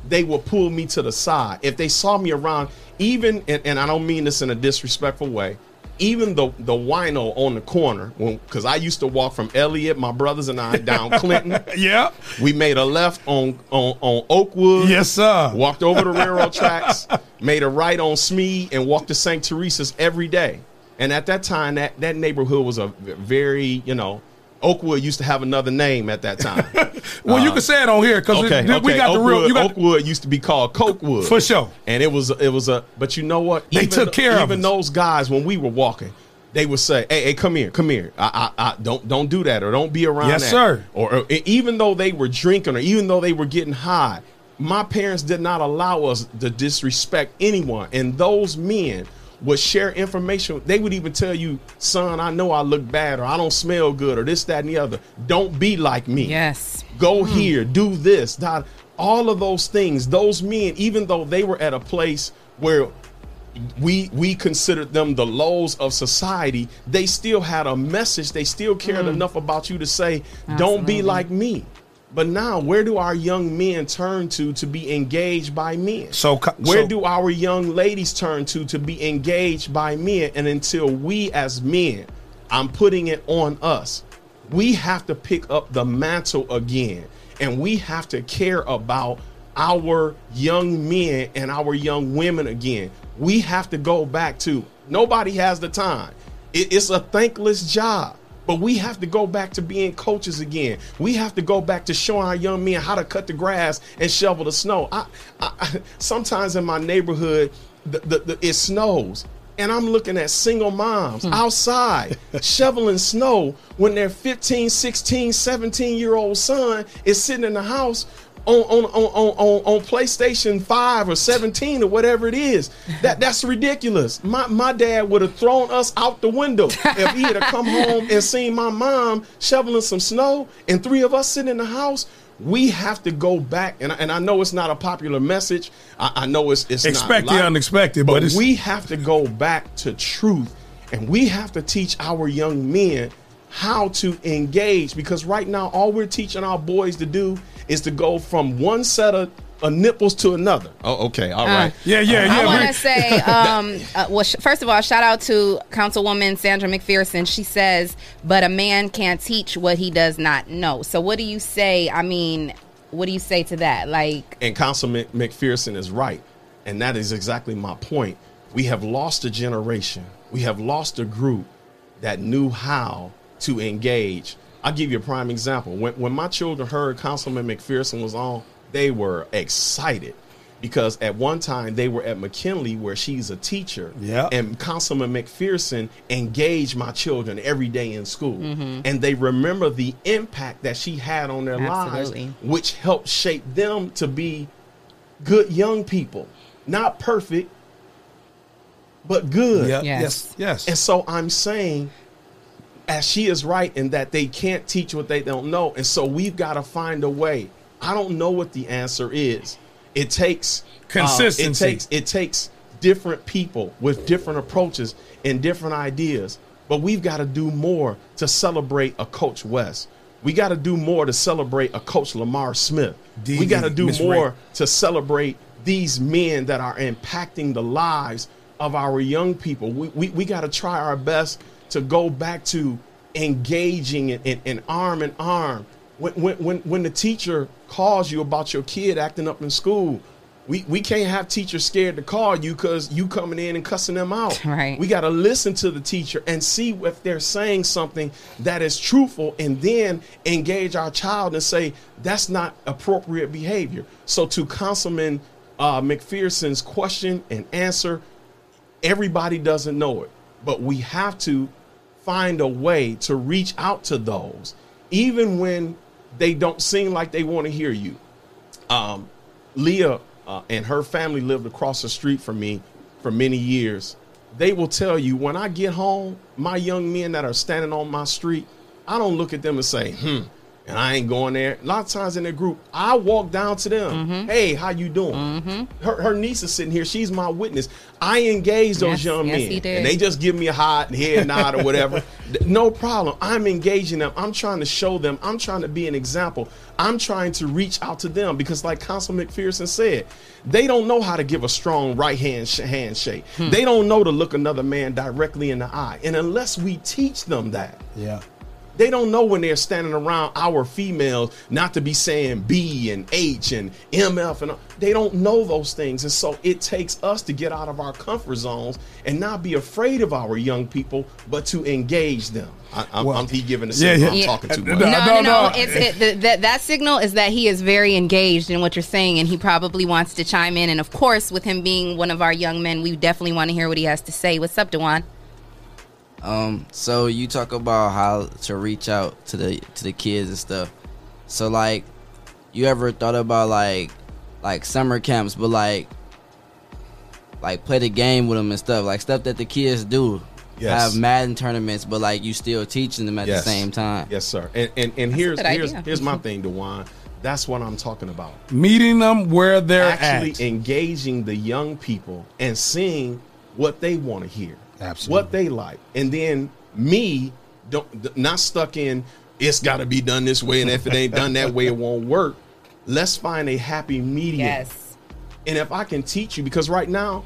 they would pull me to the side. If they saw me around, even and, and I don't mean this in a disrespectful way, even the the wino on the corner, because I used to walk from Elliott, my brothers and I down Clinton. yeah, we made a left on on on Oakwood. Yes, sir. Walked over the railroad tracks, made a right on Smee, and walked to St. Teresa's every day. And at that time, that that neighborhood was a very you know. Oakwood used to have another name at that time. Well, you uh, can say it on here because okay, we okay. got the real. Oakwood- You got Oakwood used to be called Cokewood For sure. and it was it was a. But you know what? They took care of even those guys when we were walking. They would say, "Hey, hey, come here, come here. I, I, I don't don't do that, or don't be around Yes, that." sir. Or, or even though they were drinking, or even though they were getting high, my parents did not allow us to disrespect anyone. And those men would share information. They would even tell you, "Son, I know I look bad, or I don't smell good, or this, that, and the other. Don't be like me. Yes. Go here, do this, that." All of those things, those men, even though they were at a place where we we considered them the lows of society they still had a message they still cared Mm. enough about you to say don't be like me but now where do our young men turn to to be engaged by men? So where so- do our young ladies turn to to be engaged by men? And until we as men i'm putting it on us we have to pick up the mantle again. And we have to care about our young men and our young women again. We have to go back to nobody has the time. It- it's a thankless job but we have to go back to being coaches again. We have to go back to showing our young men how to cut the grass and shovel the snow. I, I sometimes in my neighborhood, the, the, the, it snows. And I'm looking at single moms hmm. outside shoveling snow when their 15, 16, 17 year old son is sitting in the house on, on, on, on, on, on PlayStation 5 or 17 or whatever it is. That that's ridiculous. My my dad would have thrown us out the window if he had come home and seen my mom shoveling some snow and three of us sitting in the house. we have to go back, and, I- and I know it's not a popular message. I, I know it's it's Expect the unexpected, but it's- we have to go back to truth, and we have to teach our young men how to engage because right now all we're teaching our boys to do is to go from one set of, of nipples to another. Oh, okay, all right. Uh, yeah, yeah, yeah. I want to say, um, uh, well, sh- first of all, shout out to Councilwoman Sandra McPherson. She says, "But a man can't teach what he does not know." So, what do you say? I mean, what do you say to that? Like, And Councilman McPherson is right. And that is exactly my point. We have lost a generation. We have lost a group that knew how to engage. I'll give you a prime example. When, when my children heard Councilman McPherson was on, they were excited because at one time they were at McKinley where she's a teacher. Yeah. And Councilman McPherson engaged my children every day in school. Mhm. And they remember the impact that she had on their Absolutely. lives, which helped shape them to be good young people. Not perfect, but good. Yeah, Yes. yes, yes. And so I'm saying, as she is right in that they can't teach what they don't know. And so we've got to find a way. I don't know what the answer is. It takes uh, Consistency. it takes it takes different people with different approaches and different ideas. But we've got to do more to celebrate a Coach West. We got to do more to celebrate a Coach Lamar Smith. D- we got to do Miss more Ray. to celebrate these men that are impacting the lives of our young people. We, we, we got to try our best to go back to engaging in, in, in arm in arm. When, when, when, when the teacher calls you about your kid acting up in school, we, we can't have teachers scared to call you because you coming in and cussing them out. Right. We got to listen to the teacher and see if they're saying something that is truthful and then engage our child and say, that's not appropriate behavior. So, to Councilman uh, McPherson's question and answer, everybody doesn't know it, but we have to find a way to reach out to those, even when they don't seem like they want to hear you. Um, Leah uh, and her family lived across the street from me for many years. They will tell you when I get home, my young men that are standing on my street, I don't look at them and say, hmm, and I ain't going there. A lot of times in their group, I walk down to them. Hey, how you doing? Her, her niece is sitting here. She's my witness. I engage those Yes, young yes, men, he did. and they just give me a hot head nod or whatever. No problem. I'm engaging them. I'm trying to show them. I'm trying to be an example. I'm trying to reach out to them because, like Council McPherson said, they don't know how to give a strong right hand sh- handshake. Hmm. They don't know to look another man directly in the eye. And unless we teach them that, Yeah. They don't know when they're standing around our females not to be saying B and H and MF and they don't know those things. And so it takes us to get out of our comfort zones and not be afraid of our young people, but to engage them. I, I'm, I'm he giving the signal. I'm talking too much. No, no, no. It's, it, the, that, that signal is that he is very engaged in what you're saying, and he probably wants to chime in. And of course, with him being one of our young men, we definitely want to hear what he has to say. What's up, Dewan? Um, so you talk about how to reach out to the to the kids and stuff. So like, you ever thought about like like summer camps, but like like play the game with them and stuff, like stuff that the kids do. Yes. Have Madden tournaments, but like you still teaching them at Yes. the same time. Yes, sir. And and, and here's here's idea. here's my thing, Dewan. That's what I'm talking about. Meeting them where they're actually at. engaging the young people and seeing what they want to hear, Absolutely. what they like, and then me don't not stuck in it's got to be done this way, and if it ain't done that way, it won't work. Let's find a happy medium. Yes. And if I can teach you, because right now,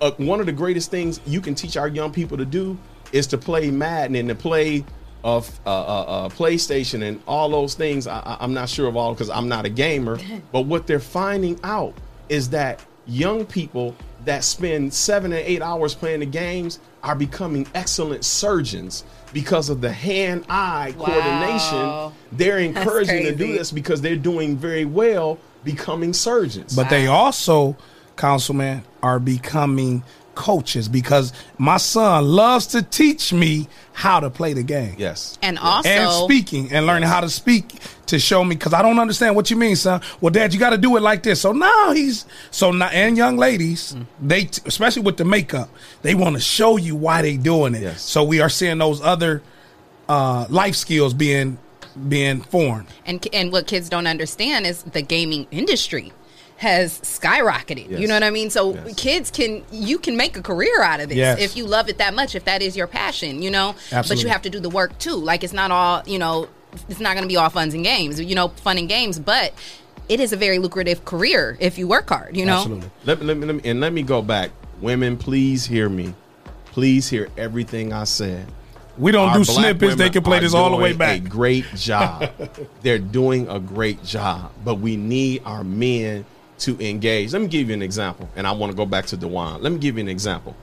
uh, one of the greatest things you can teach our young people to do is to play Madden and to play of uh, uh, uh, PlayStation and all those things. I, I- I'm not sure of all because I'm not a gamer. but what they're finding out is that young people that spend seven and eight hours playing the games are becoming excellent surgeons because of the hand-eye Wow. coordination. They're encouraging to do this because they're doing very well becoming surgeons. But they also, councilman, are becoming coaches because my son loves to teach me how to play the game. Yes. And also, and speaking and learning how to speak to show me because I don't understand what you mean, son. Well, Dad, you got to do it like this. So now he's so now and young ladies, they especially with the makeup, they want to show you why they doing it. So we are seeing those other uh, life skills being being formed. And and what kids don't understand is the gaming industry has skyrocketed. You know what I mean? So kids can you can make a career out of this Yes. if you love it that much, if that is your passion, you know? Absolutely. But you have to do the work too. Like it's not all, you know, it's not going to be all fun and games, you know, fun and games, but it is a very lucrative career if you work hard, you know? Let let me, let me, and let me go back. Women, please hear me. Please hear everything I said. We don't Our do black snippets. They can play this all the way back. A great job. They're doing a great job, but we need our men to engage. Let me give you an example, and I want to go back to Dewan. Let me give you an example.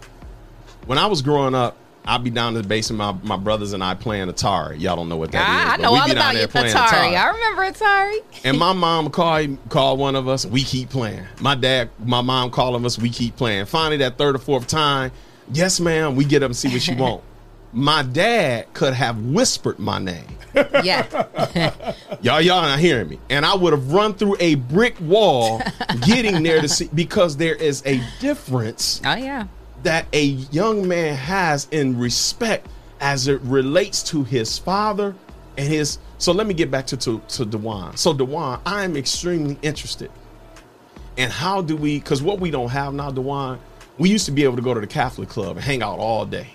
When I was growing up, I'd be down in the basement, my, my brothers and I playing Atari. Y'all don't know what that is. Ah, I know all about you, playing Atari. I remember Atari. and my mom called called one of us. We keep playing. My dad, my mom calling us. We keep playing. Finally, that third or fourth time, yes, ma'am. We get up and see what she want. My dad could have whispered my name. Yeah. Y'all, y'all not hearing me. And I would have run through a brick wall getting there to see because there is a difference. Oh yeah. That a young man has in respect as it relates to his father and his. So let me get back to to, to Dewan. So Dewan, I am extremely interested. And how do we? Because what we don't have now, Dewan, we used to be able to go to the Catholic club and hang out all day.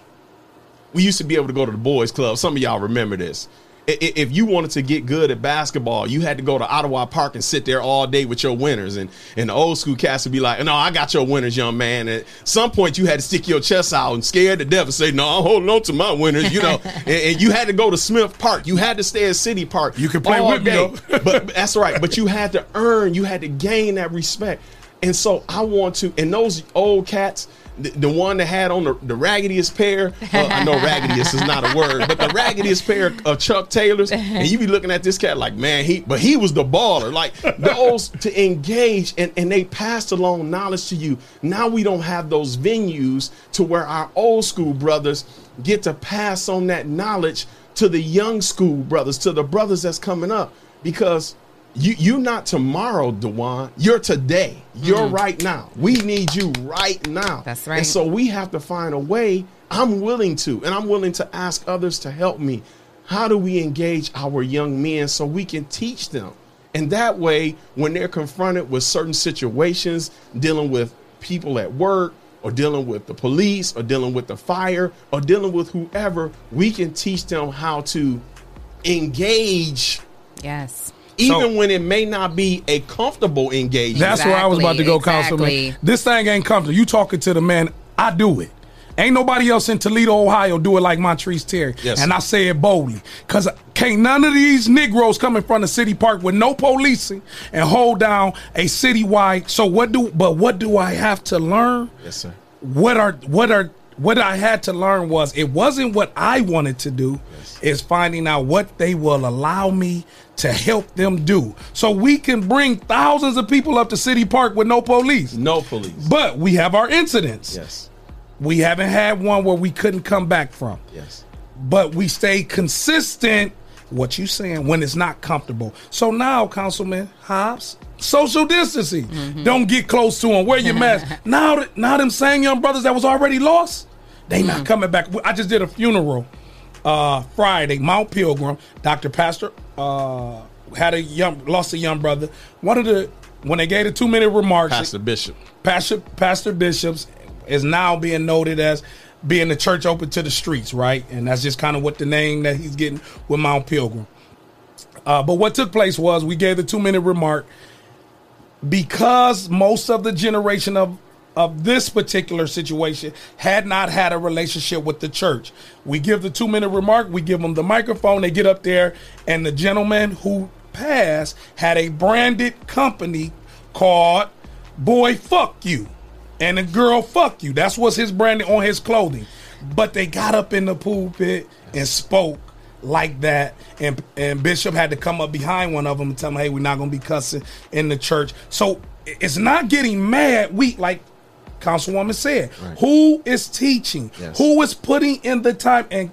We used to be able to go to the boys' club. Some of y'all remember this. I- i- If you wanted to get good at basketball, you had to go to Ottawa Park and sit there all day with your winners. And, and the old school cats would be like, No, I got your winners, young man. And at some point, you had to stick your chest out and scared the devil, say, No, I'm holding on to my winners, you know. and, and you had to go to Smith Park. You had to stay at City Park. You could play with me, but but that's right. But you had to earn, you had to gain that respect. And so I want to, and those old cats, the, one that had on the, the raggediest pair, uh, I know raggediest is not a word, but the raggediest pair of Chuck Taylors, and you be looking at this cat like, man, he, but he was the baller. Like those to engage, and, and they passed along knowledge to you. Now we don't have those venues to where our old school brothers get to pass on that knowledge to the young school brothers, to the brothers that's coming up, because you you're not tomorrow, Dewan. You're today. You're Mm. right now. We need you right now. That's right. And so we have to find a way. I'm willing to, and I'm willing to ask others to help me. How do we engage our young men so we can teach them? And that way, when they're confronted with certain situations, dealing with people at work, or dealing with the police, or dealing with the fire, or dealing with whoever, we can teach them how to engage Yes. Even when it may not be a comfortable engagement. That's where I was about to go, Councilman. This thing ain't comfortable. You talking to the man, I do it. Ain't nobody else in Toledo, Ohio do it like Montrese Terry. Yes. And I say it boldly. Cause can't none of these Negroes come in front of City Park with no policing and hold down a citywide. So what do but what do I have to learn? Yes, sir. What are what are what I had to learn was it wasn't what I wanted to do, is finding out what they will allow me to help them do. So we can bring thousands of people up to City Park with no police. No police. But we have our incidents. Yes. We haven't had one where we couldn't come back from. Yes. But we stay consistent, what you saying, when it's not comfortable. So now, Councilman Hobbs, social distancing. Don't get close to them. Wear your mask. now, now them same young brothers that was already lost, they not coming back. I just did a funeral uh, Friday, Mount Pilgrim. Dr. Pastor uh, had a young lost a young brother. One of the when they gave the two minute remarks, Pastor Bishop. Pastor Pastor Bishops is now being noted as being the church open to the streets, right? And that's just kind of what the name that he's getting with Mount Pilgrim. Uh, but what took place was we gave the two minute remark because most of the generation of of this particular situation had not had a relationship with the church. We give the two minute remark, we give them the microphone, they get up there, and the gentleman who passed had a branded company called Boy Fuck You. And the girl Fuck You. That's what's his branding on his clothing. But they got up in the pulpit and spoke like that, and and Bishop had to come up behind one of them and tell them, "Hey, we're not gonna be cussing in the church." So it's not getting mad. We like Councilwoman said, who is teaching? Yes. Who is putting in the time? And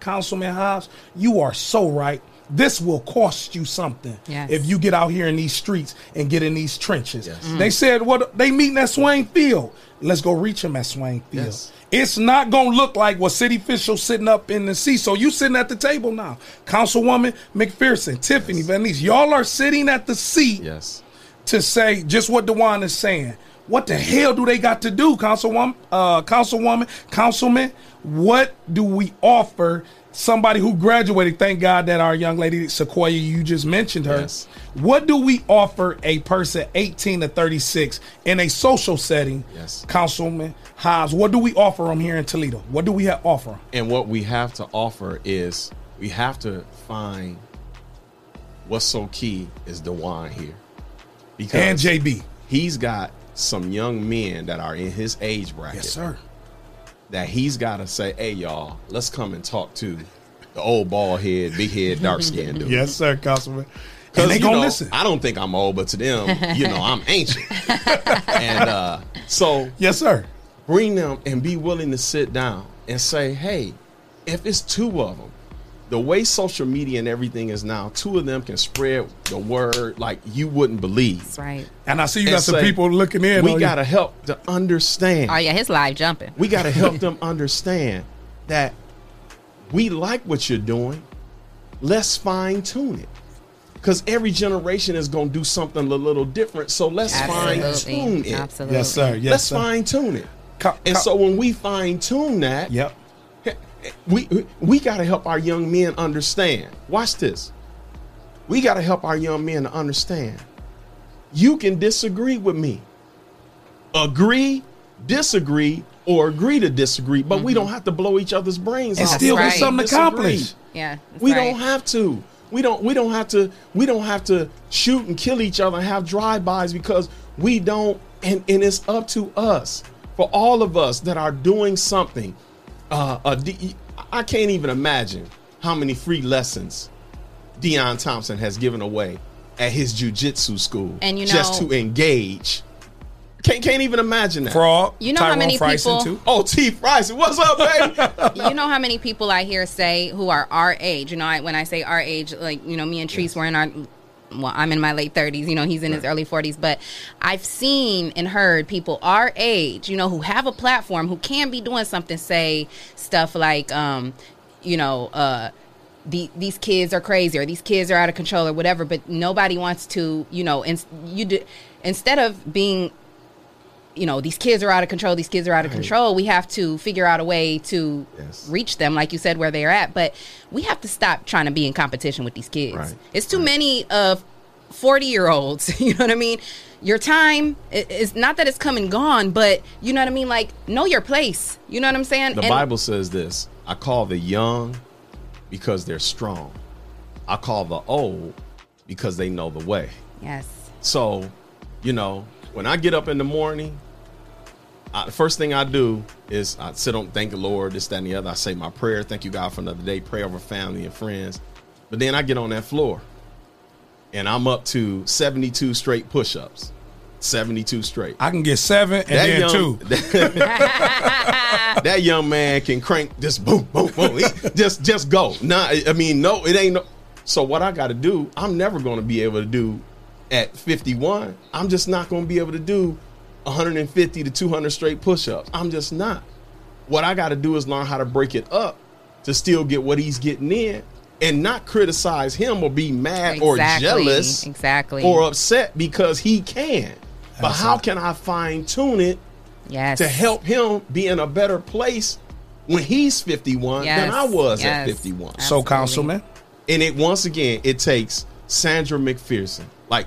Councilman Hobbs, you are so right. this will cost you something Yes. if you get out here in these streets and get in these trenches. Mm. They said, "What they meeting at Swayne Field? Let's go reach them at Swayne Field." Yes. It's not gonna look like what city officials sitting up in the seat. So you sitting at the table now, Councilwoman McPherson, Tiffany, Vanice, y'all are sitting at the seat Yes. to say just what Dewan is saying. What the hell do they got to do, Councilwoman, uh, Councilwoman, Councilman? What do we offer somebody who graduated? Thank God that our young lady Sequoia, you just mentioned her. Yes. What do we offer a person 18 to 36 in a social setting? Yes. Councilman Hobbs, what do we offer them here in Toledo? What do we have offer? And what we have to offer is we have to find what's so key is Dewan here. Because And JB. He's got some young men that are in his age bracket. Yes, sir. That he's got to say, hey, y'all, let's come and talk to the old bald head, big head, dark skinned dude. Yes, sir, Councilman. Because they you gonna know, listen. I don't think I'm old, but to them, you know, I'm ancient. and uh, so, yes, sir. Bring them and be willing to sit down and say, hey, if it's two of them, the way social media and everything is now, two of them can spread the word like you wouldn't believe. That's right. And I see you And got some say, people looking in. We got to help to understand. Oh yeah, his live jumping. We got to help them understand that we like what you're doing. Let's fine tune it. Because every generation is going to do something a little different. So let's fine tune it. Absolutely. Yes, sir. Yes, let's sir. fine tune it. and co- so when we fine tune that, yep. We we got to help our young men understand. Watch this. We got to help our young men to understand. You can disagree with me, agree, disagree, or agree to disagree, but we mm-hmm. don't have to blow each other's brains And out. still get something accomplished. Yeah, We right. don't have to. We don't. We don't have to. We don't have to shoot and kill each other and have drive-bys because we don't. And and it's up to us for all of us that are doing something. Uh, a D- I can't even imagine how many free lessons Deion Thompson has given away at his jujitsu school, And you know, just to engage. Can't can't even imagine that. Frog. You know how many Fryson, people- too. Oh, T. Bryson, what's up, baby? you know how many people I hear say who are our age. You know, I, when I say our age, like you know, me and Treese were in our. Well, I'm in my late 30s. You know, he's in his early 40s. But I've seen and heard people our age, you know, who have a platform, who can be doing something, say stuff like, um, you know, uh, the, these kids are crazy or these kids are out of control or whatever. But nobody wants to, you know, and you do, instead of being you know these kids are out of control these kids are out of control. We have to figure out a way to reach them like you said where they're at. But we have to stop trying to be in competition with these kids. Right. it's too many of 40 year olds you know what i mean? Your time is not that it's come and gone but you know what i mean? Like know your place you know what i'm saying? The And- Bible says this I call the young because they're strong, I call the old because they know the way. yes. So, you know, when I get up in the morning, I, the first thing I do is I sit on, thank the Lord, this, that, and the other. I say my prayer, thank you, God, for another day, pray over family and friends. But then I get on that floor and I'm up to 72 straight push ups. 72 straight. I can get seven and then two. that young man can crank just boom, boom, boom. He- just just go. Nah, I mean, no, it ain't no. So what I got to do, I'm never going to be able to do at 51. I'm just not going to be able to do 150 to 200 straight push-ups. I'm just not. What I got to do is learn how to break it up to still get what he's getting in and not criticize him or be mad or jealous exactly. or upset because he can. But how can I fine tune it yes to help him be in a better place when he's 51 than I was yes, at 51. So, Councilman, And it once again, it takes Sandra McPherson. Like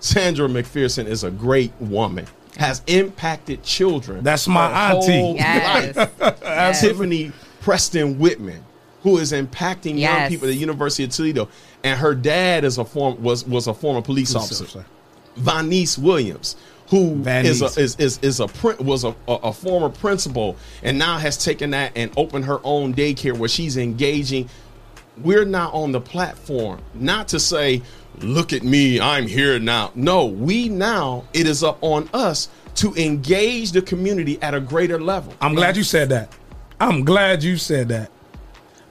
Sandra McPherson is a great woman. Has impacted children. That's my her auntie. whole Yes. Tiffany Preston Whitman, who is impacting young people at the University of Toledo, and her dad is a form was was a former police Police officer. Vanice Williams, who Van is a, is is is a prin- was a, a, a former principal and now has taken that and opened her own daycare where she's engaging. We're not on the platform not to say, "Look at me, I'm here now." No, we now it is up on us to engage the community at a greater level. I'm glad you said that. I'm glad you said that.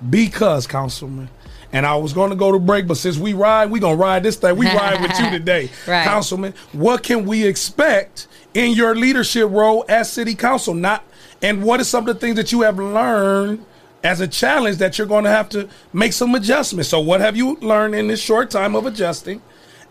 Because, Councilman, And I was going to go to break, but since we ride, we gonna ride this thing. We ride with you today, Right. Councilman. What can we expect in your leadership role as City Council? Not and what are some of the things that you have learned as a challenge that you're going to have to make some adjustments? So, what have you learned in this short time of adjusting?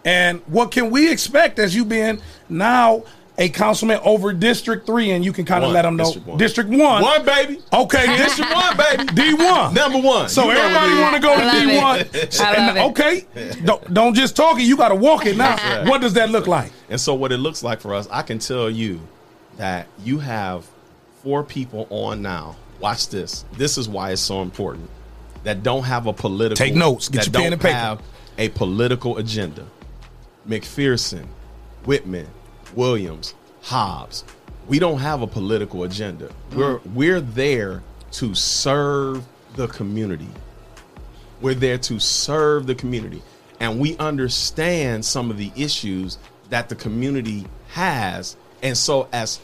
And what can we expect as you being now a councilman over District Three, and you can kind of One, let them know District one. District One, One, baby. Okay, District one, baby. D one, Number one. So You everybody want to go to D One. it. I love it. Okay, don't don't just talk it. You got to walk it now. Right. What does that look like? And so, what it looks like for us, I can tell you that you have four people on now. Watch this. This is why it's so important. That don't have a political. Take notes. Get that your pen and paper. have a political agenda. McPherson, Whitman, Williams, Hobbs. We don't have a political agenda. We're mm-hmm. we're there to serve the community. We're there to serve the community. And we understand some of the issues that the community has. And so as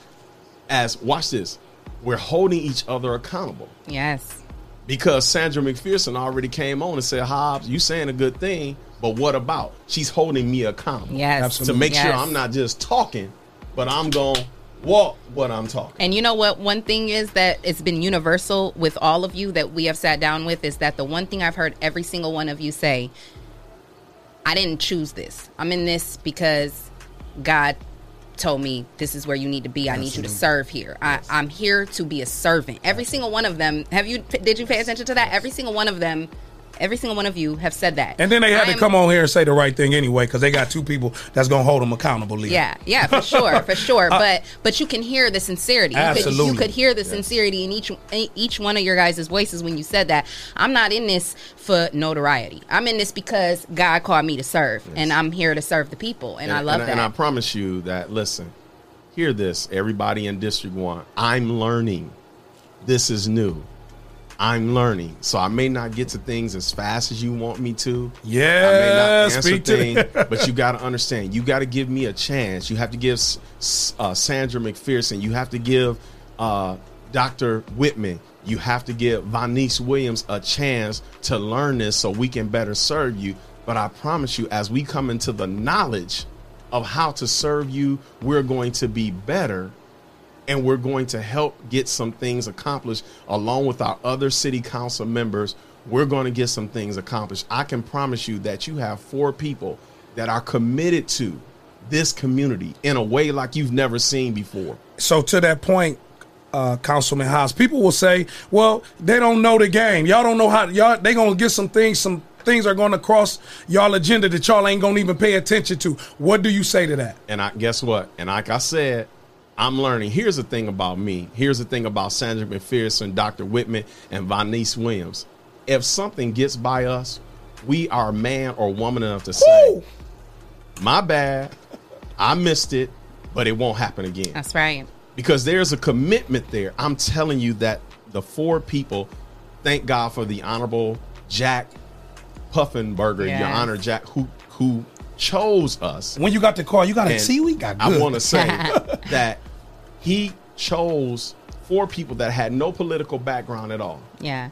as watch this, we're holding each other accountable. Yes. Because Sandra McPherson already came on and said, Hobbs, you saying a good thing, but what about? She's holding me accountable. Yes. To Absolutely. make sure I'm not just talking, but I'm going to walk what I'm talking. And you know what? One thing is that it's been universal with all of you that we have sat down with is that the one thing I've heard every single one of you say, I didn't choose this. I'm in this because God told me this is where you need to be. I need you to serve here. I, I'm here to be a servant. Every single one of them. Have you? Did you pay attention to that? Every single one of them. Every single one of you have said that. And then they had I to come on here and say the right thing anyway, because they got two people that's gonna hold them accountable. Yeah, yeah, for sure, for sure. Uh, but but you can hear the sincerity. You could, you could hear the sincerity in each each one of your guys' voices when you said that. I'm not in this for notoriety. I'm in this because God called me to serve, and I'm here to serve the people, and, I love and, that. And I promise you that, listen, hear this, everybody in District 1. I'm learning. This is new. I'm learning. So I may not get to things as fast as you want me to. Yeah, I may not answer things, but you got to understand. You got to give me a chance. You have to give uh, Sandra McPherson. You have to give uh, Dr. Whitman. You have to give Vanice Williams a chance to learn this so we can better serve you. But I promise you, as we come into the knowledge of how to serve you, we're going to be better and we're going to help get some things accomplished along with our other city council members. We're going to get some things accomplished. I can promise you that you have four people that are committed to this community in a way like you've never seen before. So to that point, uh, Councilman House, people will say, "Well, they don't know the game. Y'all don't know how y'all. They're gonna get some things. Some things are gonna cross y'all agenda that y'all ain't gonna even pay attention to." What do you say to that? And I guess what? And like I said, I'm learning. Here's the thing about me. Here's the thing about Sandra McPherson, Dr. Whitman, and Vanice Williams. If something gets by us, we are man or woman enough to say, "My bad, I missed it, but it won't happen again." That's right. because there's a commitment there. I'm telling you that the four people, thank God for the honorable Jack Puffenberger, your honor Jack, who who chose us. When you got the call, you got to see we got. I want to say that he chose four people that had no political background at all. yeah.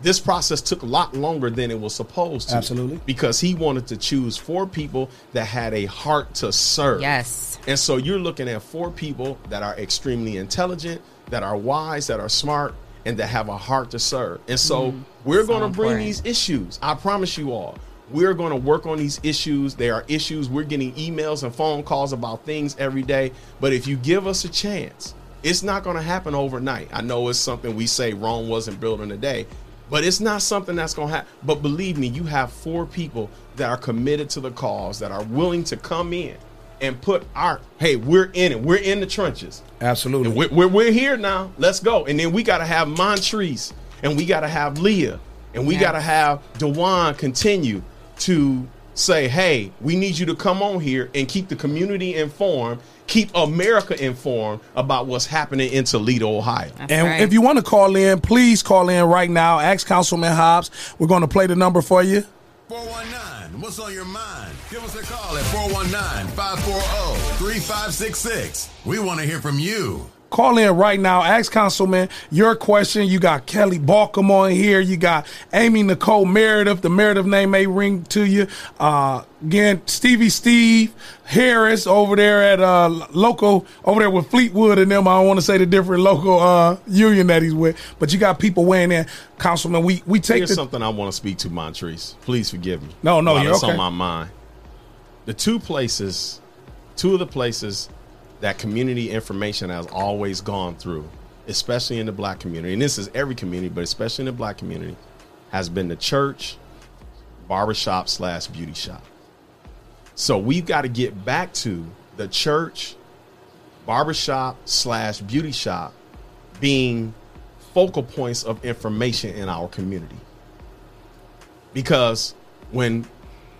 This process took a lot longer than it was supposed to. Absolutely. Because he wanted to choose four people that had a heart to serve. Yes. And so you're looking at four people that are extremely intelligent, that are wise, that are smart, and that have a heart to serve. And so Mm. we're going to bring important. these issues. I promise you all. We're going to work on these issues. They are issues. We're getting emails and phone calls about things every day. But if you give us a chance, it's not going to happen overnight. I know it's something we say Rome wasn't built in a day, but it's not something that's going to happen. But believe me, you have four people that are committed to the cause, that are willing to come in and put our, hey, we're in it. We're in the trenches. Absolutely. And we're, we're, we're here now. Let's go. And then we got to have Montrese and we got to have Leah and we Yeah. got to have Dewan continue to say, hey, we need you to come on here and keep the community informed, keep America informed about what's happening in Toledo, Ohio. and if you want to call in, please call in right now. Ask Councilman Hobbs. We're going to play the number for you. 419, what's on your mind? Give us a call at 419 540 3566. We want to hear from you. Call in right now. Ask Councilman your question. You got Kelly Balcom on here. You got Amy Nicole Meredith. The Meredith name may ring to you. Uh, again, Stevie Steve Harris over there at uh, local over there with Fleetwood and them. I don't want to say the different local uh, union that he's with, but you got people weighing in. Councilman, we we take Here's the something I want to speak to, Montrese. Please forgive me. No, no, you're it's okay. on my mind. The two places, two of the places that community information has always gone through, especially in the black community, and this is every community, but especially in the black community, has been the church, barbershop slash beauty shop. So we've got to get back to the church, barbershop slash beauty shop being focal points of information in our community. Because when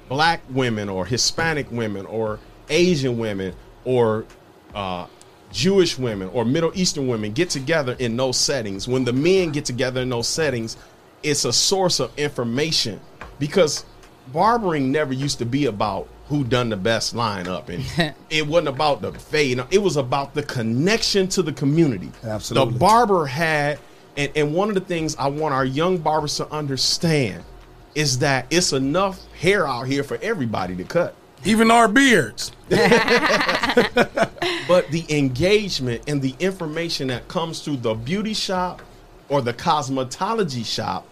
black women or Hispanic women or Asian women or uh, Jewish women or Middle Eastern women get together in those settings, when the men get together in those settings, it's a source of information because barbering never used to be about who done the best lineup and it wasn't about the fade. It was about the connection to the community. Absolutely. the barber had and, and one of the things i want our young barbers to understand is that it's enough hair out here for everybody to cut even our beards but the engagement and the information that comes through the beauty shop or the cosmetology shop,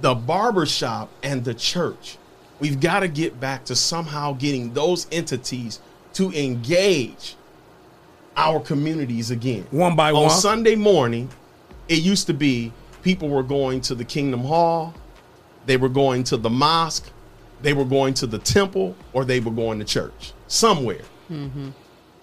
the barber shop, and the church. We've got to get back to somehow getting those entities to engage our communities again. One by On one. On Sunday morning, it used to be people were going to the Kingdom Hall, they were going to the mosque, they were going to the temple, or they were going to church somewhere Mm-hmm.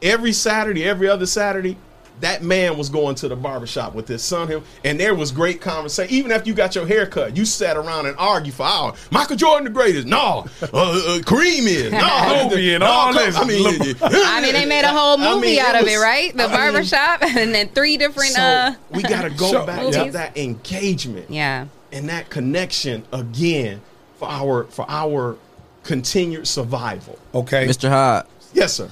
every Saturday, every other Saturday, that man was going to the barbershop with his son, him, and there was great conversation. Even after you got your hair cut, you sat around and argued for hours. Michael Jordan the greatest? No. Uh, uh, Kareem is? No. Kobe and all Kobe- this. I mean, I mean, they made a whole I movie mean, out of it, right? The I mean, barbershop and then three different so uh we got to go So- back movies. to that engagement Yeah. and that connection again for our for our continued survival. Okay. Mr. Hod. Yes, sir.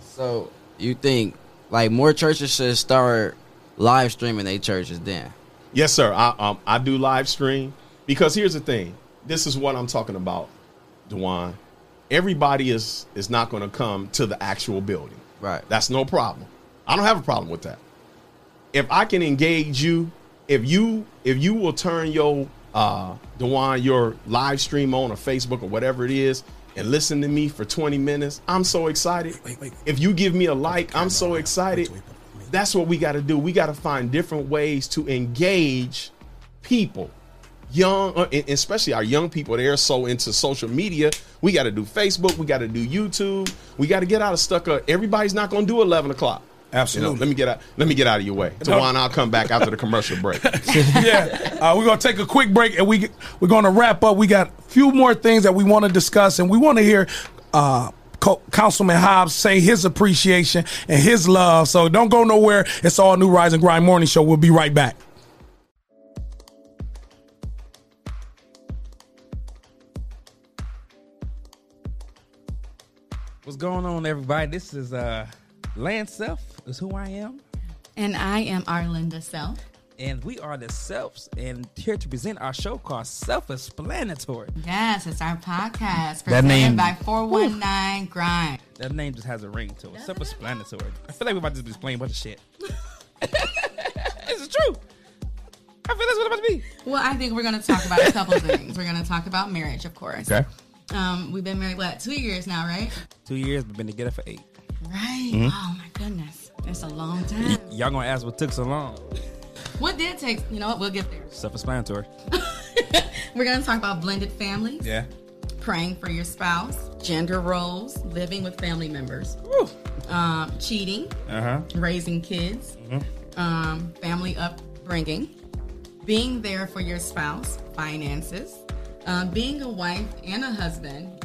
So you think like more churches should start live streaming their churches then? Yes, sir. I um, I do live stream because here's the thing. This is what I'm talking about, Dewan. Everybody is is not going to come to the actual building. Right. That's no problem. I don't have a problem with that. If I can engage you, if you if you will turn your uh Dewan your live stream on or Facebook or whatever it is and listen to me for 20 minutes, I'm so excited. If you give me a like, I'm so excited. That's what we got to do. We got to find different ways to engage people. Young uh, especially our young people they're so into social media. We got to do facebook we got to do youtube. We got to get out of stuck up. Everybody's not going to do 11 o'clock Absolutely. You know, let me get out let me get out of your way No. Tawan, i'll come back after the commercial break yeah, uh, we're gonna take a quick break and we we're gonna wrap up. We got a few more things that we want to discuss, and we want to hear uh, Co- Councilman Hobbs say his appreciation and his love. So don't go nowhere. It's all new Rise and Grind Morning Show. We'll be right back. What's going on, everybody? This is uh Lance Self is who I am, And I am Arlinda Self. and we are the Selfs, and here to present our show called Self-Explanatory. Yes, it's our podcast That presented name- by 419 Grind. That name just has a ring to it. Self-explanatory. I feel like we're about to just be explaining a bunch of shit. this is true. I feel that's what it's about to be. Well, I think we're going to talk about a couple things. We're going to talk about marriage, of course. Okay. Um, we've been married, what, two years now, right? Two years, we've been together for eight. Right. Mhm. Oh, my goodness. It's a long time. Y'all gonna ask what took so long? What did take, you know what, we'll get there. Self-explanatory. We're to talk about blended families, Yeah. praying for your spouse, gender roles, living with family members, um, cheating, Uh huh. raising kids, um, family upbringing, being there for your spouse, finances, um, being a wife and a husband,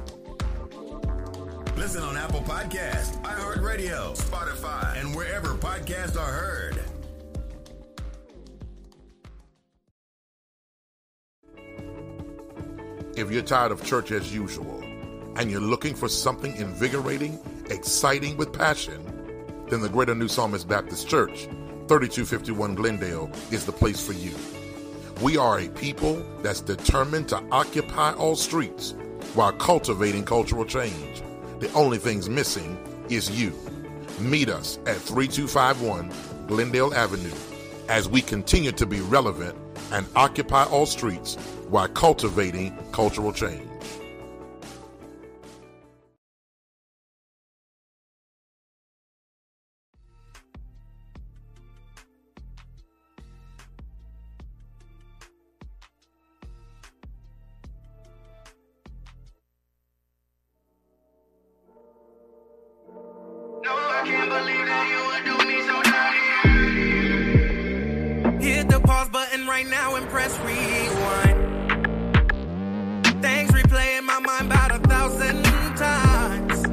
Listen on Apple Podcasts, iHeartRadio, Spotify, and wherever podcasts are heard. If you're tired of church as usual and you're looking for something invigorating, exciting with passion, then the Greater New Psalmist Baptist Church, 3251 Glendale, is the place for you. We are a people that's determined to occupy all streets while cultivating cultural change. The only thing's missing is you. Meet us at 3251 Glendale Avenue as we continue to be relevant and occupy all streets while cultivating cultural change. Press rewind. Things replay in my mind about a thousand times.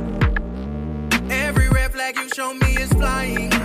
Every red flag you show me is flying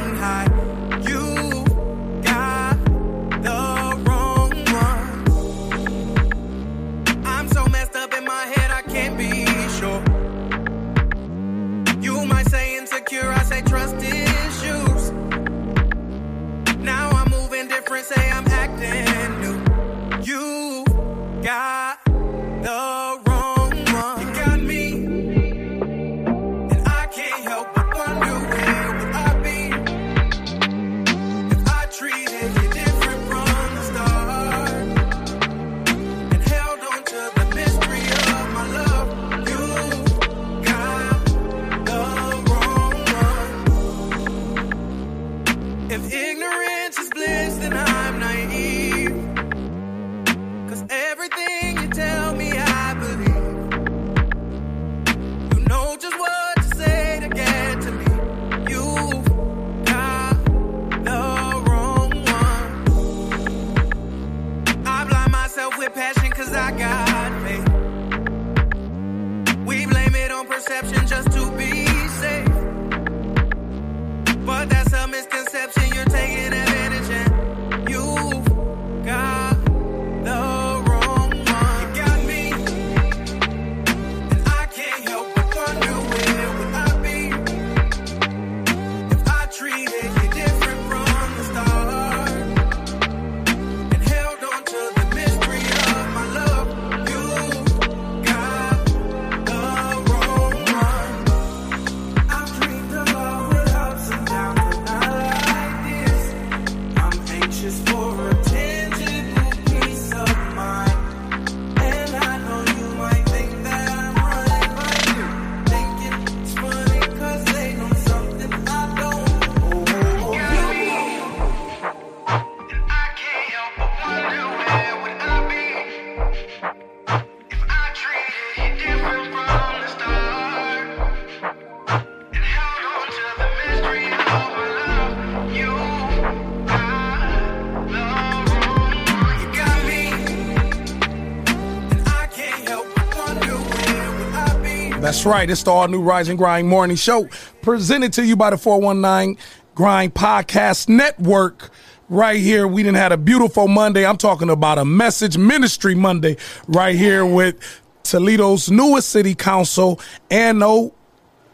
That's right. It's the all new Rise and Grind Morning Show, presented to you by the 419 Grind Podcast Network. Right here, we didn't had a beautiful Monday. I'm talking about a message ministry Monday right here with Toledo's newest city council and no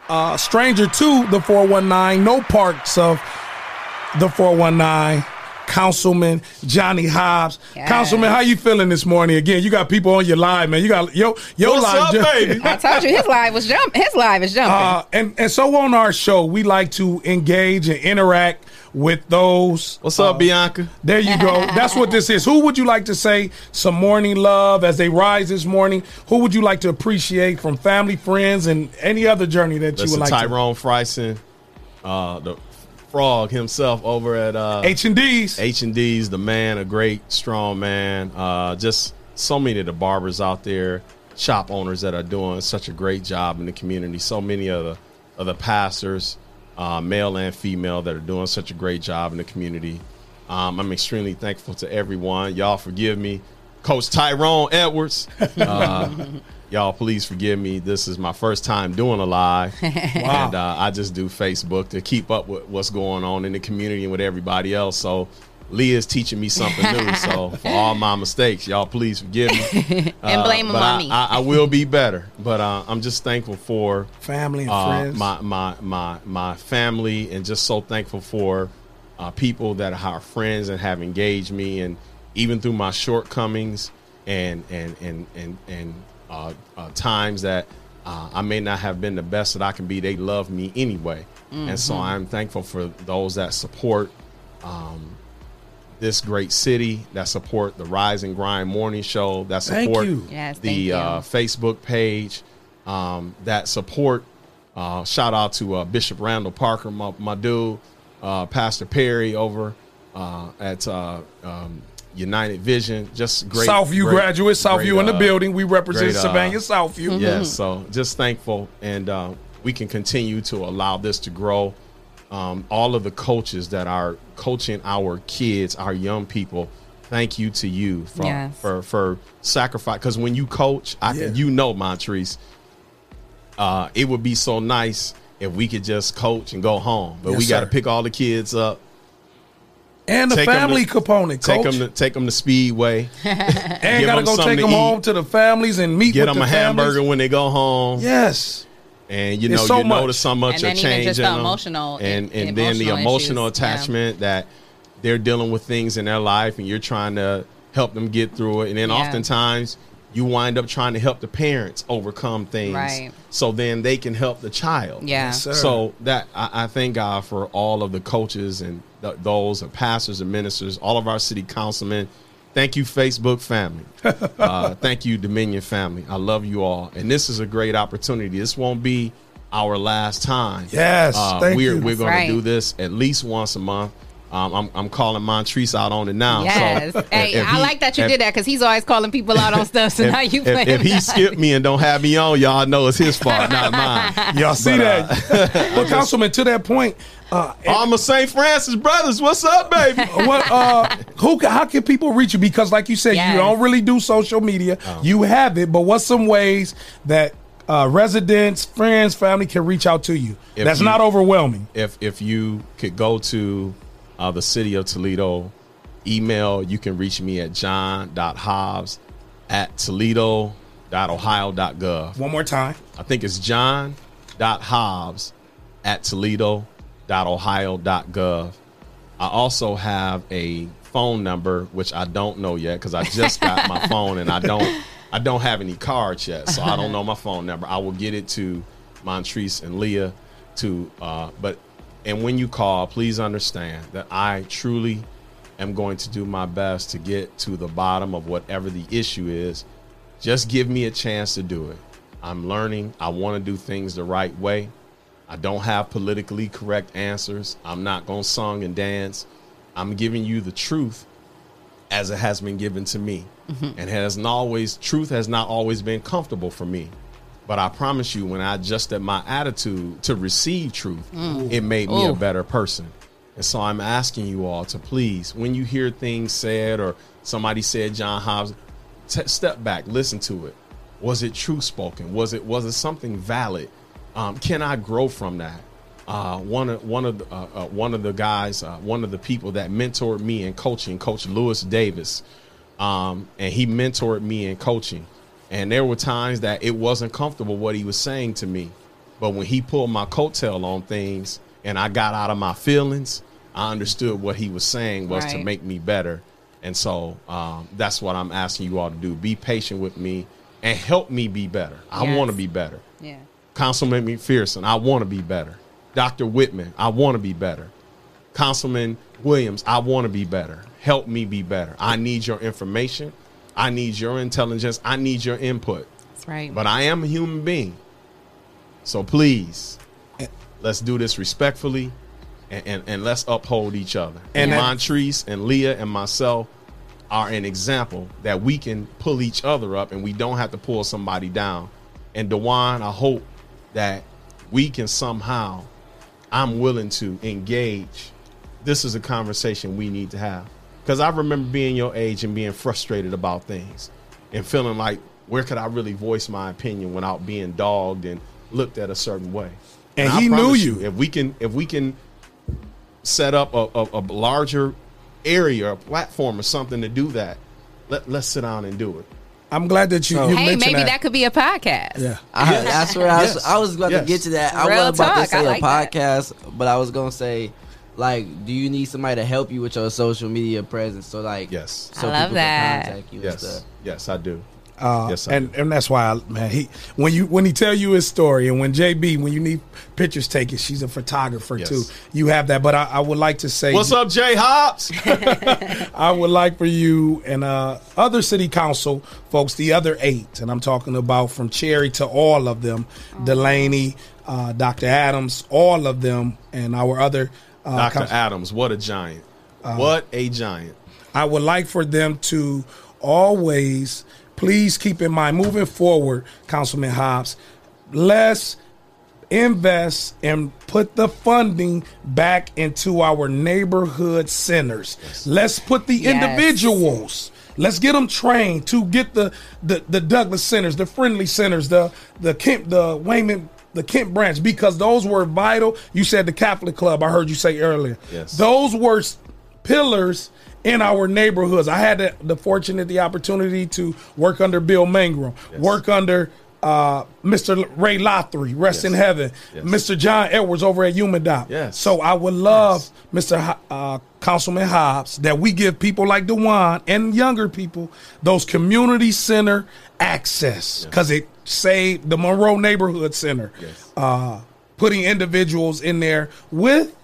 uh, stranger to the 419, no parts of the 419. Councilman Johnny Hobbs. Yes. Councilman, how you feeling this morning? Again, you got people on your live, man. You got yo your What's live, up, ju- baby? I told you his live was jump. His live is jumping. Uh, and and so on our show, we like to engage and interact with those. What's up, Bianca? There you go. That's what this is. Who would you like to say some morning love as they rise this morning? Who would you like to appreciate from family, friends, and any other journey that you would like to? Tyrone Fryson, uh, the frog himself over at uh, H and D's. H and D's, the man, a great, strong man. Uh, just so many of the barbers out there, shop owners that are doing such a great job in the community. So many of the of the pastors, uh, male and female, that are doing such a great job in the community. Um, I'm extremely thankful to everyone. Y'all forgive me, Coach Tyrone Edwards. Uh, y'all, please forgive me. This is my first time doing a live, and uh, I just do Facebook to keep up with what's going on in the community and with everybody else. So. Leah's teaching me something new, so for all my mistakes, y'all please forgive me And blame 'em but on I, me. I, I will be better, but uh, I'm just thankful for family and uh, friends. my my my my family, and just so thankful for uh, people that are our friends and have engaged me, and even through my shortcomings and and and and and uh, uh, times that uh, I may not have been the best that I can be, they love me anyway, and so Mhm. I'm thankful for those that support. Um, this great city that support the Rise and Grind morning show that Thank support you. Yes, the thank you. uh, Facebook page um, that support. Uh, shout out to uh, Bishop Randall Parker, my, my dude, uh, Pastor Perry over uh, at uh, um, United Vision. Just great. Southview great- graduate, Southview great, in the uh, building. We represent great, uh, Sylvania Southview. Yes, so just thankful, and uh, we can continue to allow this to grow. Um, all of the coaches that are coaching our kids, our young people, thank you to you for Yes. for, for sacrifice. Because when you coach, I Yeah. can you know, Montrese, uh, it would be so nice if we could just coach and go home, but Yes, we got to pick all the kids up. And the Take 'em family to- component, Take coach. them to take them to Speedway. and Give gotta go take to them eat. home to the families and meet Get with them the a hamburger when they go home. Yes. and you It's know so you much. notice how much And are then even changing just the them. emotional- and e- and then the emotional emotional issues, yeah. attachment that they're dealing with things in their life and you're trying to help them get through it and then Yeah. oftentimes you wind up trying to help the parents overcome things Right. so then they can help the child Yeah. Yes, sir. so that I, I thank god for all of the coaches and th- those and pastors and ministers all of our city councilmen Thank you, Facebook family. uh, thank you, Dominion family. I love you all, and this is a great opportunity. This won't be our last time. Yes, uh, thank we're you. we're That's going right. to do this at least once a month. Um, I'm I'm calling Montrese out on it now. Yes. So hey, I he- like that you if- did that because he's always calling people out on stuff. So if, now you if, playing if he skipped me and don't have me on, y'all know it's his fault, not mine. Y'all see But, that? uh, but Councilman, to that point, uh, I'm a St. Francis brothers. What's up, baby? what uh who how can people reach you because like you said Yes. you don't really do social media Oh. you have it but what's some ways that uh residents friends family can reach out to you If that's you- not overwhelming if if you could go to uh, the city of Toledo, email, you can reach me at john.hobbs at toledo.ohio.gov. one more time I think it's john.hobbs at toledo.ohio.gov. I also have a phone number which I don't know yet because I just got my phone and I don't I don't have any cards yet, so I don't know my phone number. I will get it to Montrese and Leah to uh but and when you call, please understand that I truly am going to do my best to get to the bottom of whatever the issue is. Just give me a chance to do it. I'm learning. I want to do things the right way. I don't have politically correct answers. I'm not going to song and dance. I'm giving you the truth as it has been given to me. Mm-hmm. And has not always truth has not always been comfortable for me. But I promise you when I adjusted my attitude to receive truth, Mm. it made me a better person. And so I'm asking you all to please, when you hear things said or somebody said John Hobbs, t- step back, listen to it. Was it true spoken? Was it was it something valid? Um, can I grow from that? Uh, one of one of the, uh, uh, one of the guys, uh, one of the people that mentored me in coaching, Coach Lewis Davis, um, and he mentored me in coaching. And there were times that it wasn't comfortable what he was saying to me, but when he pulled my coattail on things and I got out of my feelings, I understood what he was saying was to make me better, and so um, that's what I'm asking you all to do: be patient with me and help me be better. I Yes. want to be better. Yeah. Councilman McPherson, I want to be better. Dr. Whitman, I want to be better. Councilman Williams, I want to be better. Help me be better. I need your information. I need your intelligence. I need your input. That's right. But I am a human being. So please, let's do this respectfully and, and, and let's uphold each other. And And that- Montrese and Leah and myself are an example that we can pull each other up and we don't have to pull somebody down. And Dewan, I hope that we can somehow, I'm willing to engage. This is a conversation we need to have. Because I remember being your age and being frustrated about things and feeling like, where could I really voice my opinion without being dogged and looked at a certain way? And I he knew promise you. If we can, if we can set up a, a, a larger area, a platform, or something to do that, let let's sit down and do it. I'm glad that you, you hey, mentioned maybe that. that. could be a podcast. Yeah. I, that's where I was, Yes. I was about Yes. to get to that. I Real was about talk. I to say like a that. podcast, but I was gonna say, like, do you need somebody to help you with your social media presence? So like, Yes. so I love people that. can contact you Yes, stuff. yes, I do. Uh, Yes, sir. and and that's why, I, man. He when you when he tell you his story, and when JB when you need pictures taken, she's a photographer Yes. too. You have that, but I, I would like to say, What's up, Jay Hobbs? I would like for you and uh, other city council folks, the other eight, and I'm talking about from Cherry to all of them, Delaney, uh, Dr. Adams, all of them, and our other uh, Dr. council- Adams, what a giant. what a giant. I would like for them to always, please keep in mind, moving forward, Councilman Hobbs, let's invest and put the funding back into our neighborhood centers. Let's put the Yes. individuals. Let's get them trained to get the, the the Douglass centers, the friendly centers, the the Kemp, the Wayman, the Kent branch, because those were vital. You said the Catholic Club. I heard you say earlier. Yes. Those were pillars in our neighborhoods. I had the, the fortunate, the opportunity to work under Bill Mangrum, work under uh, Mr. Ray Lothry, rest in heaven, Yes. Mr. John Edwards over at UMADAOP. Yes. So I would love, Mr. Ho- uh, Councilman Hobbs, that we give people like Dewan and younger people those community center access because it saved the Monroe Neighborhood Center. Yes. Uh, putting individuals in there with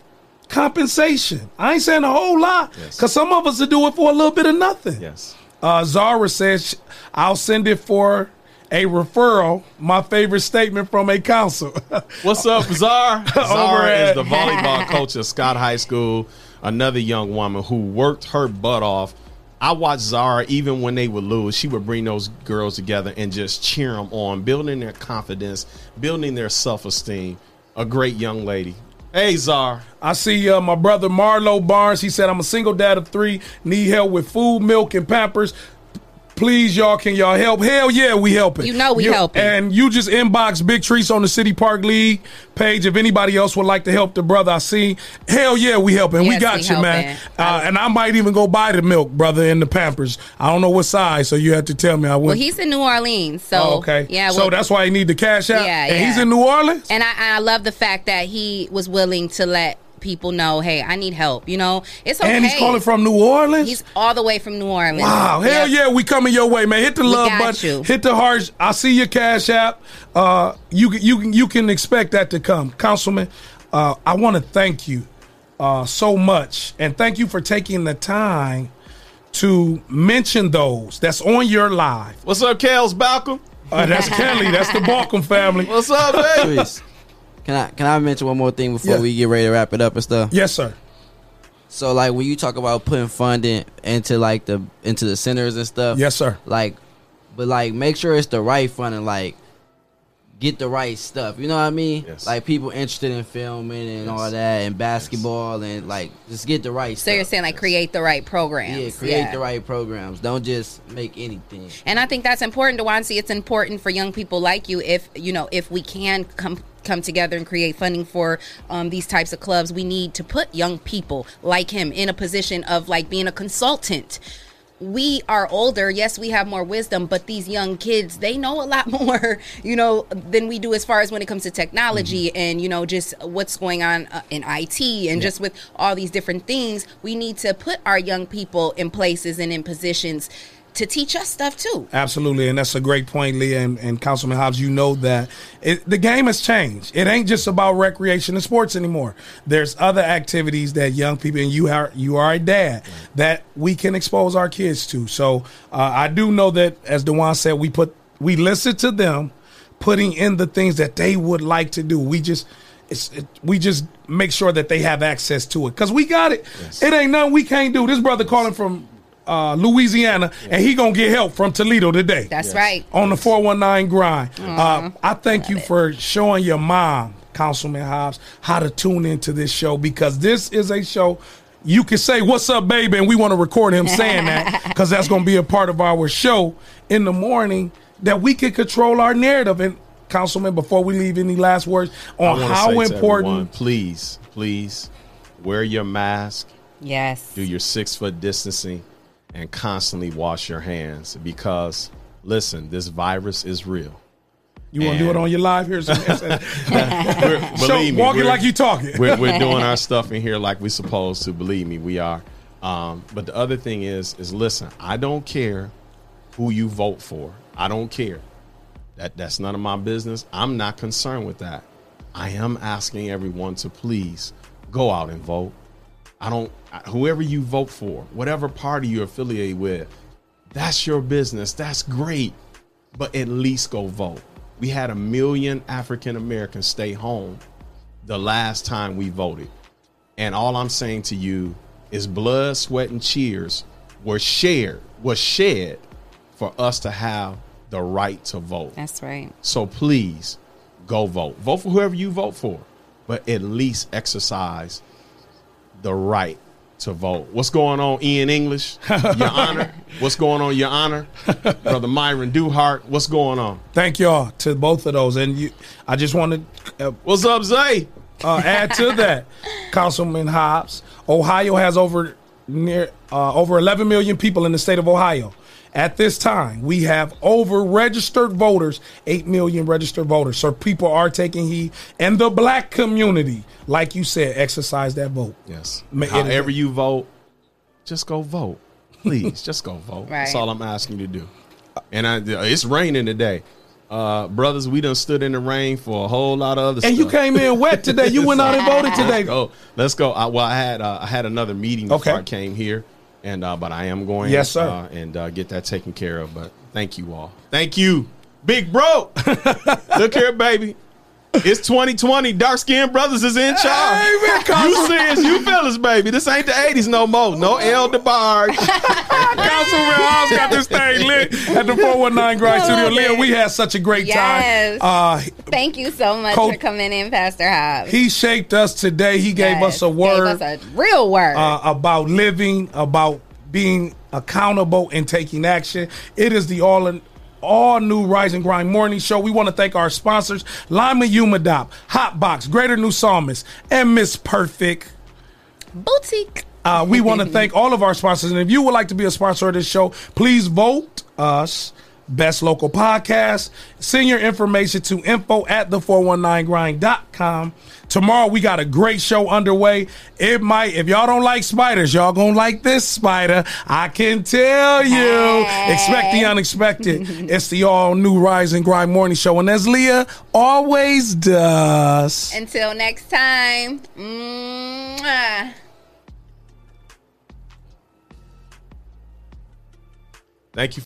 compensation. I ain't saying a whole lot Yes. because some of us will do it for a little bit of nothing. Yes. Uh, Zara says, I'll send it for a referral. My favorite statement from a council. What's up, Czar? Czar is the volleyball coach at Scott High School. Another young woman who worked her butt off. I watched Zara even when they would lose. She would bring those girls together and just cheer them on, building their confidence, building their self esteem. A great young lady. Hey, Czar. I see uh, my brother Marlo Barnes. He said, I'm a single dad of three, need help with food, milk, and Pampers. Please, y'all, can y'all help? Hell yeah, we helping. You know we helping. And you just inbox Big Trees on the City Park League page. If anybody else would like to help the brother, I see. Hell yeah, we helping. we got we you, man. Uh, and I might even go buy the milk, brother, and the Pampers. I don't know what size, so you have to tell me. I Well, he's in New Orleans, so Oh, okay. yeah. so well- that's why he need the cash out. Yeah, and he's in New Orleans. And I, I love the fact that he was willing to let people know, hey, I need help. You know, it's okay. And he's calling from New Orleans. He's all the way from New Orleans. Wow, hell Yep. yeah, we coming your way, man. Hit the We love got button, you. hit the heart. I see your cash app. Uh, you can- you you can expect that to come, Councilman. Uh, I want to thank you uh, so much, and thank you for taking the time to mention those that's on your live. What's up, Kels Balcom? Uh, that's Kelly. That's the Balcom family. What's up, man? Please. Can I can I mention one more thing before Yeah. we get ready to wrap it up and stuff? Yes, sir. So like when you talk about putting funding into like the into the centers and stuff. Yes, sir. Like, but like make sure it's the right funding. Like, get the right stuff. You know what I mean? Yes. Like people interested in filming and all that and basketball and like just get the right. So stuff. you're saying like create the right programs. yeah, create the right programs. Don't just make anything. And I think that's important, Dewansi. It's important for young people like you if you know if we can come come together and create funding for um, these types of clubs. We need to put young people like him in a position of like being a consultant we are older. Yes, we have more wisdom, but these young kids, they know a lot more, you know, than we do as far as when it comes to technology Mm-hmm. and, you know, just what's going on uh, in IT and just with all these different things. We need to put our young people in places and in positions to teach us stuff too. Absolutely, and that's a great point, Leah and, and Councilman Hobbs. You know that it, the game has changed. It ain't just about recreation and sports anymore. There's other activities that young people, and you are you are a dad that we can expose our kids to. So uh, I do know that, as Dewan said, we put we listen to them, putting in the things that they would like to do. We just. It's, it, we just make sure that they have access to it because we got it. It ain't nothing we can't do. This brother calling from uh, Louisiana, and he gonna get help from Toledo today. That's Yes. right. On the four one nine grind. Uh, I thank you for showing your mom, Councilman Hobbs, how to tune into this show because this is a show. You can say "What's up, baby," and we want to record him saying that because that's going to be a part of our show in the morning. That we can control our narrative. And Councilman, before we leave, any last words on wanna how say to everyone, important? please, please wear your mask. Yes. Do your six foot distancing and constantly wash your hands because listen, this virus is real. You want to do it on your live here? Show, believe me, walk it like you talking. we're, we're doing our stuff in here like we supposed to. Believe me, we are. Um, but the other thing is, is listen. I don't care who you vote for. I don't care. That that's none of my business. I'm not concerned with that. I am asking everyone to please go out and vote. I don't. Whoever you vote for, whatever party you're affiliated with, that's your business. That's great. But at least go vote. We had a million African Americans stay home the last time we voted. And all I'm saying to you is blood, sweat, and cheers were shared, was shed for us to have the right to vote. That's right. So please go vote. Vote for whoever you vote for, but at least exercise the right to vote. What's going on, Ian English? Your Honor. What's going on, Your Honor? Brother Myron Duhart. What's going on? Thank y'all to both of those, and you. I just want to. Uh, What's up, Zay? Uh, add to that, Councilman Hobbs. Ohio has over near uh, over 11 million people in the state of Ohio. At this time, we have over registered voters, 8 million registered voters. So people are taking heed. And the black community, like you said, exercise that vote. Yes. Ma- it- However you vote, just go vote. Please, just go vote. That's all I'm asking you to do. And I, it's raining today. Uh, brothers, we done stood in the rain for a whole lot of other stuff. And you came in wet today. You went out and voted today. Let's go. Let's go. I, well, I had uh, I had another meeting before Okay. I came here, and uh, but I am going. Yes, sir. Uh, and uh, get that taken care of. But thank you all. Thank you, big bro. Look here, baby. It's 2020. Dark skinned brothers is in charge. you serious? You fellas, baby. This ain't the 80s no more. No El DeBarge. Councilman Hobbs got this thing lit at the 419 Grind Studio. Leah, we had such a great Yes. time. Uh, Thank you so much Coach- for coming in, Pastor Hobbs. he shaped us today. He gave Yes, us a word. Gave us a real word. uh, about living, about being accountable and taking action. It is the all in, all new Rise and Grind morning show. We want to thank our sponsors, Lima UMADAOP, Hotbox, Greater New Psalmist, and Miss Perfect. Boutique. Uh, we want to thank all of our sponsors. And if you would like to be a sponsor of this show, please vote us best local podcast. Send your information to info at the 419grind.com. Tomorrow we got a great show underway. It might, if y'all don't like spiders, y'all gonna like this spider. I can tell you. Expect the unexpected. it's the all new Rise and Grind morning show. And as Leah always does. Until next time. Mwah. Thank you.